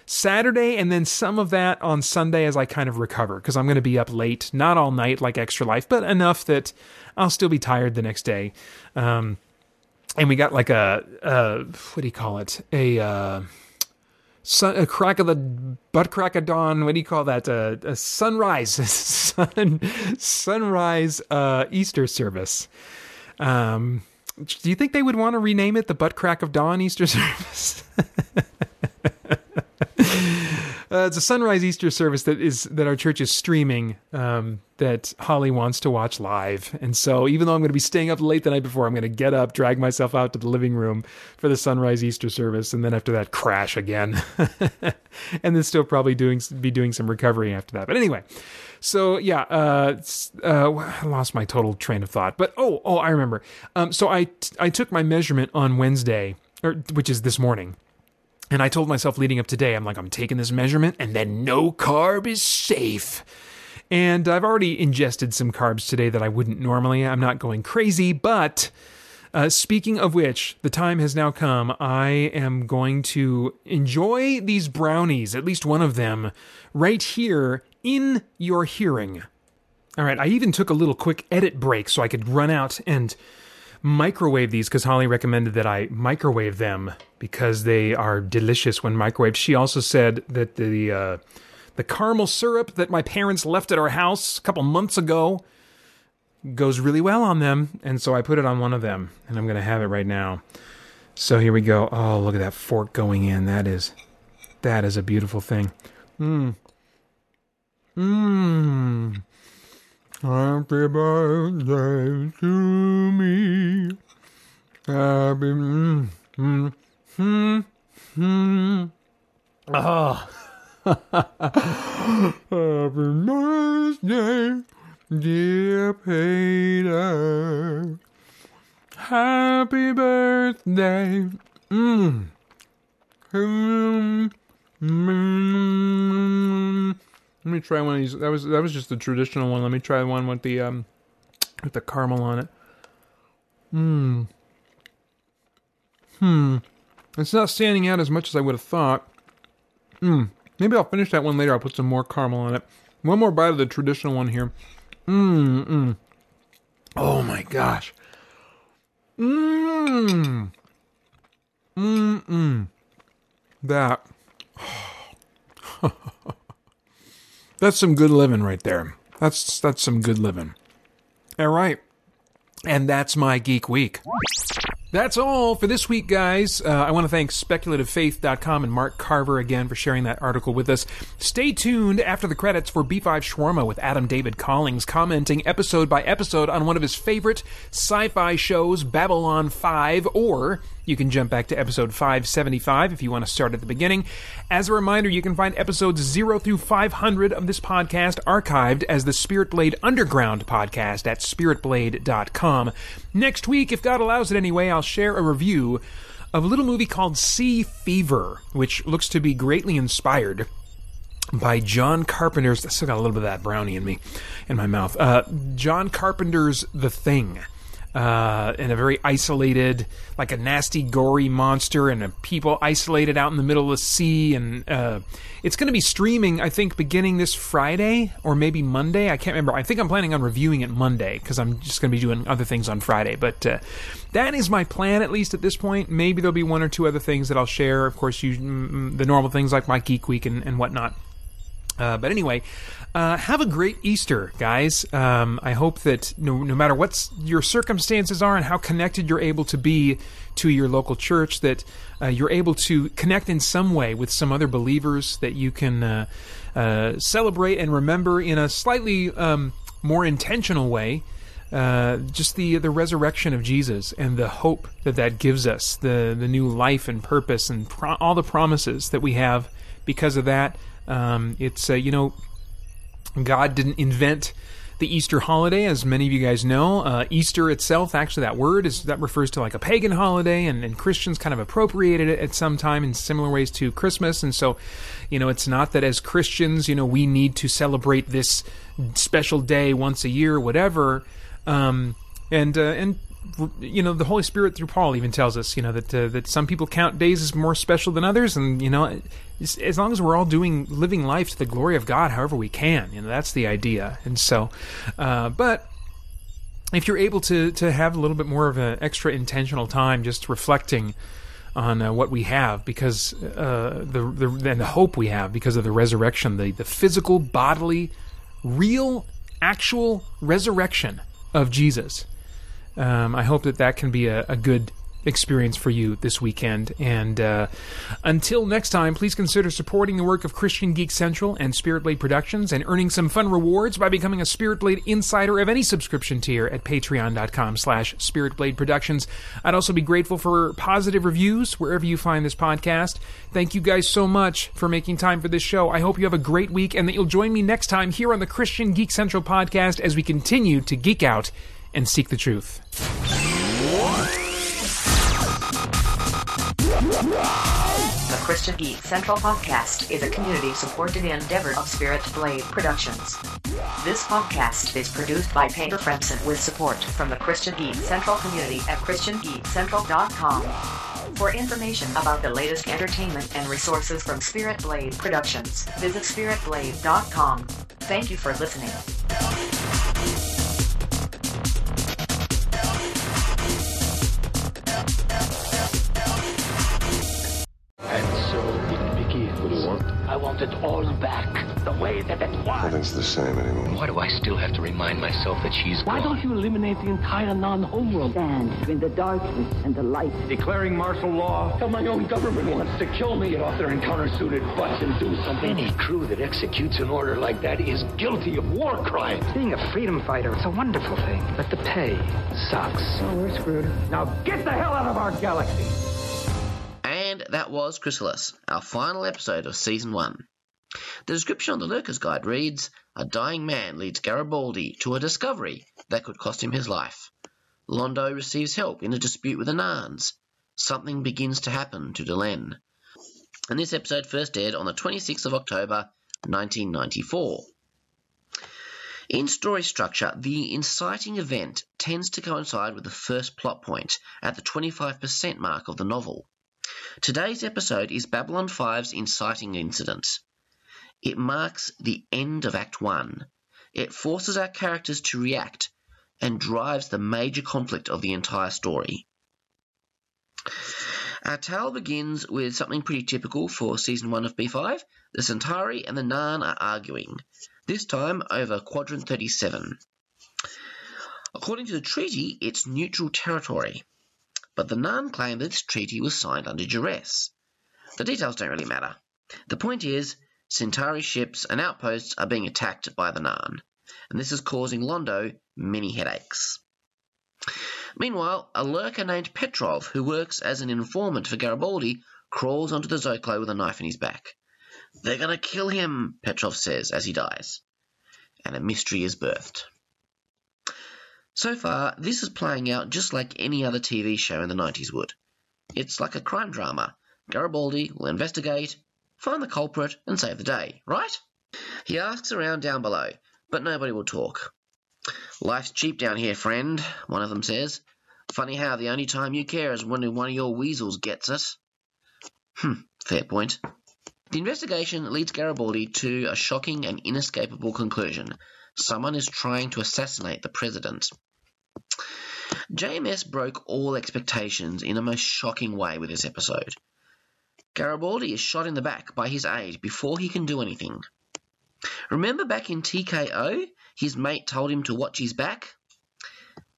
Saturday and then some of that on Sunday as I kind of recover because I'm going to be up late, not all night like Extra Life, but enough that I'll still be tired the next day. Um, and we got like a, what do you call it? A uh, sun, a crack of the butt crack of dawn. What do you call that? Uh, a sunrise, sun, sunrise uh, Easter service. Um, do you think they would want to rename it the butt crack of dawn Easter service? Uh, it's a sunrise Easter service that is that our church is streaming um, that Holly wants to watch live, and so even though I'm going to be staying up late the night before, I'm going to get up, drag myself out to the living room for the sunrise Easter service, and then after that, crash again, and then still probably doing be doing some recovery after that. But anyway, so yeah, uh, uh, I lost my total train of thought. But oh, oh, I remember. Um, so I I took my measurement on Wednesday, or which is this morning and I told myself leading up today, I'm like, I'm taking this measurement, and then no carb is safe. And I've already ingested some carbs today that I wouldn't normally. I'm not going crazy, but uh, speaking of which, the time has now come. I am going to enjoy these brownies, at least one of them, right here in your hearing. All right, I even took a little quick edit break so I could run out and microwave these because Holly recommended that I microwave them because they are delicious when microwaved. She also said that the uh, the caramel syrup that my parents left at our house a couple months ago goes really well on them, and so I put it on one of them, and I'm to have it right now. So here we go. Oh, look at that fork going in. That is that is a beautiful thing. Mmm. Mmm. Happy birthday to me. Happy. Mm, mm, mm, mm. Oh. Happy birthday, dear Paeter. Happy birthday. Mm. Mm. Mm. Let me try one of these. That was that was just the traditional one. Let me try one with the um with the caramel on it. Hmm. Hmm. It's not standing out as much as I would have thought. Hmm. Maybe I'll finish that one later. I'll put some more caramel on it. One more bite of the traditional one here. Mmm. Mm. Oh my gosh. Mmm. Mmm. Mm. That. That's some good living right there. That's that's some good living. All right. And that's my geek week. That's all for this week, guys. Uh, I want to thank speculativefaith.com and Mark Carver again for sharing that article with us. Stay tuned after the credits for B5 Shawarma with Adam David Collings commenting episode by episode on one of his favorite sci fi shows, Babylon 5, or you can jump back to episode 575 if you want to start at the beginning. As a reminder, you can find episodes 0 through 500 of this podcast archived as the Spirit Blade Underground podcast at spiritblade.com. Next week, if God allows it anyway, I'll share a review of a little movie called Sea Fever, which looks to be greatly inspired by John Carpenter's. I still got a little bit of that brownie in me, in my mouth. Uh, John Carpenter's The Thing uh, in a very isolated, like a nasty, gory monster, and a people isolated out in the middle of the sea. And uh, it's going to be streaming, I think, beginning this Friday or maybe Monday. I can't remember. I think I'm planning on reviewing it Monday because I'm just going to be doing other things on Friday. But uh, that is my plan, at least at this point. Maybe there'll be one or two other things that I'll share. Of course, you, mm, the normal things like my Geek Week and, and whatnot. Uh, but anyway, uh, have a great Easter, guys. Um, I hope that no, no matter what your circumstances are and how connected you're able to be to your local church, that uh, you're able to connect in some way with some other believers that you can uh, uh, celebrate and remember in a slightly um, more intentional way. Uh, just the the resurrection of Jesus and the hope that that gives us, the the new life and purpose and pro- all the promises that we have because of that. Um, it's uh, you know God didn't invent the Easter holiday, as many of you guys know. Uh, Easter itself, actually, that word is that refers to like a pagan holiday, and, and, Christians kind of appropriated it at some time in similar ways to Christmas. And so, you know, it's not that as Christians, you know, we need to celebrate this special day once a year, whatever. Um, and uh, and you know the Holy Spirit through Paul even tells us you know that uh, that some people count days as more special than others, and you know as long as we're all doing living life to the glory of God, however we can, you know that's the idea. And so, uh, but if you're able to to have a little bit more of an extra intentional time, just reflecting on uh, what we have because uh, the, the and the hope we have because of the resurrection, the the physical, bodily, real, actual resurrection of Jesus um, I hope that that can be a, a good experience for you this weekend. And uh, until next time, please consider supporting the work of Christian Geek Central and Spirit Blade Productions and earning some fun rewards by becoming a Spirit Blade insider of any subscription tier at patreon.com slash spiritblade productions. I'd also be grateful for positive reviews wherever you find this podcast. Thank you guys so much for making time for this show. I hope you have a great week and that you'll join me next time here on the Christian Geek Central podcast as we continue to geek out and seek the truth. The Christian Geek Central Podcast is a community supported endeavor of Spirit Blade Productions. This podcast is produced by Paeter Frandsen with support from the Christian Geek Central community at ChristianGeekCentral.com. For information about the latest entertainment and resources from Spirit Blade Productions, visit SpiritBlade.com. Thank you for listening. I want it all back, the way that it was. Nothing's the same anymore. Why do I still have to remind myself that she's Why gone? don't you eliminate the entire Narn homeworld? stand between the darkness and the light. Declaring martial law. Tell my own government wants to kill me. Get off their encounter-suited butts and do something. Any crew that executes an order like that is guilty of war crimes. Being a freedom fighter, it's a wonderful thing, but the pay sucks. Oh, we're screwed. Now get the hell out of our galaxy. And that was Chrysalis, our final episode of Season 1. The description on the Lurker's Guide reads A dying man leads Garibaldi to a discovery that could cost him his life. Londo receives help in a dispute with the Narns. Something begins to happen to Delenn. And this episode first aired on the 26th of October 1994. In story structure, the inciting event tends to coincide with the first plot point at the 25% mark of the novel. Today's episode is Babylon 5's inciting incident. It marks the end of Act 1. It forces our characters to react and drives the major conflict of the entire story. Our tale begins with something pretty typical for Season 1 of B5. The Centauri and the Narn are arguing, this time over Quadrant 37. According to the treaty, it's neutral territory, but the Narn claim that this treaty was signed under duress. The details don't really matter. The point is, Centauri ships and outposts are being attacked by the Narn, and this is causing Londo many headaches. Meanwhile, a lurker named Petrov, who works as an informant for Garibaldi, crawls onto the Zocalo with a knife in his back. They're gonna kill him, Petrov says as he dies. And a mystery is birthed. So far, this is playing out just like any other TV show in the 90s would. It's like a crime drama. Garibaldi will investigate, find the culprit, and save the day, right? He asks around down below, but nobody will talk. Life's cheap down here, friend, one of them says. Funny how the only time you care is when one of your weasels gets it. Hmm, fair point. The investigation leads Garibaldi to a shocking and inescapable conclusion. Someone is trying to assassinate the president. JMS broke all expectations in a most shocking way with this episode. Garibaldi is shot in the back by his aide before he can do anything. Remember back in TKO, his mate told him to watch his back?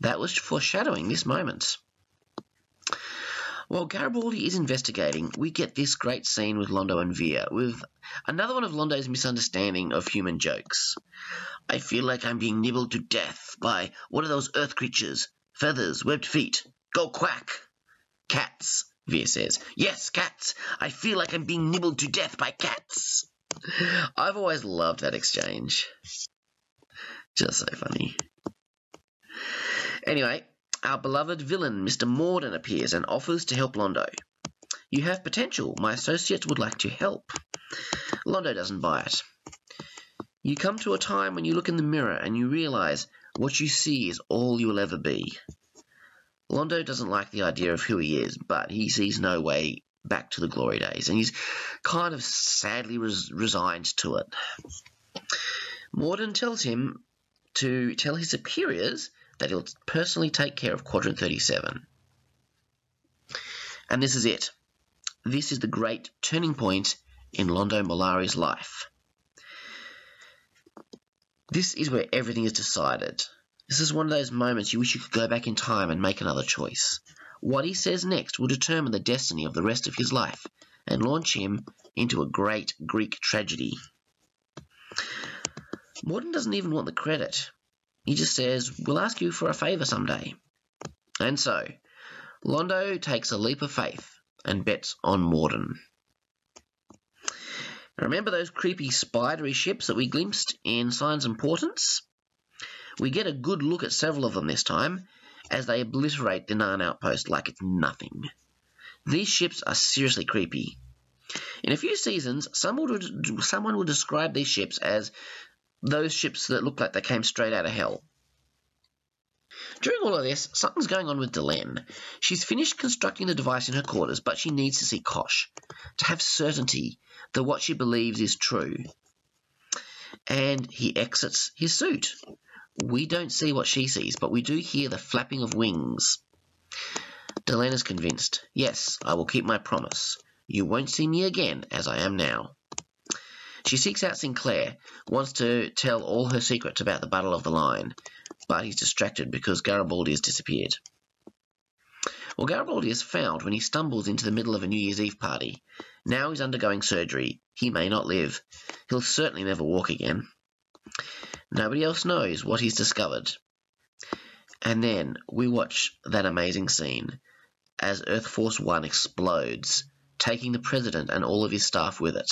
That was foreshadowing this moment. While Garibaldi is investigating, we get this great scene with Londo and Vir, with another one of Londo's misunderstanding of human jokes. I feel like I'm being nibbled to death by one of those earth creatures. Feathers, webbed feet. Go quack. Cats, Vir says. Yes, cats. I feel like I'm being nibbled to death by cats. I've always loved that exchange. Just so funny. Anyway, our beloved villain, Mr. Morden, appears and offers to help Londo. You have potential. My associates would like to help. Londo doesn't buy it. You come to a time when you look in the mirror and you realize what you see is all you will ever be. Londo doesn't like the idea of who he is, but he sees no way back to the glory days, and he's kind of sadly res- resigned to it. Morden tells him to tell his superiors that he'll personally take care of Quadrant 37. And this is it. This is the great turning point in Londo Mollari's life. This is where everything is decided. This is one of those moments you wish you could go back in time and make another choice. What he says next will determine the destiny of the rest of his life and launch him into a great Greek tragedy. Morden doesn't even want the credit. He just says, We'll ask you for a favour someday. And so, Londo takes a leap of faith and bets on Morden. Remember those creepy spidery ships that we glimpsed in Signs and Portents? We get a good look at several of them this time, as they obliterate the Narn outpost like it's nothing. These ships are seriously creepy. In a few seasons, someone will, someone will describe these ships as those ships that look like they came straight out of hell. During all of this, something's going on with Delenn. She's finished constructing the device in her quarters, but she needs to see Kosh to have certainty that what she believes is true. And he exits his suit. We don't see what she sees, but we do hear the flapping of wings. Delenn is convinced. Yes, I will keep my promise. You won't see me again as I am now. She seeks out Sinclair, wants to tell all her secrets about the Battle of the Line, but he's distracted because Garibaldi has disappeared. Well, Garibaldi is found when he stumbles into the middle of a New Year's Eve party. Now he's undergoing surgery. He may not live. He'll certainly never walk again. Nobody else knows what he's discovered. And then we watch that amazing scene as Earth Force One explodes, taking the president and all of his staff with it.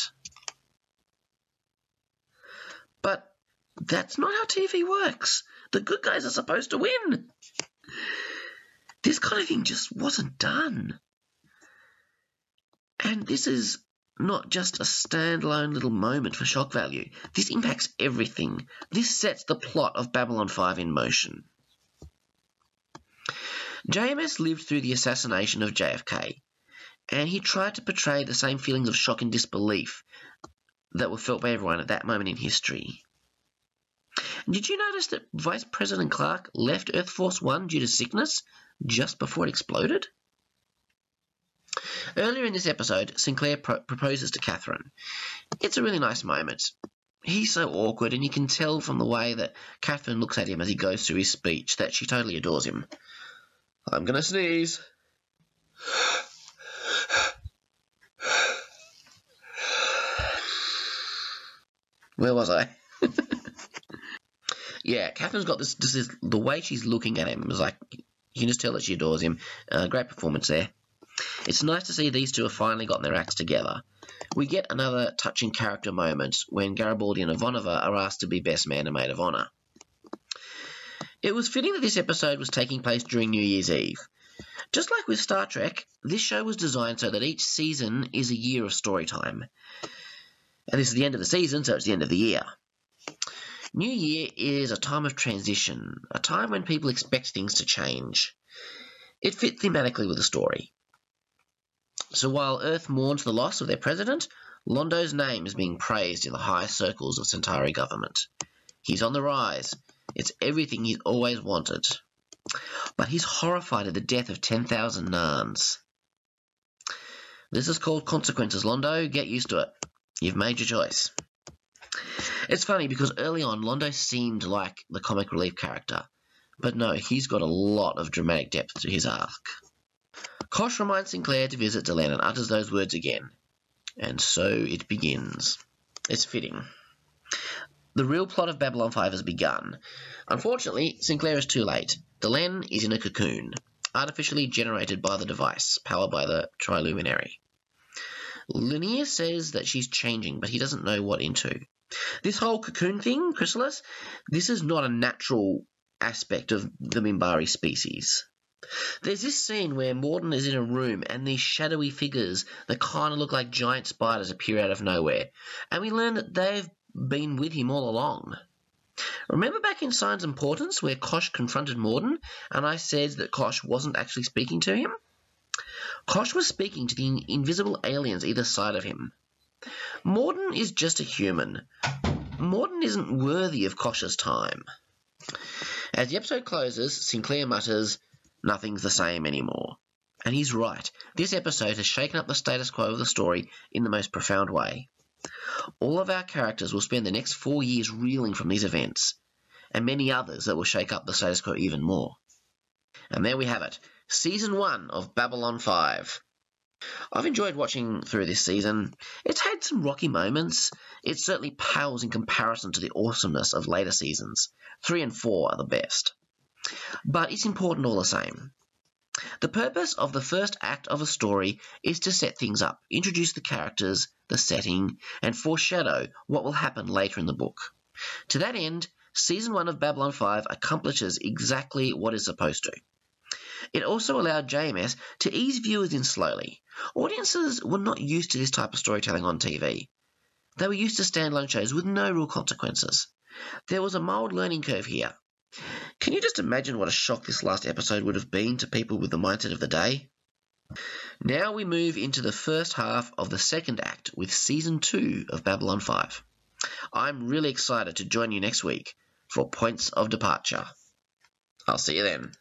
But that's not how TV works. The good guys are supposed to win. This kind of thing just wasn't done. And this is not just a standalone little moment for shock value. This impacts everything. This sets the plot of Babylon 5 in motion. JMS lived through the assassination of JFK, and he tried to portray the same feelings of shock and disbelief that were felt by everyone at that moment in history. Did you notice that Vice President Clark left Earth Force One due to sickness just before it exploded? Earlier in this episode, Sinclair pro- proposes to Catherine. It's a really nice moment. He's so awkward, and you can tell from the way that Catherine looks at him as he goes through his speech that she totally adores him. I'm gonna sneeze. Where was I? yeah, Catherine's got this, this is the way she's looking at him is like you can just tell that she adores him. Uh, great performance there. It's nice to see these two have finally gotten their acts together. We get another touching character moment when Garibaldi and Ivanova are asked to be best man and maid of honor. It was fitting that this episode was taking place during New Year's Eve. Just like with Star Trek, this show was designed so that each season is a year of story time. And this is the end of the season, so it's the end of the year. New Year is a time of transition, a time when people expect things to change. It fit thematically with the story. So while Earth mourns the loss of their president, Londo's name is being praised in the high circles of Centauri government. He's on the rise. It's everything he's always wanted. But he's horrified at the death of 10,000 Narns. This is called consequences, Londo. Get used to it. You've made your choice. It's funny because early on, Londo seemed like the comic relief character. But no, he's got a lot of dramatic depth to his arc. Kosh reminds Sinclair to visit Delenn and utters those words again. And so it begins. It's fitting. The real plot of Babylon 5 has begun. Unfortunately, Sinclair is too late. Delenn is in a cocoon, artificially generated by the device, powered by the Triluminary. Lennier says that she's changing, but he doesn't know what into. This whole cocoon thing, Chrysalis, this is not a natural aspect of the Minbari species. There's this scene where Morden is in a room and these shadowy figures that kind of look like giant spiders appear out of nowhere, and we learn that they've been with him all along. Remember back in Signs and Portents where Kosh confronted Morden and I said that Kosh wasn't actually speaking to him? Kosh was speaking to the invisible aliens either side of him. Morden is just a human. Morden isn't worthy of Kosh's time. As the episode closes, Sinclair mutters, Nothing's the same anymore. And he's right. This episode has shaken up the status quo of the story in the most profound way. All of our characters will spend the next four years reeling from these events, and many others that will shake up the status quo even more. And there we have it, Season 1 of Babylon 5. I've enjoyed watching through this season. It's had some rocky moments. It certainly pales in comparison to the awesomeness of later seasons. 3 and 4 are the best. But it's important all the same. The purpose of the first act of a story is to set things up, introduce the characters, the setting, and foreshadow what will happen later in the book. To that end, Season 1 of Babylon 5 accomplishes exactly what it's supposed to. It also allowed JMS to ease viewers in slowly. Audiences were not used to this type of storytelling on TV. They were used to standalone shows with no real consequences. There was a mild learning curve here. Can you just imagine what a shock this last episode would have been to people with the mindset of the day? Now we move into the first half of the second act with season 2 of Babylon 5. I'm really excited to join you next week for Points of Departure. I'll see you then.